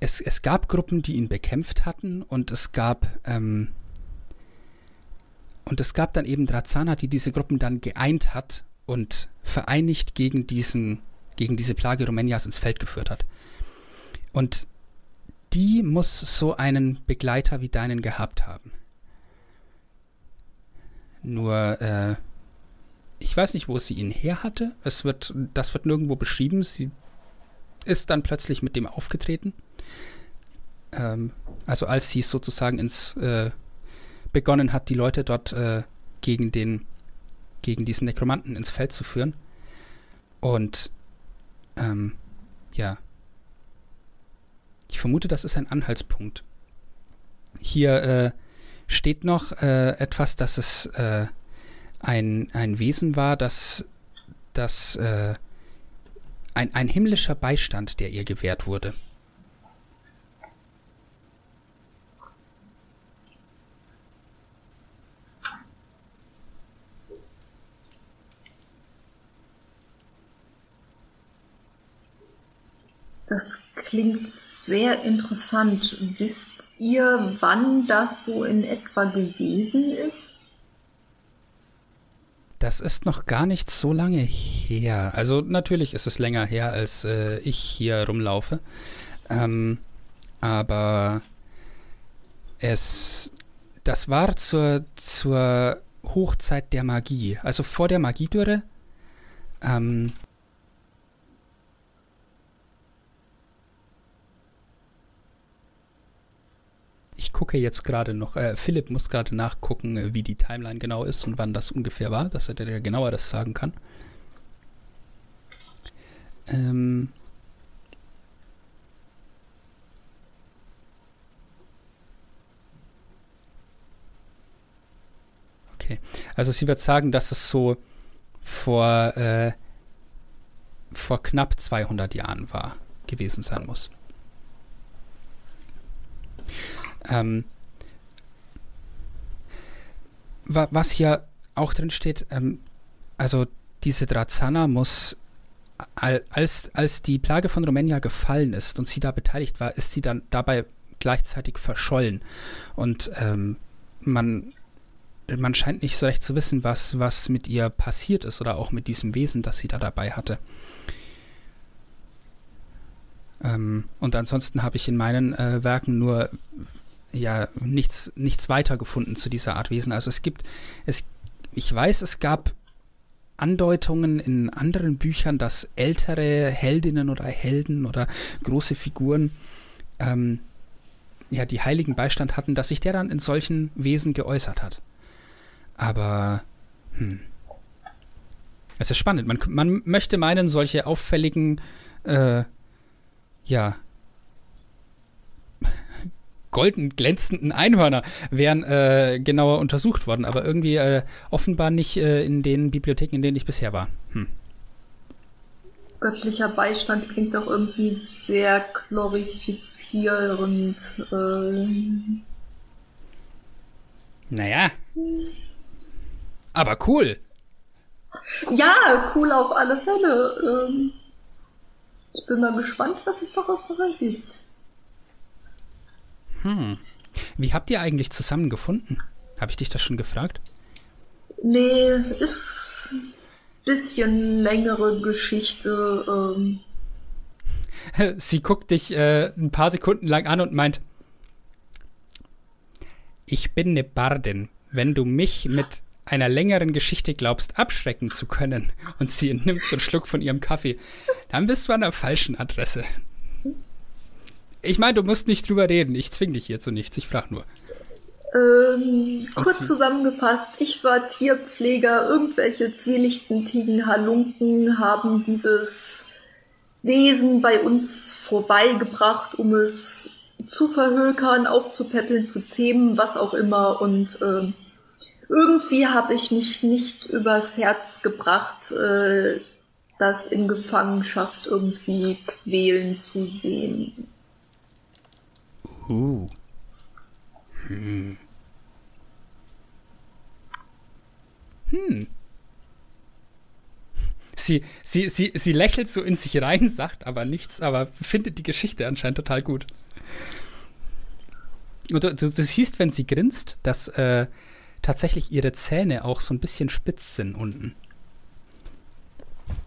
es, es gab Gruppen, die ihn bekämpft hatten und es gab ähm, und es gab dann eben Drazana, die diese Gruppen dann geeint hat und vereinigt gegen diesen gegen diese Plage Rumänias ins Feld geführt hat. Und die muss so einen Begleiter wie deinen gehabt haben. Nur, äh, ich weiß nicht, wo sie ihn her hatte. Es wird, das wird nirgendwo beschrieben. Sie ist dann plötzlich mit dem aufgetreten. Ähm, also als sie sozusagen ins äh, begonnen hat, die Leute dort äh, gegen den, gegen diesen Nekromanten ins Feld zu führen. Und ähm, ja, ich vermute, das ist ein Anhaltspunkt. Hier äh, steht noch äh, etwas, dass es äh, ein, ein Wesen war, das, das äh, ein, ein himmlischer Beistand, der ihr gewährt wurde. Das klingt sehr interessant. Wisst ihr, wann das so in etwa gewesen ist? Das ist noch gar nicht so lange her. Also natürlich ist es länger her, als äh, ich hier rumlaufe. Ähm, aber es, das war zur, zur Hochzeit der Magie. Also vor der Magiedürre. Ähm, Ich gucke jetzt gerade noch, äh, Philipp muss gerade nachgucken, äh, wie die Timeline genau ist und wann das ungefähr war, dass er dir genauer das sagen kann. Ähm. Okay, also sie wird sagen, dass es so vor, äh, vor knapp 200 Jahren war, gewesen sein muss. Ähm, wa was hier auch drin steht, ähm, also diese Drazana muss, als, als die Plage von Rumänia gefallen ist und sie da beteiligt war, ist sie dann dabei gleichzeitig verschollen. Und ähm, man, man scheint nicht so recht zu wissen, was, was mit ihr passiert ist oder auch mit diesem Wesen, das sie da dabei hatte. Ähm, und ansonsten habe ich in meinen äh, Werken nur ja nichts, nichts weiter gefunden zu dieser Art Wesen. Also es gibt, es, ich weiß, es gab Andeutungen in anderen Büchern, dass ältere Heldinnen oder Helden oder große Figuren ähm, ja die heiligen Beistand hatten, dass sich der dann in solchen Wesen geäußert hat. Aber hm. Es ist spannend. Man, man möchte meinen, solche auffälligen, äh, ja, golden glänzenden Einhörner wären äh, genauer untersucht worden, aber irgendwie äh, offenbar nicht äh, in den Bibliotheken, in denen ich bisher war. Hm. Göttlicher Beistand klingt auch irgendwie sehr glorifizierend. Ähm. Naja. Aber cool. Ja, cool auf alle Fälle. Ähm. Ich bin mal gespannt, was sich daraus noch ergibt. Hm. Wie habt ihr eigentlich zusammen gefunden? Habe ich dich das schon gefragt? Nee, ist ein bisschen längere Geschichte. Ähm. Sie guckt dich äh, ein paar Sekunden lang an und meint, ich bin eine Bardin. Wenn du mich mit einer längeren Geschichte glaubst, abschrecken zu können, und sie nimmt so einen Schluck von ihrem Kaffee, dann bist du an der falschen Adresse. Ich meine, du musst nicht drüber reden. Ich zwing dich hier zu nichts. Ich frage nur. Ähm, kurz zusammengefasst, ich war Tierpfleger. Irgendwelche zwielichtigen Halunken haben dieses Wesen bei uns vorbeigebracht, um es zu verhökern, aufzupäppeln, zu zähmen, was auch immer. Und äh, irgendwie habe ich mich nicht übers Herz gebracht, äh, das in Gefangenschaft irgendwie quälen zu sehen. Uh. Hm. Hm. Sie, sie, sie, sie lächelt so in sich rein, sagt aber nichts, aber findet die Geschichte anscheinend total gut. Und du, du, du siehst, wenn sie grinst, dass äh, tatsächlich ihre Zähne auch so ein bisschen spitz sind unten.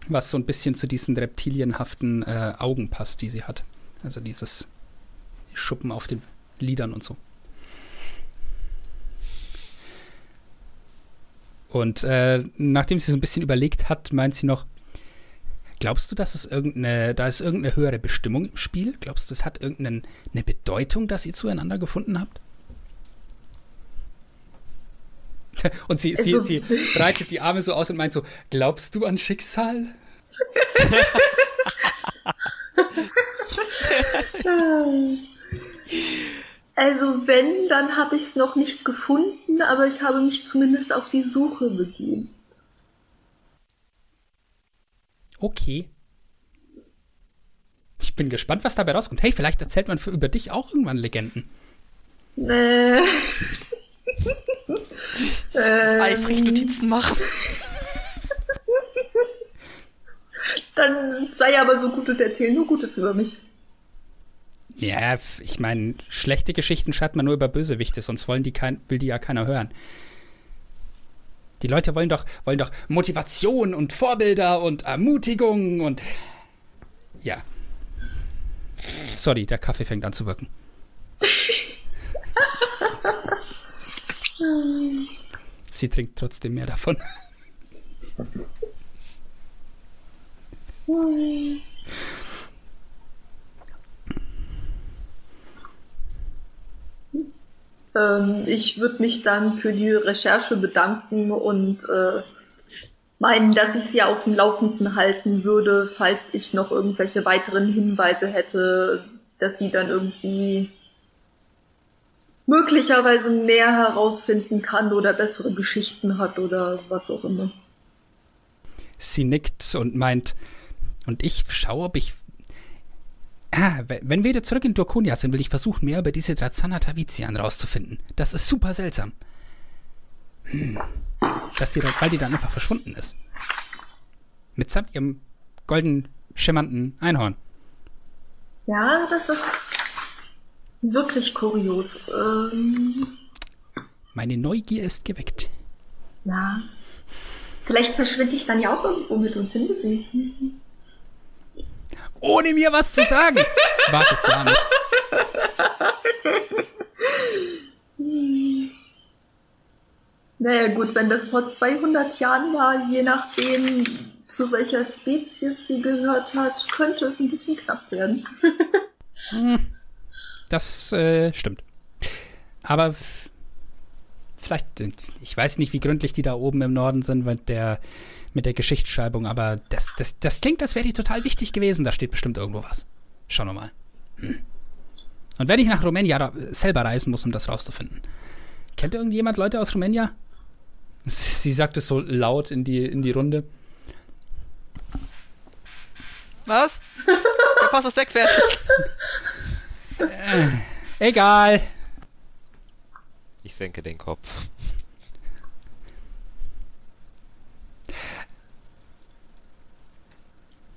Was so ein bisschen zu diesen reptilienhaften äh, Augen passt, die sie hat. Also dieses Schuppen auf den Lidern und so. Und äh, nachdem sie so ein bisschen überlegt hat, meint sie noch, glaubst du, dass es irgendeine, da ist irgendeine höhere Bestimmung im Spiel? Glaubst du, es hat irgendeine Bedeutung, dass ihr zueinander gefunden habt? Und sie, sie, sie breitet die Arme so aus und meint so, glaubst du an Schicksal? Also wenn, dann habe ich es noch nicht gefunden, aber ich habe mich zumindest auf die Suche begeben. Okay. Ich bin gespannt, was dabei rauskommt. Hey, vielleicht erzählt man für, über dich auch irgendwann Legenden. Äh. ähm, Eifrig Notizen machen. Dann sei aber so gut und erzähl nur Gutes über mich. Ja, ich meine, schlechte Geschichten schreibt man nur über Bösewichte, sonst wollen die kein, will die ja keiner hören. Die Leute wollen doch, wollen doch Motivation und Vorbilder und Ermutigung und. Ja. Sorry, der Kaffee fängt an zu wirken. Sie trinkt trotzdem mehr davon. Ähm, ich würde mich dann für die Recherche bedanken und äh, meinen, dass ich sie auf dem Laufenden halten würde, falls ich noch irgendwelche weiteren Hinweise hätte, dass sie dann irgendwie möglicherweise mehr herausfinden kann oder bessere Geschichten hat oder was auch immer. Sie nickt und meint, und ich schaue, ob ich Ah, wenn wir wieder zurück in Dorkonia sind, will ich versuchen, mehr über diese Drazana Tavizian rauszufinden. Das ist super seltsam. Hm. Dass die, weil die dann einfach verschwunden ist. Mitsamt ihrem golden schimmernden Einhorn. Ja, das ist wirklich kurios. Ähm, Meine Neugier ist geweckt. Ja. Vielleicht verschwinde ich dann ja auch irgendwo mit und finde sie. Ohne mir was zu sagen. Wag es ja nicht. Naja gut, wenn das vor 200 Jahren war, je nachdem, zu welcher Spezies sie gehört hat, könnte es ein bisschen knapp werden. Das äh, stimmt. Aber vielleicht, ich weiß nicht, wie gründlich die da oben im Norden sind mit der, mit der Geschichtsschreibung, aber das, das, das klingt, als wäre die total wichtig gewesen. Da steht bestimmt irgendwo was. Schauen wir mal. Hm. Und wenn ich nach Rumänien selber reisen muss, um das rauszufinden. Kennt irgendjemand Leute aus Rumänien? Sie sagt es so laut in die, in die Runde. Was? Der Pass ist wegfertig. Egal. Ich senke den Kopf.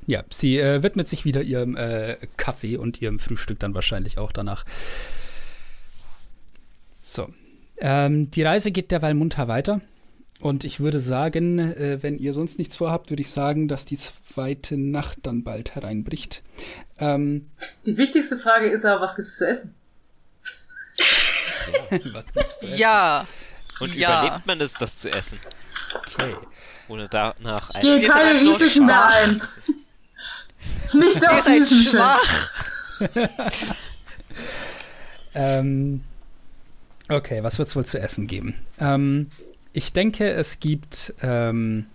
Ja, sie äh, widmet sich wieder ihrem äh, Kaffee und ihrem Frühstück dann wahrscheinlich auch danach. So. Ähm, die Reise geht derweil munter weiter. Und ich würde sagen, äh, wenn ihr sonst nichts vorhabt, würde ich sagen, dass die zweite Nacht dann bald hereinbricht. Ähm, Die wichtigste Frage ist aber, was gibt's zu essen? was gibt's zu essen? Ja. Und Ja. überlebt man es, das zu essen? Okay. Ohne danach Ich gehe keine so Risiken mehr ein. Nicht auf diesen Schiff. schwach. Ähm, okay, was wird es wohl zu essen geben? Ähm, ich denke, es gibt. Ähm,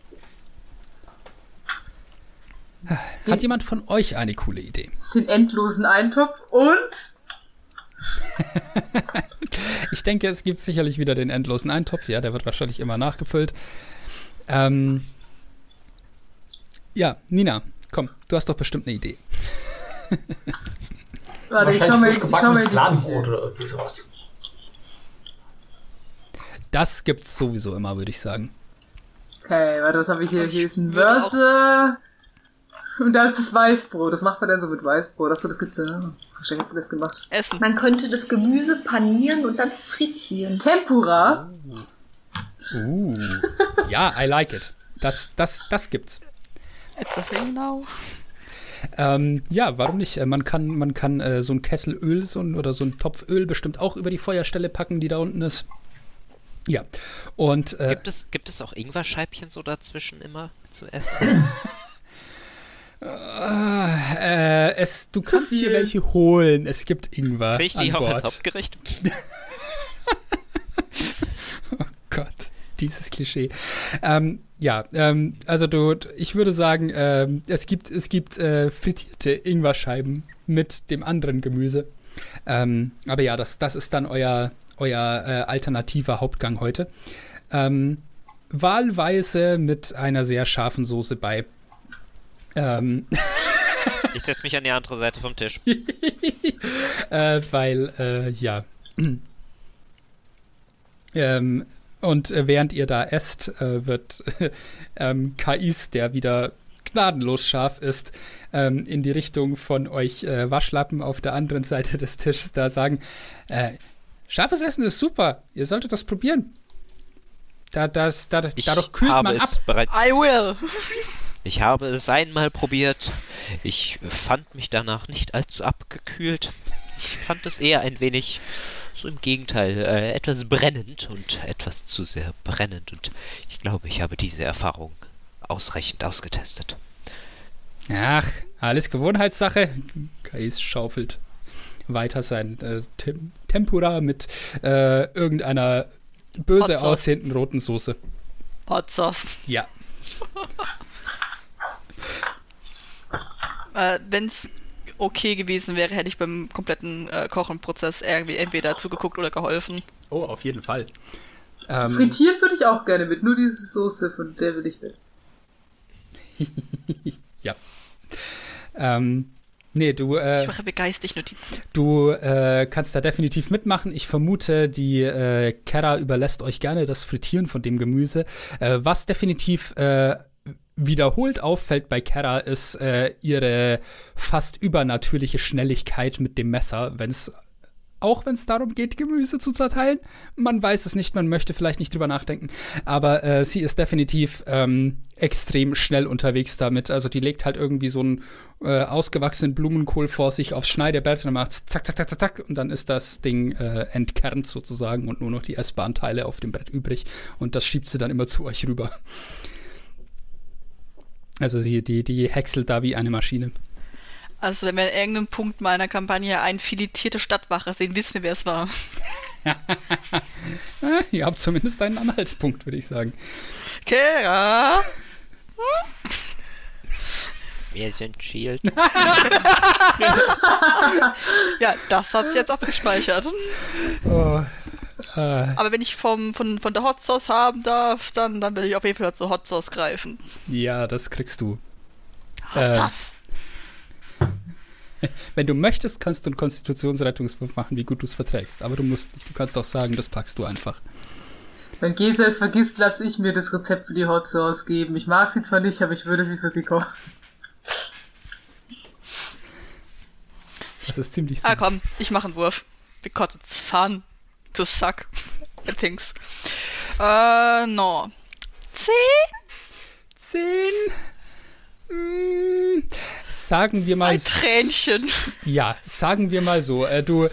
hat jemand von euch eine coole Idee? Den endlosen Eintopf und Ich denke, es gibt sicherlich wieder den endlosen Eintopf. Ja, der wird wahrscheinlich immer nachgefüllt. Ähm, ja, Nina, komm, du hast doch bestimmt eine Idee. Warte, ich schau mal, frisch ich schau mal Fladenbrot oder irgendwie sowas. Das gibt's sowieso immer, würde ich sagen. Okay, warte, was habe ich hier? Hier ist ein Börse. Und da ist das Weißbrot. Das macht man dann so mit Weißbrot. Achso, das gibt's ja. Wahrscheinlich hat sie das gemacht. Essen. Man könnte das Gemüse panieren und dann frittieren. Tempura. Uh. ja, I like it. Das, das, das gibt's. It's a thing now. Ähm, ja, warum nicht? Äh, Man kann, man kann äh, so ein Kessel Öl so ein, oder so ein Topf Öl bestimmt auch über die Feuerstelle packen, die da unten ist. Ja. Und äh, Gibt es, gibt es auch Ingwerscheibchen so dazwischen immer zu essen? äh, es, du Zu kannst dir welche holen. Es gibt Ingwer. Krieg ich die an auch als Bord. Hauptgericht? Gott, dieses Klischee. Ähm, ja, ähm, also du, ich würde sagen, ähm, es gibt, es gibt äh, frittierte Ingwerscheiben mit dem anderen Gemüse. Ähm, aber ja, das, das ist dann euer, euer äh, alternativer Hauptgang heute. Ähm, wahlweise mit einer sehr scharfen Soße bei. Ähm, Ich setze mich an die andere Seite vom Tisch. äh, weil, äh, ja. ähm, und äh, während ihr da esst, äh, wird ähm, Kais, der wieder gnadenlos scharf ist, ähm, in die Richtung von euch äh, Waschlappen auf der anderen Seite des Tisches da sagen, äh, scharfes Essen ist super, ihr solltet das probieren. Da, das, da, Ich dadurch kühlt habe man ab. es bereits. I will. Ich habe es einmal probiert. Ich fand mich danach nicht allzu abgekühlt. Ich fand es eher ein wenig, so im Gegenteil, äh, etwas brennend und etwas zu sehr brennend. Und ich glaube, ich habe diese Erfahrung ausreichend ausgetestet. Ach, alles Gewohnheitssache. Kais schaufelt weiter sein äh, Tem Tempura mit äh, irgendeiner böse aussehenden roten Soße. Hot Sauce. Ja. Äh, Wenn es okay gewesen wäre, hätte ich beim kompletten äh, Kochenprozess irgendwie entweder zugeguckt oder geholfen. Oh, auf jeden Fall. Ähm, Frittiert würde ich auch gerne mit. Nur diese Soße, von der will ich weg. ja. Ähm, nee, du, äh, Ich mache mir geistig Notizen. du äh, kannst da definitiv mitmachen. Ich vermute, die äh, Kera überlässt euch gerne das Frittieren von dem Gemüse. Äh, was definitiv äh, wiederholt auffällt bei Kera ist äh, ihre fast übernatürliche Schnelligkeit mit dem Messer, wenn es auch wenn es darum geht, Gemüse zu zerteilen. Man weiß es nicht, man möchte vielleicht nicht drüber nachdenken. Aber äh, sie ist definitiv ähm, extrem schnell unterwegs damit. Also die legt halt irgendwie so einen äh, ausgewachsenen Blumenkohl vor sich aufs Schneidebrett und macht zack, zack, zack, zack, zack und dann ist das Ding äh, entkernt sozusagen und nur noch die essbaren Teile auf dem Brett übrig. Und das schiebt sie dann immer zu euch rüber. Also sie, die, die häckselt da wie eine Maschine. Also wenn wir an irgendeinem Punkt meiner Kampagne eine filetierte Stadtwache sehen, wissen wir, wer es war. Ah, Ihr habt zumindest einen Anhaltspunkt, würde ich sagen. Kera! Wir sind Shield. Ja, das hat sie jetzt abgespeichert. Oh, äh, Aber wenn ich vom, von, von der Hot Sauce haben darf, dann, dann will ich auf jeden Fall zur Hot Sauce greifen. ja, das kriegst du. Hot Äh. Sauce. Wenn du möchtest, kannst du einen Konstitutionsrettungswurf machen, wie gut du es verträgst. Aber du musst nicht. Du kannst auch sagen, das packst du einfach. Wenn Gesa es vergisst, lasse ich mir das Rezept für die Hot Sauce geben. Ich mag sie zwar nicht, aber ich würde sie für sie kochen. Das ist ziemlich süß. Ah komm, ich mache einen Wurf. Because it's fun to suck at things. Äh, no. Zehn? Zehn. Mm, sagen wir mal. Ein Tränchen. Ja, sagen wir mal so. Äh, du,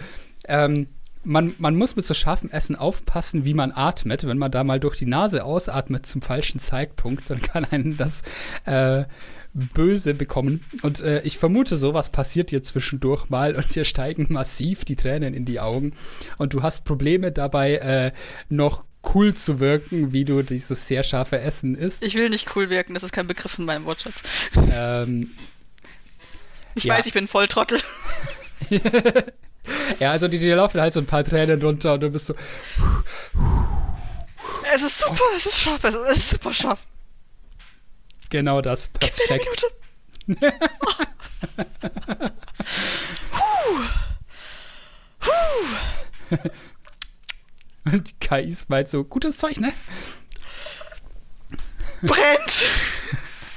ähm, man, man muss mit so scharfem Essen aufpassen, wie man atmet. Wenn man da mal durch die Nase ausatmet zum falschen Zeitpunkt, dann kann einen das äh, böse bekommen. Und äh, ich vermute, sowas passiert dir zwischendurch mal und dir steigen massiv die Tränen in die Augen. Und du hast Probleme dabei, äh, noch cool zu wirken, wie du dieses sehr scharfe Essen isst. Ich will nicht cool wirken, das ist kein Begriff in meinem Wortschatz. Ähm, Ich Ja. weiß, ich bin voll Trottel. ja, also die, die laufen halt so ein paar Tränen runter und du bist so, Es ist super, es ist scharf, es ist super scharf. Genau das, mir eine perfekt. Minute. Und die KIs meint so, gutes Zeug, ne? Brennt!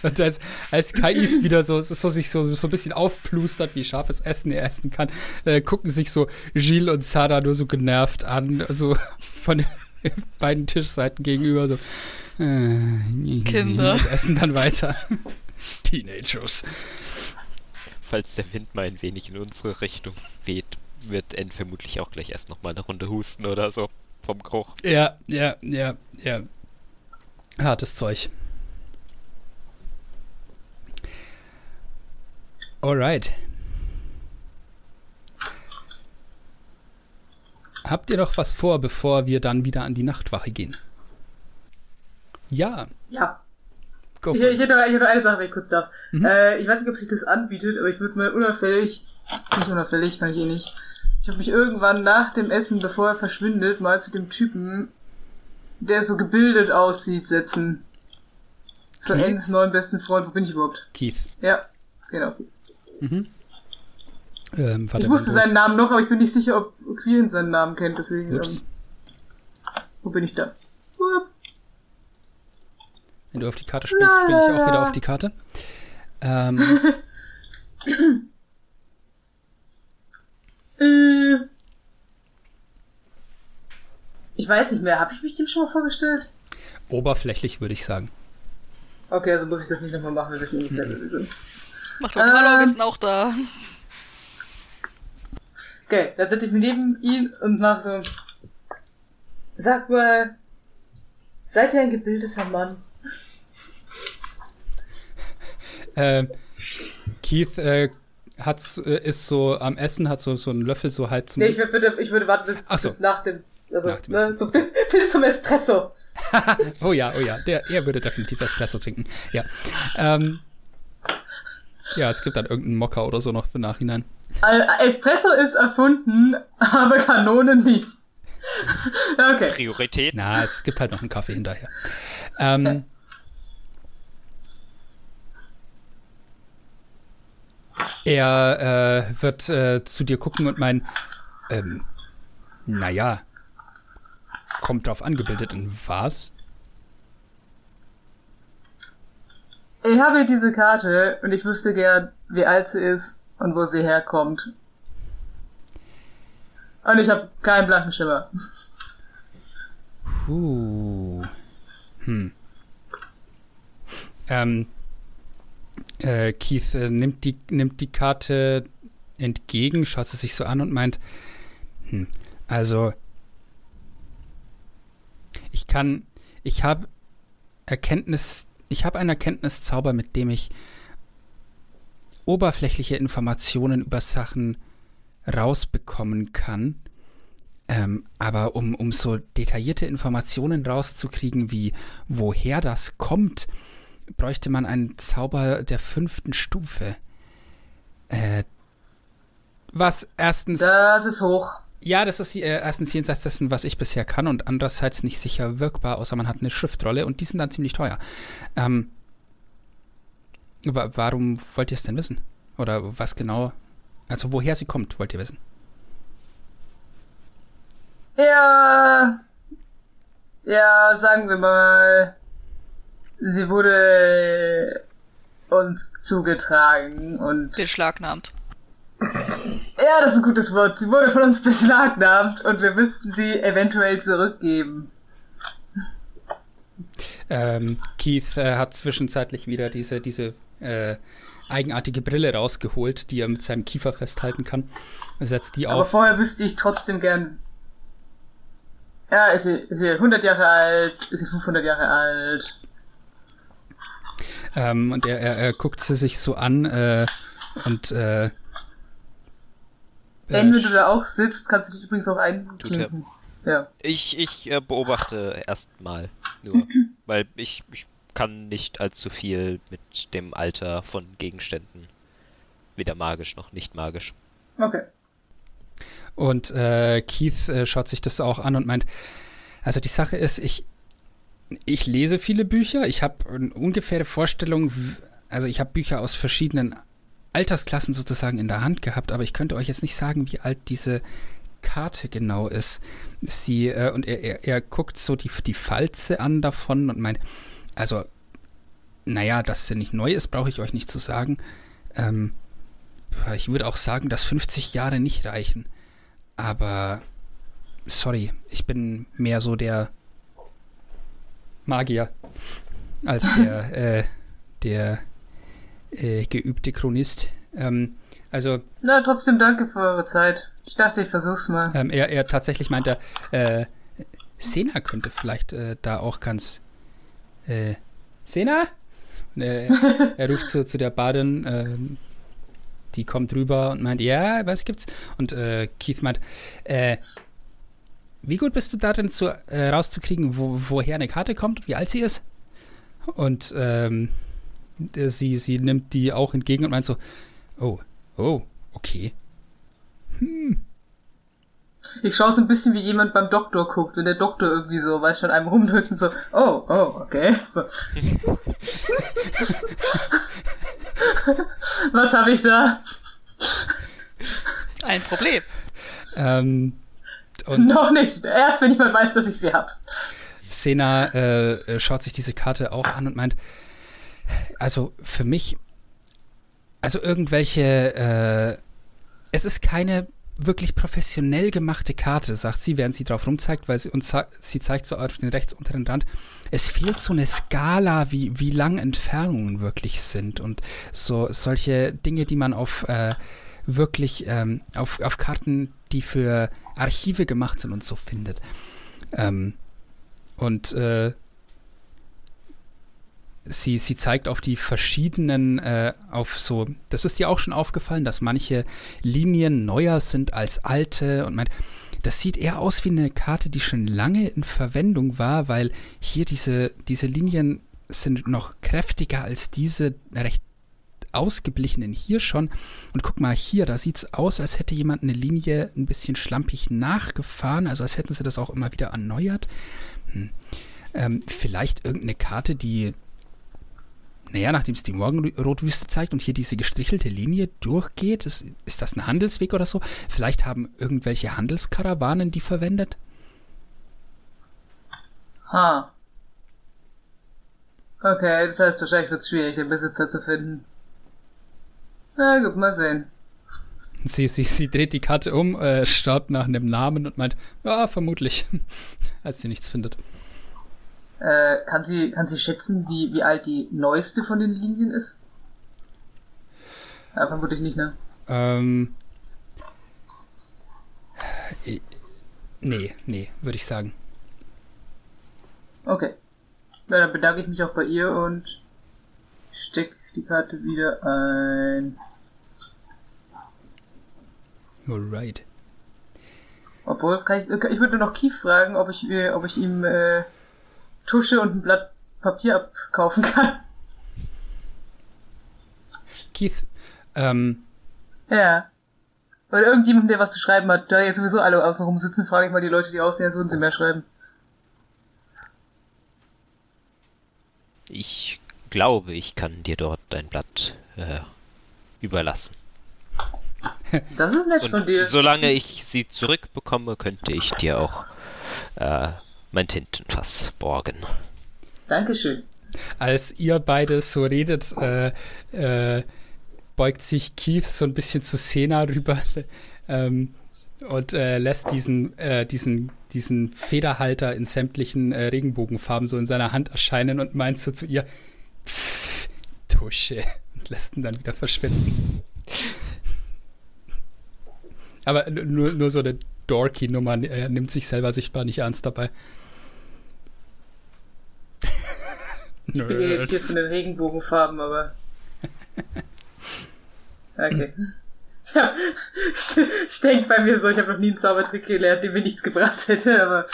Und als, als KIs wieder so, so sich so, so ein bisschen aufplustert, wie scharfes Essen er essen kann, äh, gucken sich so Gilles und Sarah nur so genervt an, so von beiden Tischseiten gegenüber, so. Äh, Kinder. Und essen dann weiter. Teenagers. Falls der Wind mal ein wenig in unsere Richtung weht, wird N vermutlich auch gleich erst nochmal eine Runde husten oder so. Vom Geruch. Ja, ja, ja, ja. Hartes Zeug. Alright. Habt ihr noch was vor, bevor wir dann wieder an die Nachtwache gehen? Ja, Ja. Ich, ich, hätte, noch- ich hätte eine Sache, wenn ich kurz darf. Mhm. Äh, ich weiß nicht, ob sich das anbietet, aber ich würde mal unauffällig, nicht unauffällig, kann ich eh nicht. Ich habe mich irgendwann nach dem Essen, bevor er verschwindet, mal zu dem Typen, der so gebildet aussieht, setzen. Zu. Ens neuen besten Freund. Wo bin ich überhaupt? Keith. Ja, genau. Mhm. Ähm, warte Ich wusste seinen Namen noch, aber ich bin nicht sicher, ob Quirin seinen Namen kennt, deswegen. wo- Ups. Ähm, wo bin ich da? Upp. Wenn du auf die Karte spielst, spiele ich auch wieder auf die Karte. Ähm, Äh, ich weiß nicht mehr. Habe ich mich dem schon mal vorgestellt? oberflächlich würde ich sagen. Okay, also muss ich das nicht nochmal machen. Wir wissen ungefähr, wer wir sind. Macht doch Hallo, wir Ähm. sind auch da. Okay, dann setze ich mich neben ihn und mach so. Sag mal, seid ihr ein gebildeter Mann? Ähm, Keith äh, hat's, äh, ist so am Essen, hat so, so einen Löffel so halb zum Nee, ich würde, ich würde warten bis, so. bis nach dem. Also, Nach dem ne, so, bis zum Espresso. Oh ja, oh ja, der, er würde definitiv Espresso trinken. Ja. Ähm, ja, es gibt dann irgendeinen Mocker oder so noch für Nachhinein. Espresso ist erfunden, aber Kanone nicht. okay. Priorität. Na, es gibt halt noch einen Kaffee hinterher. Ähm, er äh, wird äh, zu dir gucken und meinen, ähm, naja, kommt drauf angebildet in was? Ich habe diese Karte und ich wüsste gern, wie alt sie ist und wo sie herkommt. Und ich habe keinen blanken Schimmer. Uh. Hm. Ähm, äh, Keith äh, nimmt, die, nimmt die Karte entgegen, schaut sie sich so an und meint, hm, also ich kann, ich habe Erkenntnis, ich habe einen Erkenntniszauber, mit dem ich oberflächliche Informationen über Sachen rausbekommen kann. Ähm, aber um, um so detaillierte Informationen rauszukriegen, wie woher das kommt, bräuchte man einen Zauber der fünften Stufe. Äh, was erstens. Das ist hoch. Ja, das ist äh, erstens jenseits dessen, was ich bisher kann, und andererseits nicht sicher wirkbar, außer man hat eine Schriftrolle und die sind dann ziemlich teuer. Ähm, warum wollt ihr es denn wissen? Oder was genau? Also woher sie kommt, wollt ihr wissen? Ja. Ja, sagen wir mal. Sie wurde uns zugetragen und. Beschlagnahmt. Ja, das ist ein gutes Wort. Sie wurde von uns beschlagnahmt und wir müssten sie eventuell zurückgeben. Ähm, Keith äh, hat zwischenzeitlich wieder diese, diese äh, eigenartige Brille rausgeholt, die er mit seinem Kiefer festhalten kann. Er setzt die Aber auf. vorher wüsste ich trotzdem gern. Ja, ist sie, ist sie 100 Jahre alt? Ist sie 500 Jahre alt? Ähm, und er, er, er guckt sie sich so an äh, und äh, wenn du da auch sitzt, kannst du dich übrigens auch er. einklinken. Ja. Ich, ich äh, beobachte erstmal nur, weil ich, ich kann nicht allzu viel mit dem Alter von Gegenständen. Weder magisch noch nicht magisch. Okay. Und äh, Keith äh, schaut sich das auch an und meint, also die Sache ist, ich, ich lese viele Bücher, ich habe eine ungefähre Vorstellung, also ich habe Bücher aus verschiedenen Altersklassen sozusagen in der Hand gehabt, aber ich könnte euch jetzt nicht sagen, wie alt diese Karte genau ist. Sie, äh, und er, er, er guckt so die, die Falze an davon und meint, also, naja, dass sie nicht neu ist, brauche ich euch nicht zu sagen. Ähm, ich würde auch sagen, dass 50 Jahre nicht reichen. Aber sorry, ich bin mehr so der Magier als der, äh, der äh, geübte Chronist. Ähm, also Na, trotzdem danke für eure Zeit. Ich dachte, ich versuch's mal. ähm, er, er tatsächlich meint er, äh, Sena könnte vielleicht äh, da auch ganz. Äh, Sena? Äh, er ruft zu, zu der Badin, ähm, die kommt rüber und meint, ja, was gibt's? Und äh, Keith meint, äh, wie gut bist du darin, zu, äh, rauszukriegen, wo, woher eine Karte kommt und wie alt sie ist? Und ähm, äh, sie, sie nimmt die auch entgegen und meint so, oh, oh, okay. Ich schaue so ein bisschen wie jemand beim Doktor guckt, wenn der Doktor irgendwie so, weiß schon, einem rumdrückt und so, oh, oh, okay. So. Was habe ich da? Ein Problem. Ähm, und Noch nicht. Erst wenn jemand weiß, dass ich sie hab. Sena äh, äh, schaut sich diese Karte auch an und meint, also für mich, also irgendwelche, äh, es ist keine wirklich professionell gemachte Karte, sagt sie, während sie drauf rumzeigt, weil sie uns sie zeigt so auf den rechts unteren Rand. Es fehlt so eine Skala, wie, wie lang Entfernungen wirklich sind und so solche Dinge, die man auf äh, wirklich ähm, auf, auf Karten, die für Archive gemacht sind und so findet. Ähm, und äh, sie, sie zeigt auf die verschiedenen, äh, auf so, das ist dir auch schon aufgefallen, dass manche Linien neuer sind als alte und meint, das sieht eher aus wie eine Karte, die schon lange in Verwendung war, weil hier diese, diese Linien sind noch kräftiger als diese recht ausgeblichenen hier schon. Und guck mal hier, da sieht es aus, als hätte jemand eine Linie ein bisschen schlampig nachgefahren, also als hätten sie das auch immer wieder erneuert. Hm. Ähm, vielleicht irgendeine Karte, die, naja, nachdem es die Morgenrotwüste zeigt und hier diese gestrichelte Linie durchgeht, ist, ist das ein Handelsweg oder so? Vielleicht haben irgendwelche Handelskarawanen die verwendet? Ha. Okay, das heißt, wahrscheinlich wird es schwierig, den Besitzer zu finden. Na gut, mal sehen. Sie, sie, sie dreht die Karte um, äh, schaut nach einem Namen und meint, ja, vermutlich, als sie nichts findet. Äh, kann sie, kann sie schätzen, wie, wie alt die neueste von den Linien ist? Ja, vermutlich nicht, ne? Ähm. äh, Nee, nee, würde ich sagen. Okay. Ja, dann bedanke ich mich auch bei ihr und steck die Karte wieder ein. Alright. Obwohl, kann ich, ich würde noch Keith fragen, ob ich, äh, ob ich ihm äh, Tusche und ein Blatt Papier abkaufen kann. Keith, ähm, Ja. Oder irgendjemand, der was zu schreiben hat. Da jetzt sowieso alle außen rum sitzen, frage ich mal die Leute, die aussehen, als würden sie mehr schreiben. Ich glaube, ich kann dir dort dein Blatt äh, überlassen. Das ist nett von Und dir. solange ich sie zurückbekomme, könnte ich dir auch äh, mein Tintenfass borgen. Dankeschön. als ihr beide so redet, äh, äh, beugt sich Keith so ein bisschen zu Sena rüber ähm, und äh, lässt diesen, äh, diesen, diesen Federhalter in sämtlichen äh, Regenbogenfarben so in seiner Hand erscheinen und meint so zu ihr, Psst, Tusche, und lässt ihn dann wieder verschwinden. Aber nur, nur so eine Dorky-Nummer, er nimmt sich selber sichtbar nicht ernst dabei. Ich bin irritiert von den Regenbogenfarben, aber. Okay. Ja, ich denke bei mir so, ich habe noch nie einen Zaubertrick gelernt, der mir nichts gebracht hätte, aber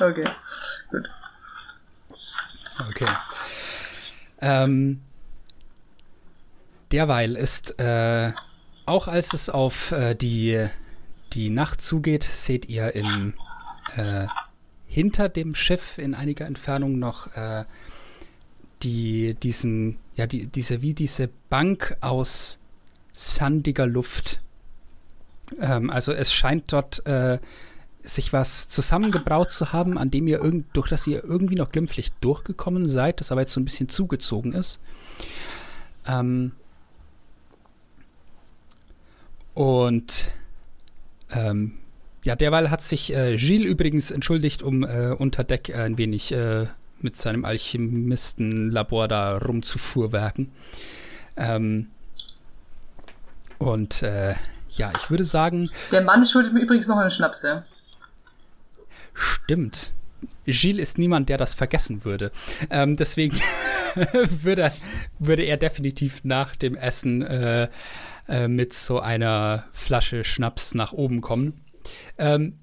okay. Gut. Okay. Ähm, derweil ist, äh, auch als es auf äh, die, die Nacht zugeht, seht ihr in, äh, hinter dem Schiff in einiger Entfernung noch äh, die, diesen, ja, die, diese, wie diese Bank aus sandiger Luft. Ähm, also es scheint dort äh, sich was zusammengebraut zu haben, an dem ihr irgend, durch das ihr irgendwie noch glimpflich durchgekommen seid, das aber jetzt so ein bisschen zugezogen ist. Ähm, und ähm, ja, derweil hat sich äh, Gilles übrigens entschuldigt, um äh, unter Deck ein wenig äh, mit seinem Alchemistenlabor da rumzufuhrwerken. Ähm, und äh, ja, ich würde sagen, Der Mann schuldet mir übrigens noch einen Schnaps, ja. Stimmt. Gilles ist niemand, der das vergessen würde. Ähm, deswegen würde, würde er definitiv nach dem Essen äh, äh, mit so einer Flasche Schnaps nach oben kommen. Ähm,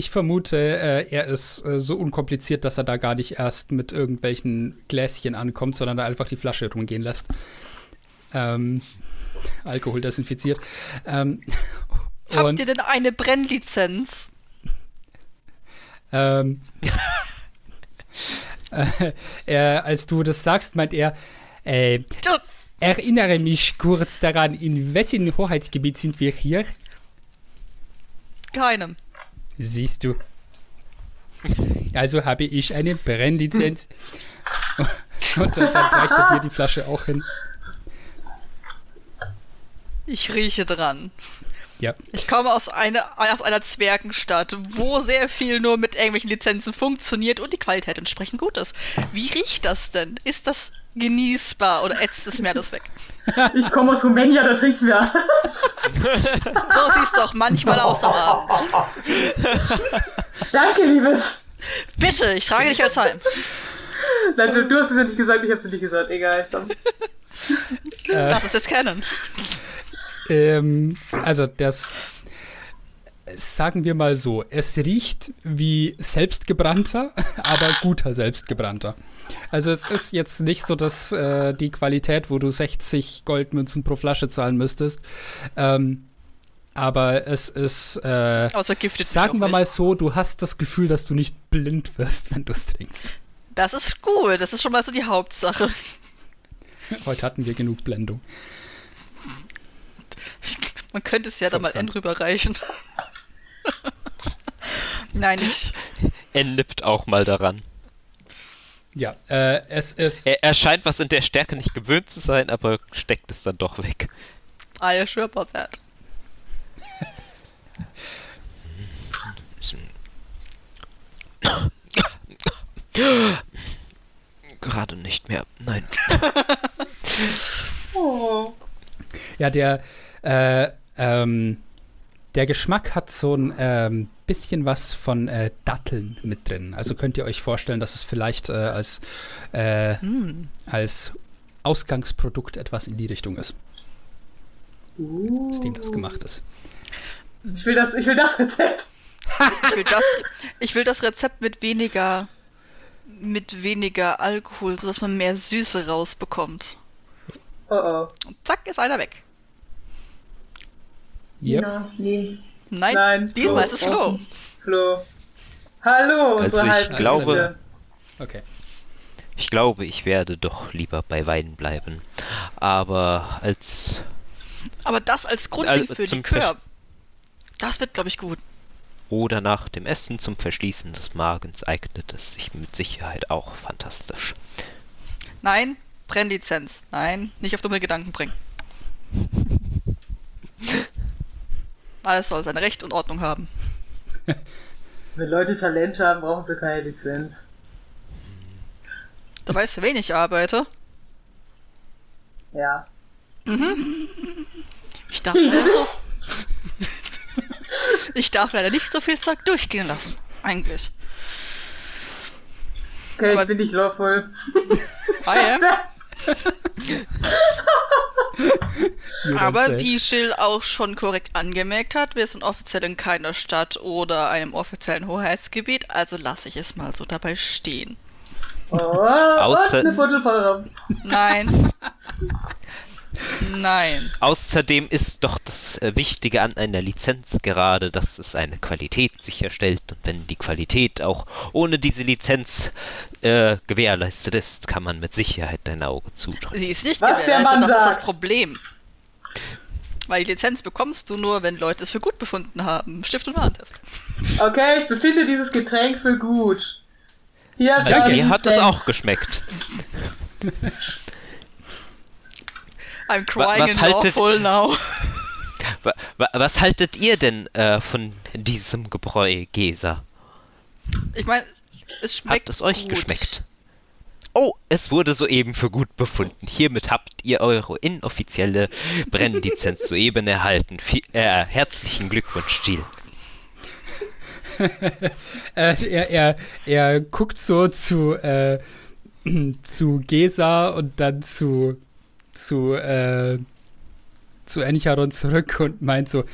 ich vermute, äh, er ist äh, so unkompliziert, dass er da gar nicht erst mit irgendwelchen Gläschen ankommt, sondern da einfach die Flasche rumgehen lässt. Ähm, Alkohol desinfiziert. Ähm, Habt ihr denn eine Brennlizenz? Ähm, äh, er, als du das sagst, meint er, äh, erinnere mich kurz daran, in wessen Hoheitsgebiet sind wir hier? Keinem. Siehst du. Also habe ich eine Brennlizenz. Und dann, dann reicht er dir die Flasche auch hin. Ich rieche dran. Ja. Ich komme aus einer, aus einer Zwergenstadt, wo sehr viel nur mit irgendwelchen Lizenzen funktioniert und die Qualität entsprechend gut ist. Wie riecht das denn? Ist das genießbar oder ätzt es mir das weg? Ich komme aus Rumänien, da trinken wir. So sieht's doch manchmal aus am Abend. Danke, Liebes. Bitte, ich trage dich als heim. Nein, du, du hast es ja nicht gesagt, ich hab's dir nicht gesagt. Egal. Das ist jetzt Canon. Ähm, also das, sagen wir mal so, es riecht wie selbstgebrannter, aber guter selbstgebrannter. Also es ist jetzt nicht so, dass äh, die Qualität, wo du 60 Goldmünzen pro Flasche zahlen müsstest, ähm, aber es ist, äh, mich sagen wir nicht. mal so, du hast das Gefühl, dass du nicht blind wirst, wenn du es trinkst. Das ist gut, das ist schon mal so die Hauptsache. Heute hatten wir genug Blendung. Man könnte es ja dann mal N rüberreichen. Nein, ich. Er nippt auch mal daran. Ja, äh, es ist. Er, er scheint was in der Stärke nicht gewöhnt zu sein, aber steckt es dann doch weg. I sure about that. Gerade nicht mehr. Nein. Oh. Ja, der, äh, ähm, der Geschmack hat so ein ähm, bisschen was von äh, Datteln mit drin. Also könnt ihr euch vorstellen, dass es vielleicht äh, als, äh, Hm. als Ausgangsprodukt etwas in die Richtung ist, aus dem das gemacht ist. Ich will das, ich will das Rezept. Ich will das, ich will das Rezept mit weniger, mit weniger Alkohol, sodass man mehr Süße rausbekommt. Oh oh. Und zack, ist einer weg. Yep. Ja, nee. Nein, Nein, diesmal ist es Flo. Flo. Hallo, Also unsere ich glaube- Okay. Ich glaube, ich werde doch lieber bei Wein bleiben. Aber als Aber das als Grundding für zum Likör, das wird, glaube ich, gut. oder nach dem Essen zum Verschließen des Magens eignet es sich mit Sicherheit auch fantastisch. Nein, Brennlizenz. Nein, nicht auf dumme Gedanken bringen. Alles soll seine Recht und Ordnung haben. Wenn Leute Talent haben, brauchen sie keine Lizenz. Du weißt, für wen ich arbeite? Ja. Ich darf leider so. ich darf leider nicht so viel Zeug durchgehen lassen. Eigentlich. Okay, Aber- ich bin nicht lawful. Ah, ja. Aber wie Jill auch schon korrekt angemerkt hat, wir sind offiziell in keiner Stadt oder einem offiziellen Hoheitsgebiet, also lasse ich es mal so dabei stehen. Oh, Außer- eine. Nein. Nein. Außerdem ist doch das äh, Wichtige an einer Lizenz gerade, dass es eine Qualität sicherstellt. Und wenn die Qualität auch ohne diese Lizenz äh, gewährleistet ist, kann man mit Sicherheit dein Auge zudrücken. Sie ist nicht Was gewährleistet, das ist sagt. das Problem. Weil die Lizenz bekommst du nur, wenn Leute es für gut befunden haben. Stift und Warentest. Okay, ich befinde dieses Getränk für gut. Hier du Also, mir hat es auch geschmeckt. I'm crying was in haltet- lawful now. Wa wa was haltet ihr denn äh, von diesem Gebräu, Gesa? Ich meine, es schmeckt Hat es euch gut. geschmeckt? Oh, es wurde soeben für gut befunden. Hiermit habt ihr eure inoffizielle Brennlizenz soeben erhalten. Vi äh, herzlichen Glückwunsch, Jill. Äh, er, er, er guckt so zu, äh, zu Gesa und dann zu, zu, äh, zu Enicharon zurück und meint so,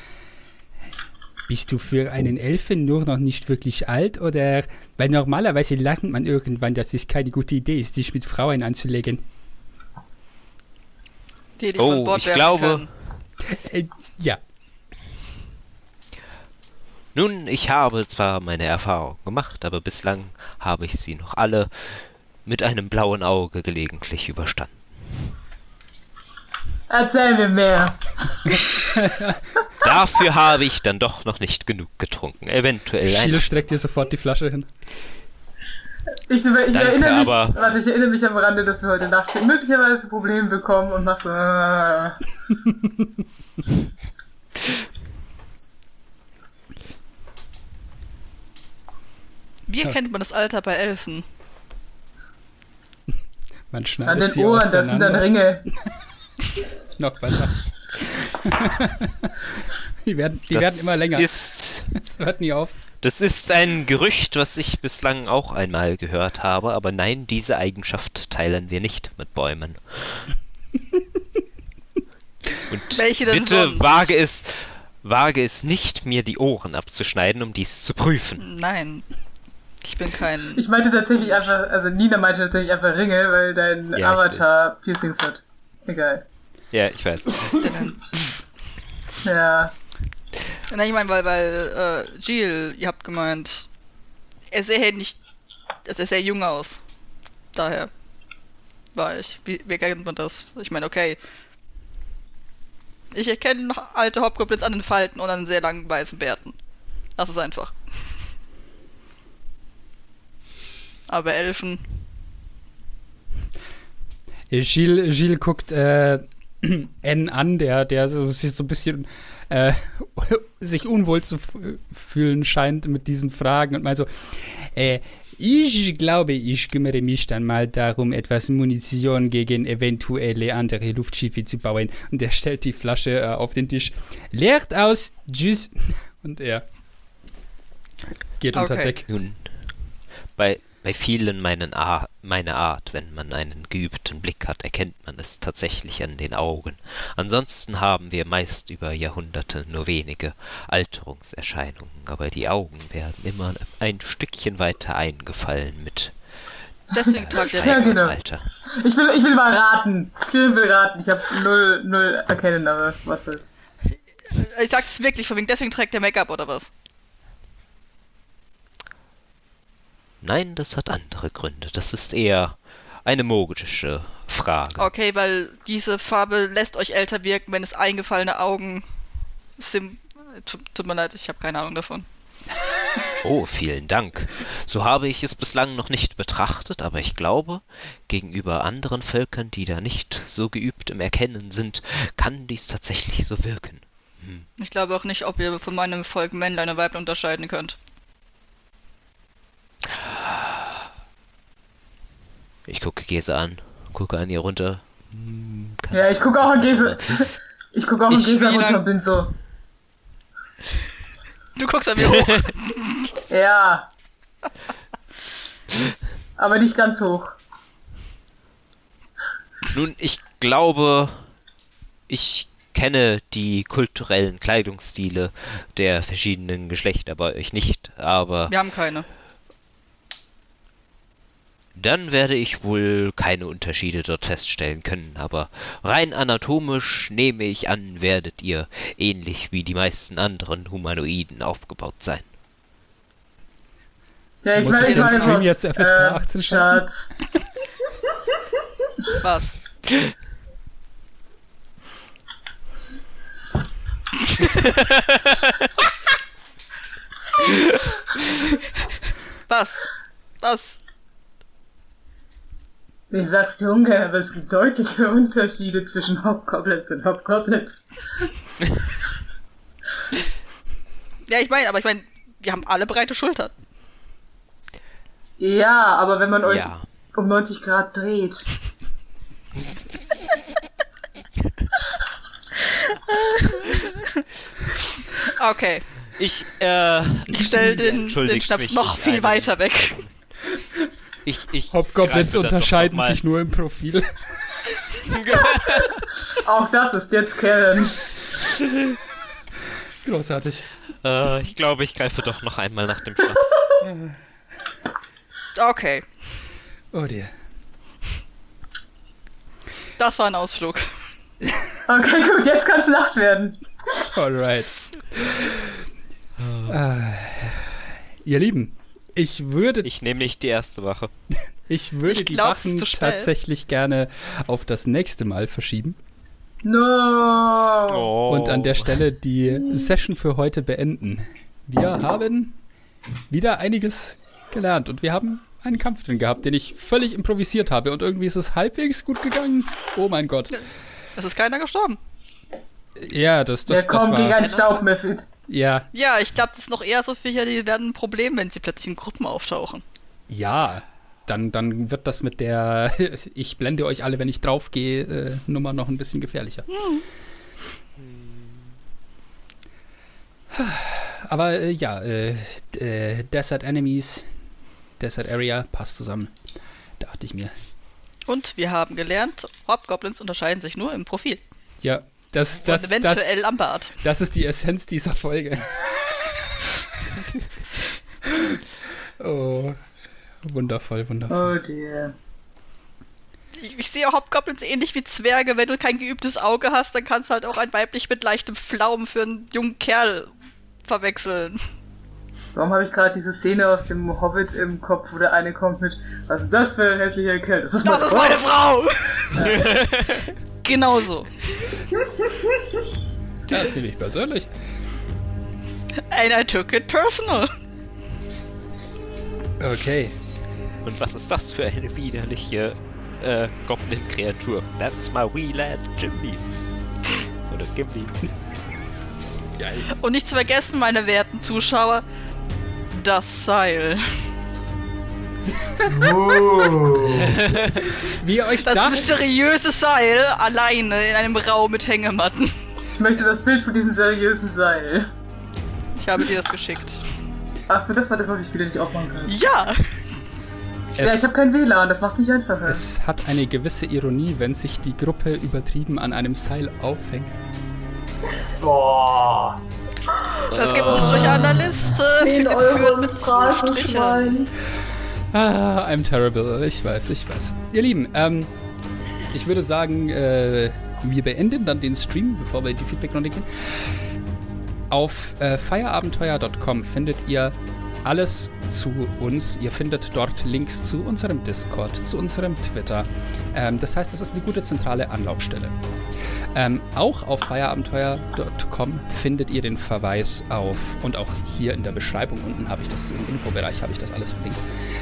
bist du für einen Elfen nur noch nicht wirklich alt oder, weil normalerweise lernt man irgendwann, dass es keine gute Idee ist, sich mit Frauen anzulegen. Die, die Oh, von Bord ich glaube-. Äh, ja, Nun, ich habe zwar meine Erfahrung gemacht, aber bislang habe ich sie noch alle mit einem blauen Auge gelegentlich überstanden. Erzähl mir mehr. Dafür habe ich dann doch noch nicht genug getrunken. Eventuell Schiele ein streckt dir sofort die Flasche hin. Ich, ich Danke, erinnere mich, aber- warte, ich erinnere mich am Rande, dass wir heute Nacht möglicherweise Probleme bekommen und mach so, äh, Wie erkennt man das Alter bei Elfen? Man an schneidet den sie Ohren, das sind dann. Ringe. Noch besser. die werden, die das werden immer länger. Ist, Es hört nie auf. das ist ein Gerücht, was ich bislang auch einmal gehört habe, aber nein, diese Eigenschaft teilen wir nicht mit Bäumen. Und Welche denn bitte sonst? wage es, wage es nicht, mir die Ohren abzuschneiden, um dies zu prüfen. Nein. Ich bin kein. Ich meinte tatsächlich einfach, also Nina meinte tatsächlich einfach Ringe, weil dein Ja, Avatar Piercings hat. Egal. Ja, ich weiß. Ja. Nein, ich meine, weil, weil, äh, Jill, ihr habt gemeint, er sähe nicht, also er sähe jung aus. Daher war ich. Wie, wie erkennt man das? Ich meine, okay. Ich erkenne noch alte Hobgoblins an den Falten und an sehr langen weißen Bärten. Das ist einfach. Aber Elfen, Gilles, Gilles guckt, äh, N an, der, der so, sich so ein bisschen äh, sich unwohl zu fühlen scheint mit diesen Fragen und meint so, äh, ich glaube, ich kümmere mich dann mal darum, etwas Munition gegen eventuelle andere Luftschiffe zu bauen. Und er stellt die Flasche äh, auf den Tisch, leert aus, tschüss. Und er geht unter Okay. Deck. Nun, bei, bei vielen meinen Ar meiner Art, wenn man einen geübten Blick hat, erkennt man es tatsächlich an den Augen. Ansonsten haben wir meist über Jahrhunderte nur wenige Alterungserscheinungen, aber die Augen werden immer ein Stückchen weiter eingefallen mit Deswegen tragt er Ja, genau. Alter. Ich will, ich will mal raten. Ich will raten. Ich habe null, null erkennen, aber was soll's. Ich sag's wirklich, von wegen deswegen trägt der Make-up oder was? Nein, das hat andere Gründe. Das ist eher eine mogische Frage. Okay, weil diese Farbe lässt euch älter wirken, wenn es eingefallene Augen sim tut, tut mir leid, ich habe keine Ahnung davon. Oh, vielen Dank. So habe ich es bislang noch nicht betrachtet, aber ich glaube, gegenüber anderen Völkern, die da nicht so geübt im Erkennen sind, kann dies tatsächlich so wirken. Ich glaube auch nicht, ob ihr von meinem Volk Männlein und Weiblein unterscheiden könnt. Ich gucke Gese an, gucke an ihr runter. Hm, Ja, ich gucke auch an Gese. Ich gucke auch an Gese runter lang- und bin so. Du guckst an mir hoch. Ja. Aber nicht ganz hoch. Nun, ich glaube, ich kenne die kulturellen Kleidungsstile der verschiedenen Geschlechter bei euch nicht, aber Wir haben keine. Dann werde ich wohl keine Unterschiede dort feststellen können, aber rein anatomisch nehme ich an, werdet ihr ähnlich wie die meisten anderen Humanoiden aufgebaut sein. Ja, ich Muss meine, ich meine Stream was. jetzt FSK 18 schalten? Schatz. Was? Was? Was? Ich sag's dir ungern, aber es gibt deutliche Unterschiede zwischen Hobgoblins und Hobgoblins. Ja, ich meine, aber ich meine, wir haben alle breite Schultern. Ja, aber wenn man euch Ja. um 90 Grad dreht. Okay, Ich, äh. ich stell den, den Schnaps noch viel einen- weiter weg. Ich, ich Hobgoblins unterscheiden sich nur im Profil. Auch das ist jetzt Kellen. Großartig. Äh, ich glaube, ich greife doch noch einmal nach dem Schnaps. Okay, Oh dear. das war ein Ausflug. Okay, gut, jetzt kann's Nacht werden. Alright. äh, ihr Lieben, ich würde, ich, Ich nehme nicht die erste Wache. würde Ich die Wachen tatsächlich gerne auf das nächste Mal verschieben No. Oh. und an der Stelle die Session für heute beenden. Wir haben wieder einiges gelernt und wir haben einen Kampf drin gehabt, den ich völlig improvisiert habe und irgendwie ist es halbwegs gut gegangen. Oh mein Gott. Es ist keiner gestorben. Ja, das, Der das, das kommt gegen war. ein Staubmeffit. Ja, Ja, ich glaube, das ist noch eher so für hier, die werden ein Problem, wenn sie plötzlich in Gruppen auftauchen. Ja, dann, dann wird das mit der Ich blende euch alle, wenn ich draufgehe, äh, Nummer noch ein bisschen gefährlicher. Aber äh, ja, äh, äh, Desert Enemies, Desert Area passt zusammen. Dachte ich mir. Und wir haben gelernt, Hobgoblins unterscheiden sich nur im Profil. Ja, das, das, und eventuell am Bart. das, das ist die Essenz dieser Folge. oh, wundervoll, wundervoll. Oh dear. Ich, ich sehe Hobgoblins ähnlich wie Zwerge. Wenn du kein geübtes Auge hast, dann kannst du halt auch ein weiblich mit leichtem Pflaumen für einen jungen Kerl verwechseln. Warum habe ich gerade diese Szene aus dem Hobbit im Kopf, wo der eine kommt mit, was ist das für ein hässlicher Kerl? Das ist Das ist meine Frau. Genauso. Das nehme ich persönlich. And I took it personal. Okay. Und was ist das für eine widerliche äh, Goblin-Kreatur. That's my wee lad, Jimmy. Oder Gimli. Yikes. Und nicht zu vergessen, meine werten Zuschauer, das Seil. Uh. Wie euch Das da mysteriöse Seil alleine in einem Raum mit Hängematten. Ich möchte das Bild von diesem seriösen Seil. Ich habe dir das geschickt. Achso, das war das, was ich wieder nicht aufmachen kann. Ja! ja, es, ich habe kein WLAN, das macht nicht einfacher. es hat eine gewisse Ironie, wenn sich die Gruppe übertrieben an einem Seil aufhängt. Boah. Das gibt uns durch eine Liste. 10 Philipp Euro mit. Phrasenschwein. Ah, I'm terrible. Ich weiß, ich weiß. Ihr Lieben, ähm, ich würde sagen, äh, wir beenden dann den Stream, bevor wir in die Feedbackrunde gehen. Auf äh, feierabenteuer.com findet ihr alles zu uns. Ihr findet dort Links zu unserem Discord, zu unserem Twitter. Ähm, das heißt, das ist eine gute zentrale Anlaufstelle. Ähm, auch auf feierabenteuer.com findet ihr den Verweis auf, und auch hier in der Beschreibung unten habe ich das, im Infobereich habe ich das alles verlinkt.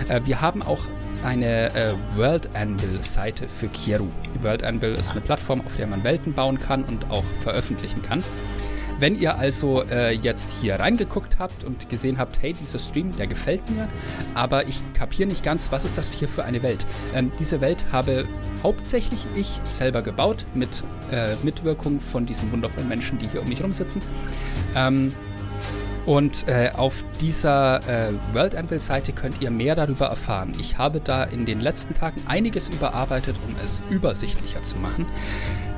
Äh, wir haben auch eine äh, World Anvil Seite für Kieru. World Anvil ist eine Plattform, auf der man Welten bauen kann und auch veröffentlichen kann. Wenn ihr also äh, jetzt hier reingeguckt habt und gesehen habt, hey, dieser Stream, der gefällt mir, aber ich kapiere nicht ganz, was ist das hier für eine Welt? Ähm, diese Welt habe hauptsächlich ich selber gebaut, mit äh, Mitwirkung von diesen wundervollen Menschen, die hier um mich herum sitzen. Ähm, und äh, auf dieser äh, World Anvil Seite könnt ihr mehr darüber erfahren. Ich habe da in den letzten Tagen einiges überarbeitet, um es übersichtlicher zu machen.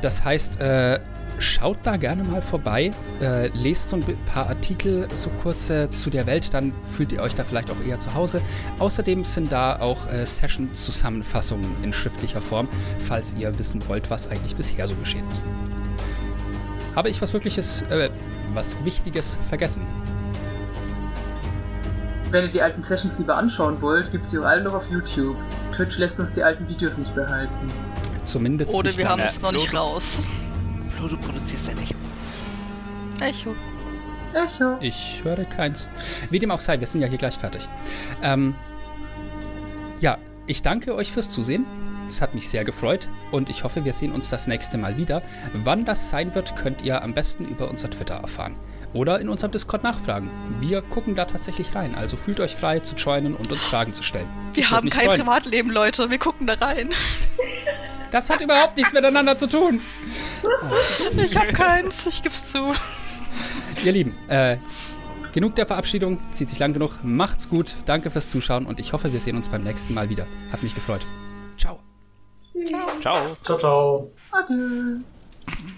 Das heißt, äh, schaut da gerne mal vorbei, äh, lest so ein paar Artikel, so kurze zu der Welt, dann fühlt ihr euch da vielleicht auch eher zu Hause. Außerdem sind da auch äh, Session-Zusammenfassungen in schriftlicher Form, falls ihr wissen wollt, was eigentlich bisher so geschehen ist. Habe ich was wirkliches, äh, was Wichtiges vergessen? Wenn ihr die alten Sessions lieber anschauen wollt, gibt es die auch alle noch auf YouTube. Twitch lässt uns die alten Videos nicht behalten. Zumindest Oder nicht wir haben es noch nicht raus. Flo, du produzierst ein Echo. Echo. Echo. Ich höre keins. Wie dem auch sei, wir sind ja hier gleich fertig. Ähm, ja, ich danke euch fürs Zusehen. Es hat mich sehr gefreut und ich hoffe, wir sehen uns das nächste Mal wieder. Wann das sein wird, könnt ihr am besten über unser Twitter erfahren. Oder in unserem Discord nachfragen. Wir gucken da tatsächlich rein, also fühlt euch frei zu joinen und uns Fragen zu stellen. Wir Ich würd haben kein freuen. Privatleben, Leute. Wir gucken da rein. Das hat überhaupt nichts miteinander zu tun. Ich hab keins. Ich geb's zu. Ihr Lieben, äh, genug der Verabschiedung, zieht sich lang genug. Macht's gut, danke fürs Zuschauen und ich hoffe, wir sehen uns beim nächsten Mal wieder. Hat mich gefreut. Ciao. Ciao. Ciao, ciao. Adieu.